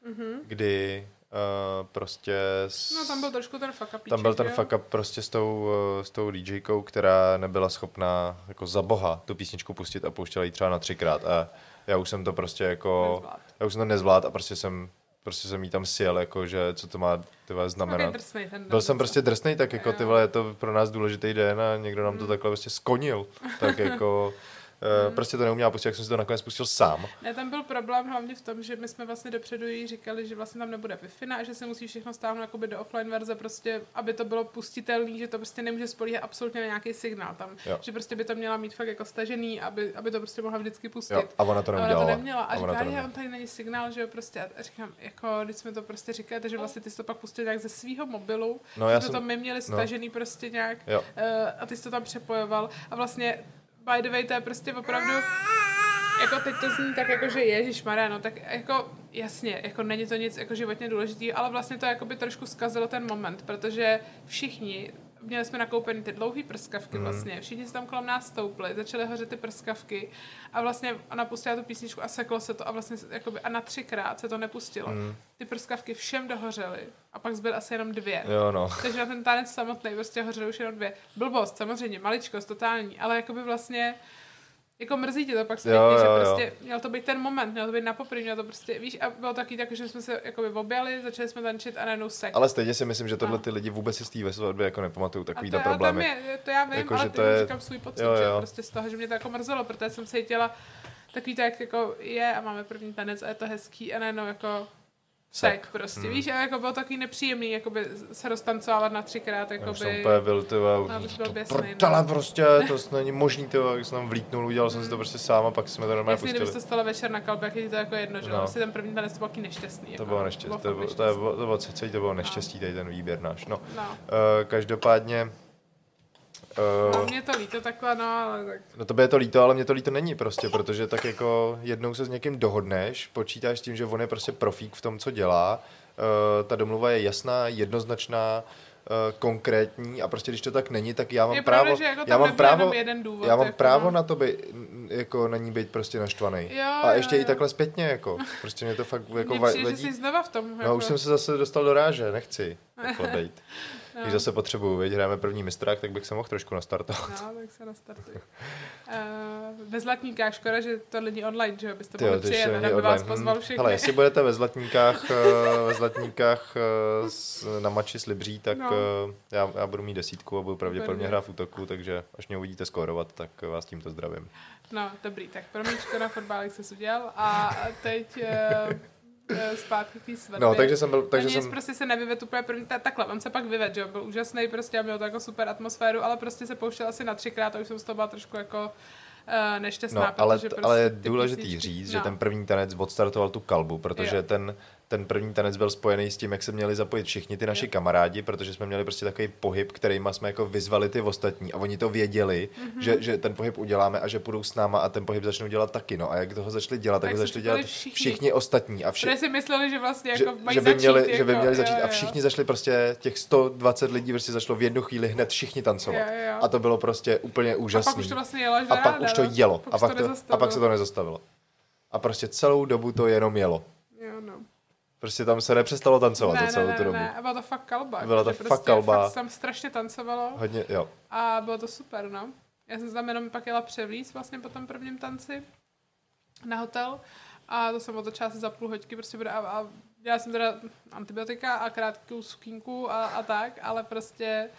Mm-hmm. Kdy Uh, prostě... S... No tam byl trošku ten fuck up. Tam byl ten fuck up prostě s tou, uh, s tou DJkou, která nebyla schopná jako za boha tu písničku pustit a pouštěla ji třeba na třikrát a já už jsem to prostě jako... Nezvlád. Já už jsem to nezvlád a prostě jsem prostě jsem jí tam sjel, jako, že co to má ty znamenat. Drsnej, ten Byl jsem prostě drsný, tak jako ty je to pro nás důležitý den a někdo nám to mm. takhle prostě skonil. Tak jako Mm. Prostě to neuměla pustit, jak jsem si to nakonec pustil sám. Ne, tam byl problém hlavně v tom, že my jsme vlastně dopředu jí říkali, že vlastně tam nebude wi a že se musí všechno stáhnout jakoby do offline verze, prostě, aby to bylo pustitelné, že to prostě nemůže spolíhat absolutně na nějaký signál tam. Jo. Že prostě by to měla mít fakt jako stažený, aby, aby to prostě mohla vždycky pustit. Jo. A ona to neudělala. A ona to neměla. A, a říká, že on tady není signál, že jo, prostě. A říkám, jako, když jsme to prostě říkali, že vlastně ty jsi to pak pustil nějak ze svého mobilu, no, já jsme jsem... to my měli no. stažený no. prostě nějak jo. Uh, a ty jsi to tam přepojoval. A vlastně by the way, to je prostě opravdu, jako teď to zní tak jako, že Ježíš no tak jako jasně, jako není to nic jako životně důležitý, ale vlastně to jako by trošku zkazilo ten moment, protože všichni měli jsme nakoupený ty dlouhé prskavky mm. vlastně, všichni se tam kolem nás stoupli, začaly hořet ty prskavky a vlastně ona pustila tu písničku a seklo se to a vlastně jakoby, a na třikrát se to nepustilo. Mm. Ty prskavky všem dohořely a pak zbyly asi jenom dvě. Jo, no. Takže na ten tanec samotný prostě hořely už jenom dvě. Blbost, samozřejmě, maličkost, totální, ale jakoby vlastně jako mrzí tě to pak zpětně, jo, jo, že prostě jo. měl to být ten moment, měl to být na poprvé, měl to prostě, víš, a bylo taky tak, že jsme se jakoby objali, začali jsme tančit a najednou sek. Ale stejně si myslím, že tohle ty lidi vůbec si z té svatbě jako nepamatují takový ta problémy. Je, to já vím, jako, ale to je... říkám svůj pocit, jo, jo. že prostě z toho, že mě to jako mrzelo, protože jsem se cítila takový tak jako je a máme první tanec a je to hezký a najednou jako sek prostě, hmm. víš, a jako bylo takový nepříjemný, jakoby se roztancovat na třikrát, jakoby. Já jsem úplně byl, ty prdele no. prostě, to není možný, ty jak jsem tam vlítnul, udělal jsem si to prostě sám a pak jsme to normálně pustili. Kdyby to stalo večer na kalbě, jak je to jako jedno, že no. Vlastně ten první tanec to byl taky nešťastný. To jako, bylo neštěstí, to, bylo, to, bylo, to, bylo, celý to bylo neštěstí, tady ten výběr náš, no. no. Uh, každopádně, Uh, no, mě to líto takhle, no, ale tak... No to by je to líto, ale mě to líto není prostě, protože tak jako jednou se s někým dohodneš, počítáš s tím, že on je prostě profík v tom, co dělá, uh, ta domluva je jasná, jednoznačná, uh, konkrétní a prostě když to tak není, tak já mám je právo, pravda, jako já mám právo, jeden důvod, já mám jako právo no. na to by, jako na ní být prostě naštvaný. Jo, a ještě jo, i takhle zpětně, jako, prostě mě to fakt jako Mně přijde, že jsi znova v tom. No jako... už jsem se zase dostal do ráže, nechci takhle být. No. Když zase potřebuju, věď, hrajeme první mistrák, tak bych se mohl trošku nastartovat. No, tak se nastartuj. Uh, ve Zlatníkách, škoda, že to není online, že byste Tyjo, mohli přijet, tak by vás pozval hmm. všechny. Ale jestli budete ve Zlatníkách, eh, ve Zlatníkách eh, na mači s Libří, tak no. já, já, budu mít desítku a budu pravděpodobně hrát v útoku, takže až mě uvidíte skórovat, tak vás tímto zdravím. No, dobrý, tak pro mě na fotbálek se udělal a teď Eh, zpátky k té svatbě. No, takže jsem byl, takže jsem... prostě se nevyvedl úplně první, ta, takhle, on se pak vyvedl, že jo, byl úžasný prostě a měl to jako super atmosféru, ale prostě se pouštěl asi na třikrát a už jsem z toho byla trošku jako uh, nešťastná, no, ale, prostě ale je důležitý písničky, říct, no. že ten první tanec odstartoval tu kalbu, protože jo. ten ten první tanec byl spojený s tím, jak se měli zapojit všichni ty naši kamarádi, protože jsme měli prostě takový pohyb, kterýma jsme jako vyzvali ty ostatní a oni to věděli, mm-hmm. že, že ten pohyb uděláme a že půjdou s náma a ten pohyb začnou dělat taky. No a jak toho začali dělat, tak, tak ho začali dělat všichni, všichni ostatní. A vši... si mysleli, že vlastně jako že, že by měli, začít, že by jako- měli začít jo, jo. a všichni začali prostě těch 120 lidí prostě začalo v jednu chvíli hned všichni tancovat. Jo, jo. A to bylo prostě úplně úžasné. A pak už to vlastně jelo, A pak už to jelo. A pak, to, a pak se to nezastavilo. A prostě celou dobu to jenom jelo. Prostě tam se nepřestalo tancovat ne, celou ne, tu dobu. Ne, byla to fakt kalba. Byla to fakt prostě kalba. Fakt tam strašně tancovalo. Hodně, jo. A bylo to super, no. Já jsem tam jenom pak jela převlíc vlastně po tom prvním tanci na hotel a to jsem otočila se za půl hoďky prostě a, a dělala jsem teda antibiotika a krátkou sukínku a, a tak, ale prostě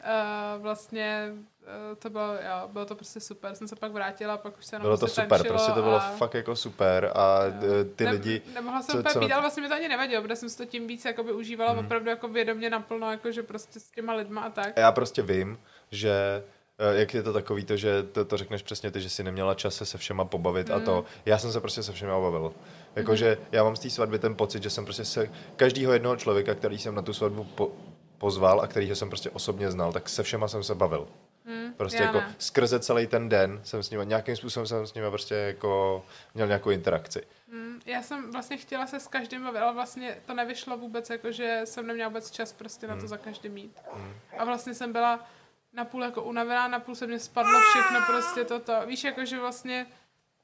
uh, vlastně uh, to bylo, jo, bylo to prostě super. Jsem se pak vrátila, pak už se Bylo to prostě super, prostě to bylo a... fakt jako super a jo. Eh, ty ne, lidi... Nemohla jsem úplně být, ale vlastně mi to ani nevadilo, protože jsem si to tím víc jakoby užívala hmm. opravdu jako vědomě naplno, jako že prostě s těma lidma a tak. Já prostě vím, že Eh, Jak je to takový to, že to, to řekneš přesně ty, že si neměla čas se se všema pobavit mm. a to. Já jsem se prostě se všema bavil. Jakože mm. já mám z té svatby ten pocit, že jsem prostě se každýho jednoho člověka, který jsem na tu svatbu po, pozval a kterýho jsem prostě osobně znal, tak se všema jsem se bavil. Hmm, Prostě jako ne. skrze celý ten den jsem s nimi, nějakým způsobem jsem s nimi prostě jako měl nějakou interakci. Mm, Já jsem vlastně chtěla se s každým bavit, ale vlastně to nevyšlo vůbec, jako že jsem neměla vůbec čas prostě na to za každým mít. A vlastně jsem byla napůl jako unavená, napůl se mě spadlo všechno prostě toto. Víš, jako že vlastně,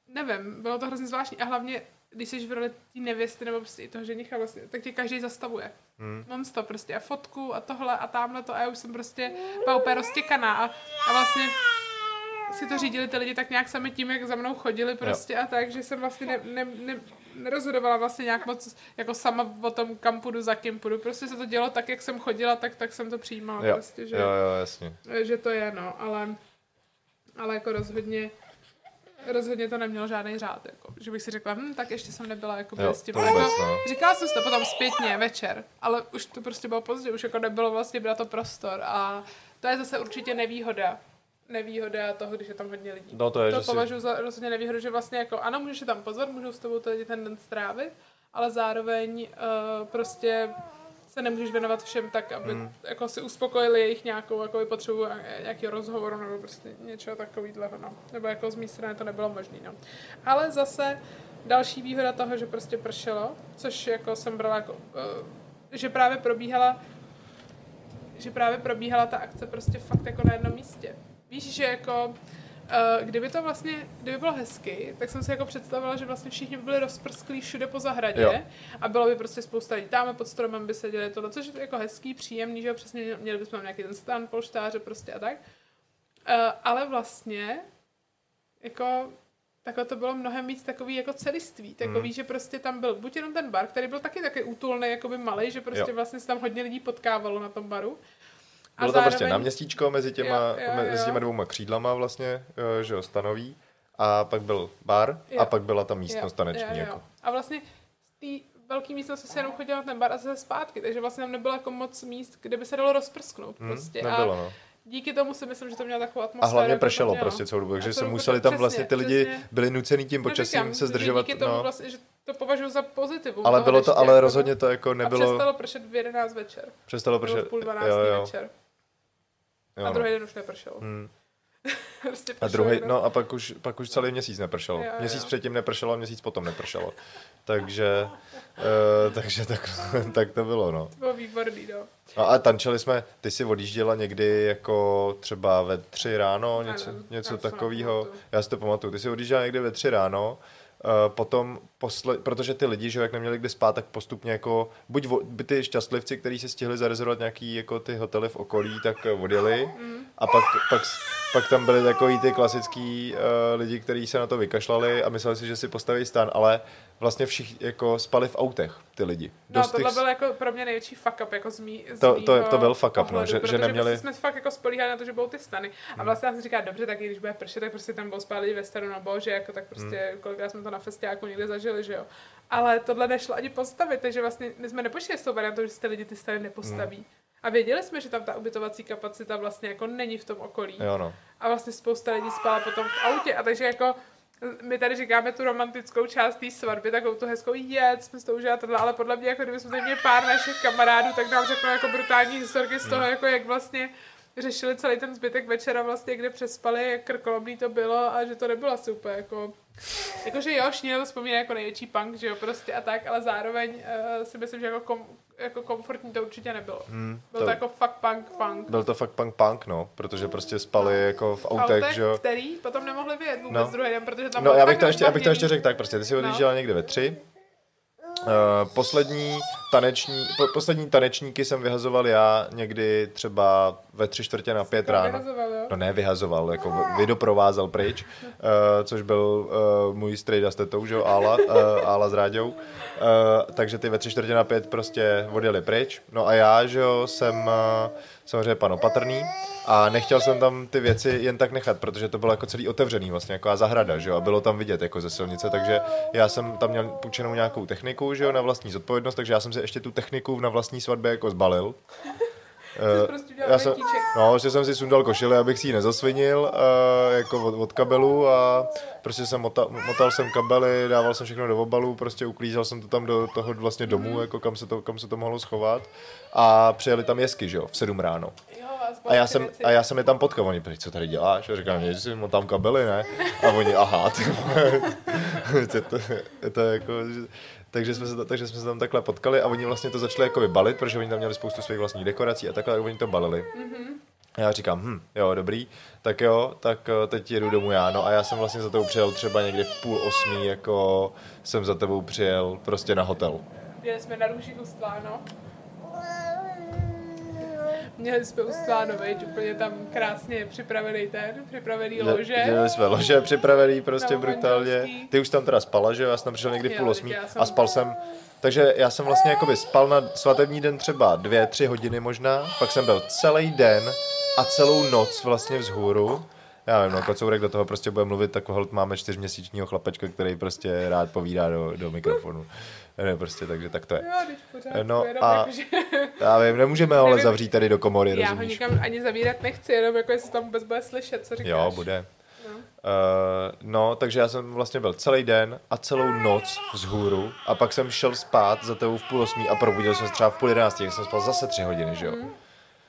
nevím, bylo to hrozně zvláštní a hlavně, když jsi v roli té nevěsty nebo prostě i toho ženicha vlastně, tak tě každý zastavuje. Hmm. Non-stop prostě a fotku a tohle a tamhle to a já už jsem prostě byla úplně roztěkaná a, a vlastně si to řídili ty lidi tak nějak sami tím, jak za mnou chodili prostě a tak, že jsem vlastně ne, ne, ne, nerozhodovala vlastně nějak moc jako sama o tom, kam půjdu, za kým půjdu. Prostě se to dělo tak, jak jsem chodila, tak, tak jsem to přijímala Jo, prostě, že, jo, jo, jasně. že to je, no, ale, ale jako rozhodně rozhodně to nemělo žádný řád, jako, že bych si řekla, hm, tak ještě jsem nebyla jako Jo, prostě. to vůbec, no. Říkala jsem si to potom zpětně, večer, ale už to prostě bylo pozdě, už jako nebylo vlastně na to prostor a to je zase určitě nevýhoda. Nevýhoda toho, když je tam hodně lidí. No to je, to že si, považuji za rozhodně nevýhodu, že vlastně jako, ano, můžeš je tam pozvat, můžou s tebou ty lidi ten den strávit, ale zároveň uh, prostě se nemůžeš věnovat všem tak, aby mm. jako si uspokojili jejich nějakou jako potřebu nějakého rozhovoru nebo prostě něčeho takového, no. Nebo jako z mé strany to nebylo možné, no. Ale zase další výhoda toho, že prostě pršelo, což jako jsem brala jako, uh, že právě probíhala že právě probíhala ta akce prostě fakt jako na jednom místě. Víš, že jako kdyby to vlastně, kdyby bylo hezky, tak jsem si jako představila, že vlastně všichni by byli rozprsklí všude po zahradě Jo. a bylo by prostě spousta lidí. Tam pod stromem by seděli tohle, což je jako hezký, příjemný, že jo, přesně měli bychom nějaký ten stan, polštáře prostě a tak. Uh, ale vlastně jako takhle to bylo mnohem víc takový jako celiství, takový, Mm. že prostě tam byl buď jenom ten bar, který byl taky taky útulný, jakoby malý, že prostě Jo. vlastně se tam hodně lidí potkávalo na tom baru. Bylo to prostě na městíčko mezi těma, Jo, jo, mezi jo. těma dvouma křídlama vlastně, eh, že jo, stanoví. A pak byl bar Jo. a pak byla ta místnost taneční. jo, jo. Jako. A vlastně z té velké místnosti se jenom chodila na ten bar a zase zpátky, takže vlastně tam nebylo jako moc míst, kde by se dalo rozprsknout Hm, prostě. nebylo, a no. díky tomu si myslím, že to mělo takovou A atmosféru. hlavně jako to pršelo mělo. prostě celou dobu, takže A se museli tam přesně, vlastně ty lidi přesně. byli nucený tím No počasím se zdržovat. Díky tomu No. vlastně, že to považuji za pozitivum. Ale toho bylo to, ale jako rozhodně to jako A nebylo, přestalo pršet v 11 večer. přestalo pršet. v půl 12 jo, jo. večer. Jo, a no. druhý den už nepršelo. Hmm. prostě A druhý, jenom- no a pak už, pak už celý měsíc nepršelo. Jo, jo. Měsíc předtím nepršelo a měsíc potom nepršelo. Takže, uh, takže tak, tak to bylo, no. To bylo výborný, no. no. a tančili jsme, ty si odjížděla někdy jako třeba ve tři ráno, něco, Ano, něco takového. Já si to pamatuju. Ty si odjížděla někdy ve tři ráno, potom, posle, protože ty lidi, že jak neměli kde spát, tak postupně jako, buď vo, by ty šťastlivci, kteří se stihli zarezervovat nějaký jako ty hotely v okolí, tak eh, odjeli a pak, pak, pak tam byli takový ty klasický uh, lidi, kteří se na to vykašlali a mysleli si, že si postaví stan, ale vlastně všichni jako spali v autech, ty lidi. No, Dost tohle těch- byl jako pro mě největší fuck up, jako z mý, z To- to- to byl fuck up, no, pohledu, že- že protože neměli- prostě jsme fakt jako spolíhali na to, že budou ty stany. A vlastně já jsem říkala, dobře, tak i když bude pršet, tak prostě tam budou spát lidi ve stanu, no bože, jako tak prostě Hmm. kolikrát jsme to na festiáku někde zažili, že jo. Ale tohle nešlo ani postavit, takže vlastně my jsme nepočítali s tou variantou, že ty lidi ty stany nepostaví. Hmm. A věděli jsme, že tam ta ubytovací kapacita vlastně jako není v tom okolí. Jo, no. A vlastně spousta lidí spala potom v autě. A takže jako my tady říkáme tu romantickou část té svatby, takovou tu hezkou jet, jsme to užili tohle, ale podle mě, jako kdyby jsme tady měli pár našich kamarádů, tak nám řeknou jako brutální historky z toho, jako jak vlastně řešili celý ten zbytek večera vlastně, kde přespali, jak krkolomný to bylo a že to nebylo asi úplně jako... Jakože jo, to vzpomínají jako největší punk, že jo, prostě a tak, ale zároveň uh, si myslím, že jako, kom, jako komfortní to určitě nebylo. Hmm, Bylo to, jako fakt punk, punk. Byl to fakt punk punk, no, protože prostě spali jako v autech, autech, že jo. který potom nemohli vyjet vůbec No. no. druhý den, protože tam No, bylo já bych to ještě, já bych to ještě řekl tak, prostě ty si No. odjížděla někde ve tři. Uh, poslední, taneční, po, poslední tanečníky jsem vyhazoval já někdy třeba ve tři čtvrtě na pět ráno. No ne, vyhazoval, jako vydoprovázel pryč, uh, což byl uh, můj strejda s tetou, že jo, Ála, uh, Ála s Ráďou. Uh, takže ty ve tři čtvrtě na pět prostě odjeli pryč. No a já, že jo, jsem uh, samozřejmě pan opatrný a nechtěl jsem tam ty věci jen tak nechat, protože to bylo jako celý otevřený vlastně, jako zahrada, že jo, a bylo tam vidět jako ze silnice, takže já jsem tam měl půjčenou nějakou techniku, že jo, na vlastní zodpovědnost, takže já jsem si ještě tu techniku na vlastní svatbě jako zbalil. Jsi prostě já jsem, no, že jsem si sundal košili, abych si ji nezasvinil uh, jako od, od, kabelu a prostě jsem motal, motal jsem kabely, dával jsem všechno do obalu, prostě uklízel jsem to tam do toho vlastně domů, Mhm. jako kam se, to, kam se to mohlo schovat a přijeli tam jesky, že jo, v 7 ráno. A já, jsem, a já jsem je tam potkal, oni prý, co tady děláš? A říkám, že si motám kabely, ne? A oni, aha, ty vole. je to, je to jako, že, takže jsme, se, takže jsme se tam takhle potkali a oni vlastně to začali jako balit, protože oni tam měli spoustu svých vlastních dekorací a takhle a oni to balili. Mm-hmm. A já říkám, hm, jo, dobrý, tak jo, tak eh, teď jedu domů já, no a já jsem vlastně za tebou přijel třeba někdy v půl osmí, jako jsem za tebou přijel prostě na hotel. Měli jsme na růži Ustváno. Měli jsme Ustváno, veď, úplně tam krásně připravený ten, připravený lože. Dělali jsme lože připravený prostě No, brutálně. manželský. Ty už tam teda spala, že jo? Já jsem tam přišel někdy v půl osmí a spal jsem. Takže já jsem vlastně jakoby spal na svatební den třeba dvě, tři hodiny možná, pak jsem byl celý den a celou noc vlastně vzhůru. Já nevím, no, kocourek do toho prostě bude mluvit, tak hold máme čtyřměsíčního chlapečka, který prostě rád povídá do, do mikrofonu. Ne, prostě, takže tak to je. Jo. No a- jako, že... Já vím, nemůžeme ale zavřít tady do komory, Já ho rozumíš? nikam ani zavírat nechci, jenom jako jestli tam vůbec bude slyšet, co říkáš. Jo, bude. No. Uh, no, takže já jsem vlastně byl celý den a celou noc z hůru a pak jsem šel spát za tebou v půl osmí a probudil jsem se třeba v půl jedenácti, jsem spal zase tři hodiny, že jo? Mhm.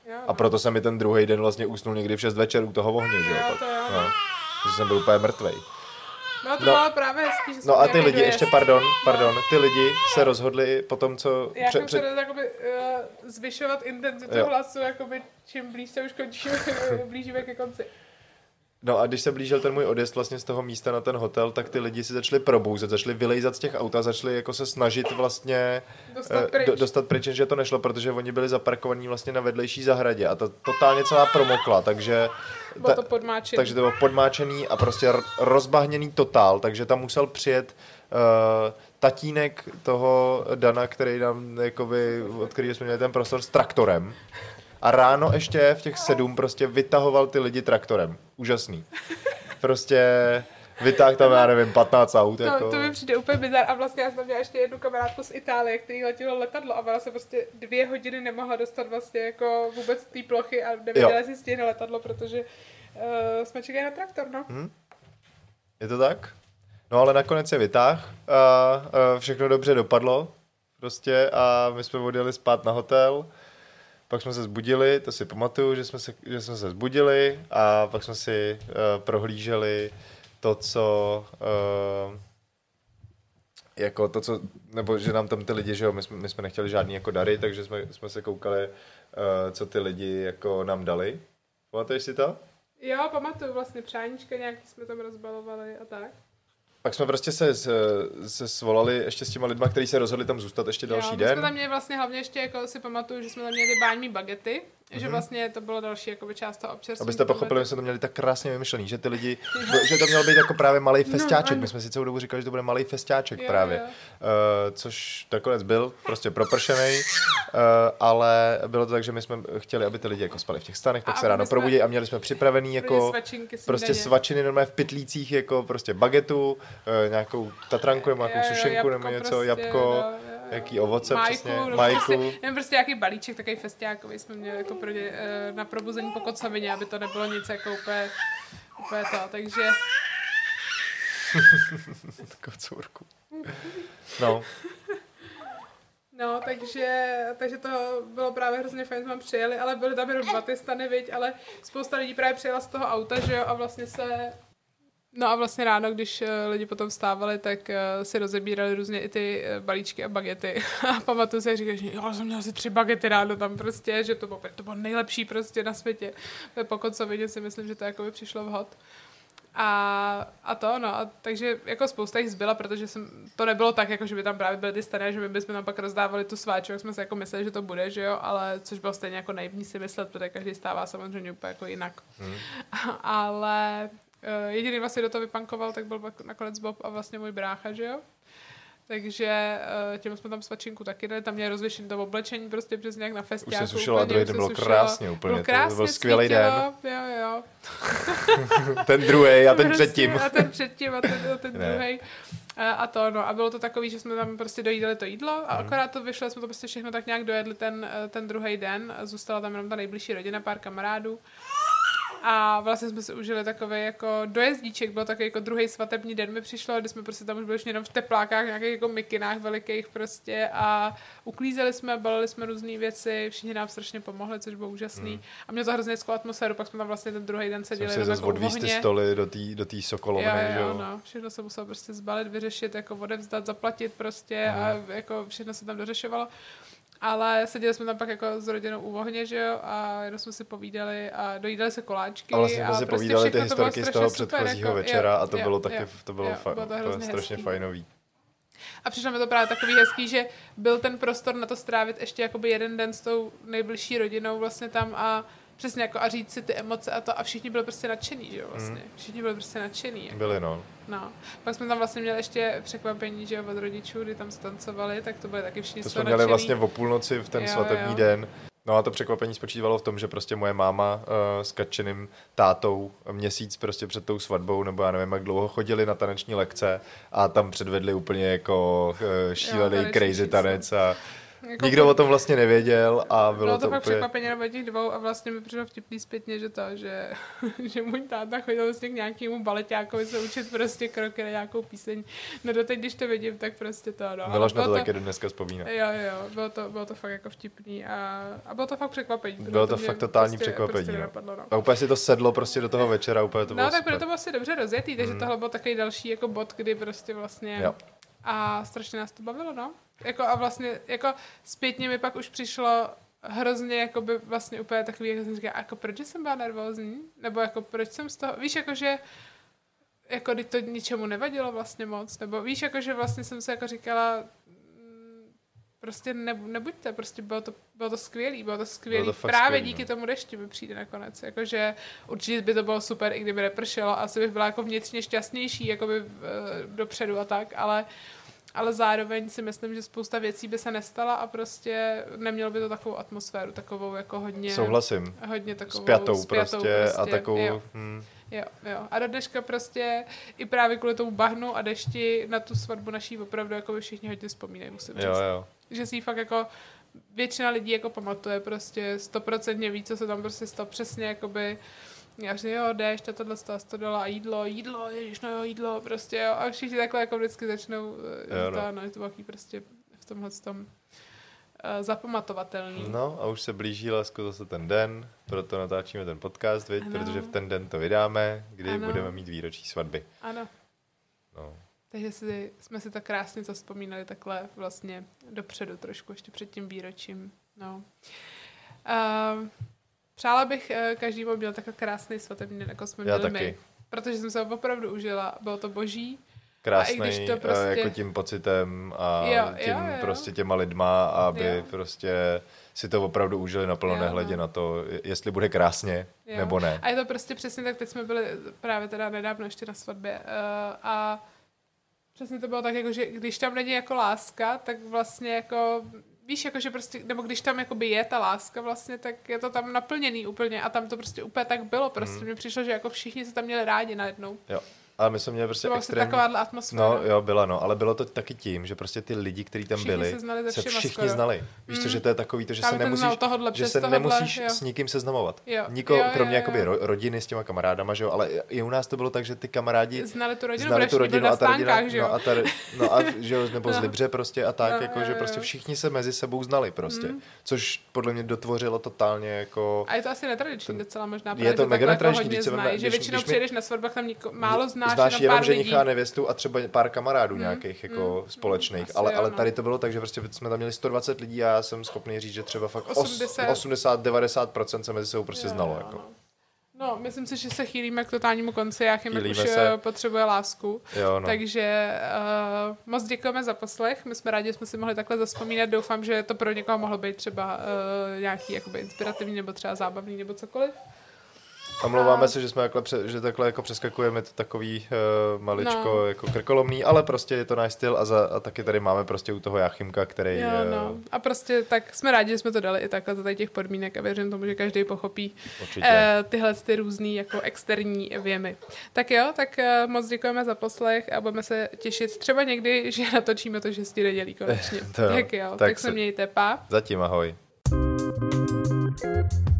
Jo, A proto jsem mi ten druhý den vlastně usnul někdy v 6 večer u toho ohně, že jo? Pak. to jo. No, takže jsem byl úplně mrtvej. no to no. bylo právě hezký, že No a ty lidi, ještě pardon, pardon, ty lidi se rozhodli po tom, co... Já pře- jsem pře- se jakoby, uh, zvyšovat intenzitu Jo. hlasu, jakoby, čím blíž se už končíme, blížíme ke konci. No a když se blížil ten můj odjezd vlastně z toho místa na ten hotel, tak ty lidi si začali probouzet, začali vylejzat z těch aut a začali jako se snažit vlastně Dostat eh, pryč. do, dostat pryč, že to nešlo, protože oni byli zaparkovaní vlastně na vedlejší zahradě a ta totálně celá promokla, takže Bylo to podmáčený. takže to bylo podmáčený a prostě rozbahněný totál, takže tam musel přijet uh, tatínek toho Dana, který nám, jakoby, od kterého jsme měli ten prostor s traktorem. A ráno ještě v těch sedm prostě vytahoval ty lidi traktorem. Úžasný. Prostě vytáhl tam, já nevím, 15 aut. To, jako. to mi přijde úplně bizar. A vlastně já jsem měla ještě jednu kamarádku z Itálie, který letělo letadlo a ona se prostě dvě hodiny nemohla dostat vlastně jako vůbec té plochy a nevěděla, jestli stihne letadlo, protože uh, jsme čekali na traktor, no. Hm? Je to tak? No ale nakonec je vytáh a, a všechno dobře dopadlo prostě a my jsme odjeli spát na hotel. Pak jsme se zbudili, to si pamatuju, že jsme se, že jsme se zbudili a pak jsme si uh, prohlíželi to, co uh, jako to, co, nebo že nám tam ty lidi, že jo, my jsme, my jsme nechtěli žádný jako dary, takže jsme, jsme se koukali, uh, co ty lidi jako nám dali. Pamatuješ si to? Jo, pamatuju vlastně přáníčka nějaký jsme tam rozbalovali a tak. Pak jsme prostě se, se, se svolali ještě s těma lidma, kteří se rozhodli tam zůstat ještě další jo, den. jsme tam měli vlastně hlavně ještě, jako si pamatuju, že jsme tam měli báňmí bagety, mm-hmm. že vlastně to bylo další jakoby část toho občerstvení. Mhm. Abyste pochopili, že jsme to měli tak krásně vymyšlený, že ty lidi, že to měl být jako právě malý festiáček. ano. My jsme si celou dobu říkali, že to bude malý festiáček Jo, právě. jo. Uh, což nakonec byl, prostě propršený, uh, ale bylo to tak, že my jsme chtěli, aby ty lidi jako spali v těch stanech, pak A se ráno jsme- probudili a měli jsme připravený jako svačinky, prostě svačiny normálně v pytlících, jako prostě bagetu, uh, nějakou tatranku nebo nějakou Jo, jo, sušenku nebo něco, prostě, jabko, jo. Jaký ovoce Majku, přesně, no majku. Prostě, nevím, prostě nějaký balíček, takový festiákový jsme měli jako pro ně, eh, na probuzení po kocovině, aby to nebylo nic jako úplně, úplně to, takže Kocourku. No, no, takže, takže to bylo právě hrozně fajn, jsme přijeli, ale byly tam jenom dva ty stany, viď, ale spousta lidí právě přijela z toho auta, že jo, a vlastně se No a vlastně ráno, když eh, lidi potom vstávali, tak eh, si rozebírali různě i ty eh, balíčky a bagety. A pamatuju se, říkáš, že jo, jsem měla asi tři bagety ráno tam prostě, že to bylo, to bylo nejlepší prostě na světě. Po kocovině si myslím, že to jako by přišlo vhod. A, a to, no, a takže jako spousta jich zbyla, protože jsem, to nebylo tak, jako že by tam právě byly ty staré, že my bychom tam pak rozdávali tu sváčku, jak jsme si jako mysleli, že to bude, že jo, ale což bylo stejně jako naivní si myslet, protože každý stává samozřejmě úplně jako jinak. Hmm. ale jediný vlastně do toho vypankoval, tak byl nakonec Bob a vlastně můj brácha, že jo. Takže uh, těm jsme tam svačinku taky dali, tam měli rozvěšený to oblečení prostě přesně jak na festiáku. Už se sušilo a druhý den bylo sušilo. krásně úplně, Bylo to krásně, byl skvělý svítilo, Jo, jo. ten druhý a ten Prostě, předtím. A ten předtím a ten, a ten druhý. A, a to, no, a bylo to takový, že jsme tam prostě dojídali to jídlo a Mhm. akorát to vyšlo, jsme to prostě všechno tak nějak dojedli ten, eh, ten druhý den. Zůstala tam jenom ta nejbližší rodina, pár kamarádů. A vlastně jsme si užili takový jako dojezdíček, byl takový jako druhý svatební den mi přišlo, kdy jsme prostě tam už byli jenom v teplákách, nějakých jako mikinách velikých prostě a uklízeli jsme, balili jsme různé věci, všichni nám strašně pomohli, což bylo úžasný. Hmm. A mělo to hrozně hezkou atmosféru, pak jsme tam vlastně ten druhý den seděli si jenom zase jako odvíz ty stoly do té do tý sokolovny, Jo, jo, jo? no. Všechno se muselo prostě zbalit, vyřešit, jako odevzdat, zaplatit prostě Mhm. a jako všechno se tam dořešovalo. Ale seděli jsme tam pak jako s rodinou u ohně, že jo, a jenom jsme si povídali a dojídali se koláčky. A vlastně jsme si prostě povídali ty všechno to z toho předchozího jako, večera jo, a to jo, bylo taky, jo, to bylo, jo, fa- bylo to to strašně hezký. fajnový. A přišlo mi to právě takový hezký, že byl ten prostor na to strávit ještě jakoby jeden den s tou nejbližší rodinou vlastně tam a přesně jako a říct si ty emoce a to a všichni byli prostě nadšený, že jo, vlastně. Všichni byli prostě nadšený. Jako. Byli, no. No. Pak jsme tam vlastně měli ještě překvapení, že jo, od rodičů, kdy tam stancovali, tak to byly taky všichni To jsme měli nadšený. vlastně o půlnoci v ten Jo, svatební jo. den. No a to překvapení spočívalo v tom, že prostě moje máma uh, s Katčeným tátou měsíc prostě před tou svatbou, nebo já nevím, jak dlouho chodili na taneční lekce a tam předvedli úplně jako uh, šílený taneční crazy tanec a Jako nikdo o tom vlastně nevěděl a bylo, bylo to, to fakt úplně... překvapení jenom těch dvou a vlastně mi přišlo vtipný zpětně, že to, že, že můj táta chodil vlastně k nějakému baleťákovi se učit prostě kroky na nějakou píseň. No doteď, když to vidím, tak prostě to, no. Miloš na Bylo to taky dneska vzpomíná. Jo, jo, bylo to, bylo to fakt jako vtipný a, a bylo to fakt překvapení. Bylo to mě fakt totální prostě, překvapení, Prostě no. nenapadlo, no. A úplně si to sedlo prostě do toho večera, úplně to bylo No, tak bylo to bylo asi dobře rozjetý, takže Mm. tohle byl takový další jako bod, kdy prostě vlastně... Jo. A strašně nás to bavilo, no. Jako a vlastně, jako zpětně mi pak už přišlo hrozně, jako by vlastně úplně takový, jak jsem říkala, jako proč jsem byla nervózní? Nebo jako proč jsem z toho, víš, jako že jako to ničemu nevadilo vlastně moc, nebo víš, jako že vlastně jsem se jako říkala, prostě ne, nebuďte, prostě bylo to, bylo to skvělý, bylo to skvělý, Bylo to právě skvělý, díky no. tomu dešti mi přijde nakonec, jakože určitě by to bylo super, i kdyby nepršelo, asi bych byla jako vnitřně šťastnější, jako by eh, dopředu a tak, ale ale zároveň si myslím, že spousta věcí by se nestala a prostě nemělo by to takovou atmosféru, takovou jako hodně... Souhlasím. Hodně takovou Spjatou prostě, a takovou... Jo, Hm, jo, jo. A do dneška prostě i právě kvůli tomu bahnu a dešti na tu svatbu naší opravdu jako by všichni hodně vzpomínají, musím říct. jo, jo. Že si ji fakt jako většina lidí jako pamatuje prostě stoprocentně ví, co se tam prostě stalo přesně jakoby já říkám, jo, déšť a tohle a stodola a jídlo, jídlo, ježiš, no jo, jídlo, prostě jo. A všichni takhle jako vždycky začnou, Jo, jo, no. to, no, je to takový prostě v tomhle tom zapamatovatelný. No a už se blíží lásku zase ten den, proto natáčíme ten podcast, viď? Ano. protože v ten den to vydáme, kdy Ano. budeme mít výročí svatby. Ano, No. takže si, jsme si tak krásně zaspomínali takhle vlastně dopředu trošku, ještě před tím výročím. No. Uh, přála bych uh, každému měl takhle krásný svatební den, jako jsme Já měli taky. my. Protože jsem se ho opravdu užila, bylo to boží. Krásný, když to eh, prostě- jako tím pocitem a Jo, jo, tím jo. prostě těma lidma, aby Jo. prostě si to opravdu užili naplno, Jo, nehledě no. na to, jestli bude krásně, Jo. nebo ne. A je to prostě přesně tak, teď jsme byli právě teda nedávno ještě na svatbě uh, a přesně to bylo tak, jako, že když tam není jako láska, tak vlastně jako víš, jako, že prostě, nebo když tam jakoby je ta láska vlastně, tak je to tam naplněný úplně a tam to prostě úplně tak bylo, prostě mně přišlo, že jako všichni se tam měli rádi najednou. Jo. Ale my jsme měli prostě byla extrémní... takováhle atmosféra. No jo, byla no, ale bylo to taky tím, že prostě ty lidi, kteří tam Všichni byli, se znali se všichni skoro. znali. Víš Mm. to, že to je takový, to, že Tam se nemusíš, tohodle že se tohodle, nemusíš jo. s nikým seznamovat. Jo. Niko, Jo, jo, kromě jo, jakoby jo. ro- rodiny s těma kamarádama, že jo, ale i u nás to bylo tak, že ty kamarádi Znali tu rodinu, znali tu rodinu a ta rodina, stánkách, že jo? no a, ta, no a že jo, nebo z No. Libře prostě a tak, No, jako, jo, že prostě všichni se mezi sebou znali prostě, Mm. což podle mě dotvořilo totálně jako... A je to asi netradiční docela možná. Je to že mega netradiční, Jako veme- že většinou přijedeš na svatbách, tam málo znáš, znáš jenom, jenom ženicha a nevěstu a třeba pár kamarádů Mm, nějakých jako mm, společných, asi ale, jo, ale tady to bylo tak, že prostě jsme tam měli 120 lidí a já jsem schopný říct, že třeba fakt 80. 80-90% se mezi sebou prostě Jo, znalo. jo, Jako. no. No, myslím si, že se chýlíme k totálnímu konci. Jáchymek Chýlíme už se. eh, potřebuje lásku. Jo, no. Takže uh, moc děkujeme za poslech. My jsme rádi, že jsme si mohli takhle zaspomínat. Doufám, že to pro někoho mohlo být třeba uh, nějaký jakoby inspirativní nebo třeba zábavný nebo cokoliv. Omlouváme a... se, že jsme takhle, pře- že takhle jako přeskakujeme to takový uh, maličko no. jako krkolomný, ale prostě je to náš styl a, za, a taky tady máme prostě u toho Jáchymka, který... Jo, uh, no. A prostě tak jsme rádi, že jsme to dali i takhle za těch podmínek a věřím tomu, že každý pochopí uh, tyhle ty různý jako externí věmy. Tak jo, tak uh, moc děkujeme za poslech a budeme se těšit třeba někdy, že natočíme to šestý nedělí konečně. to, tak jo, tak, tak se mějte, pa. Zatím ahoj. thank you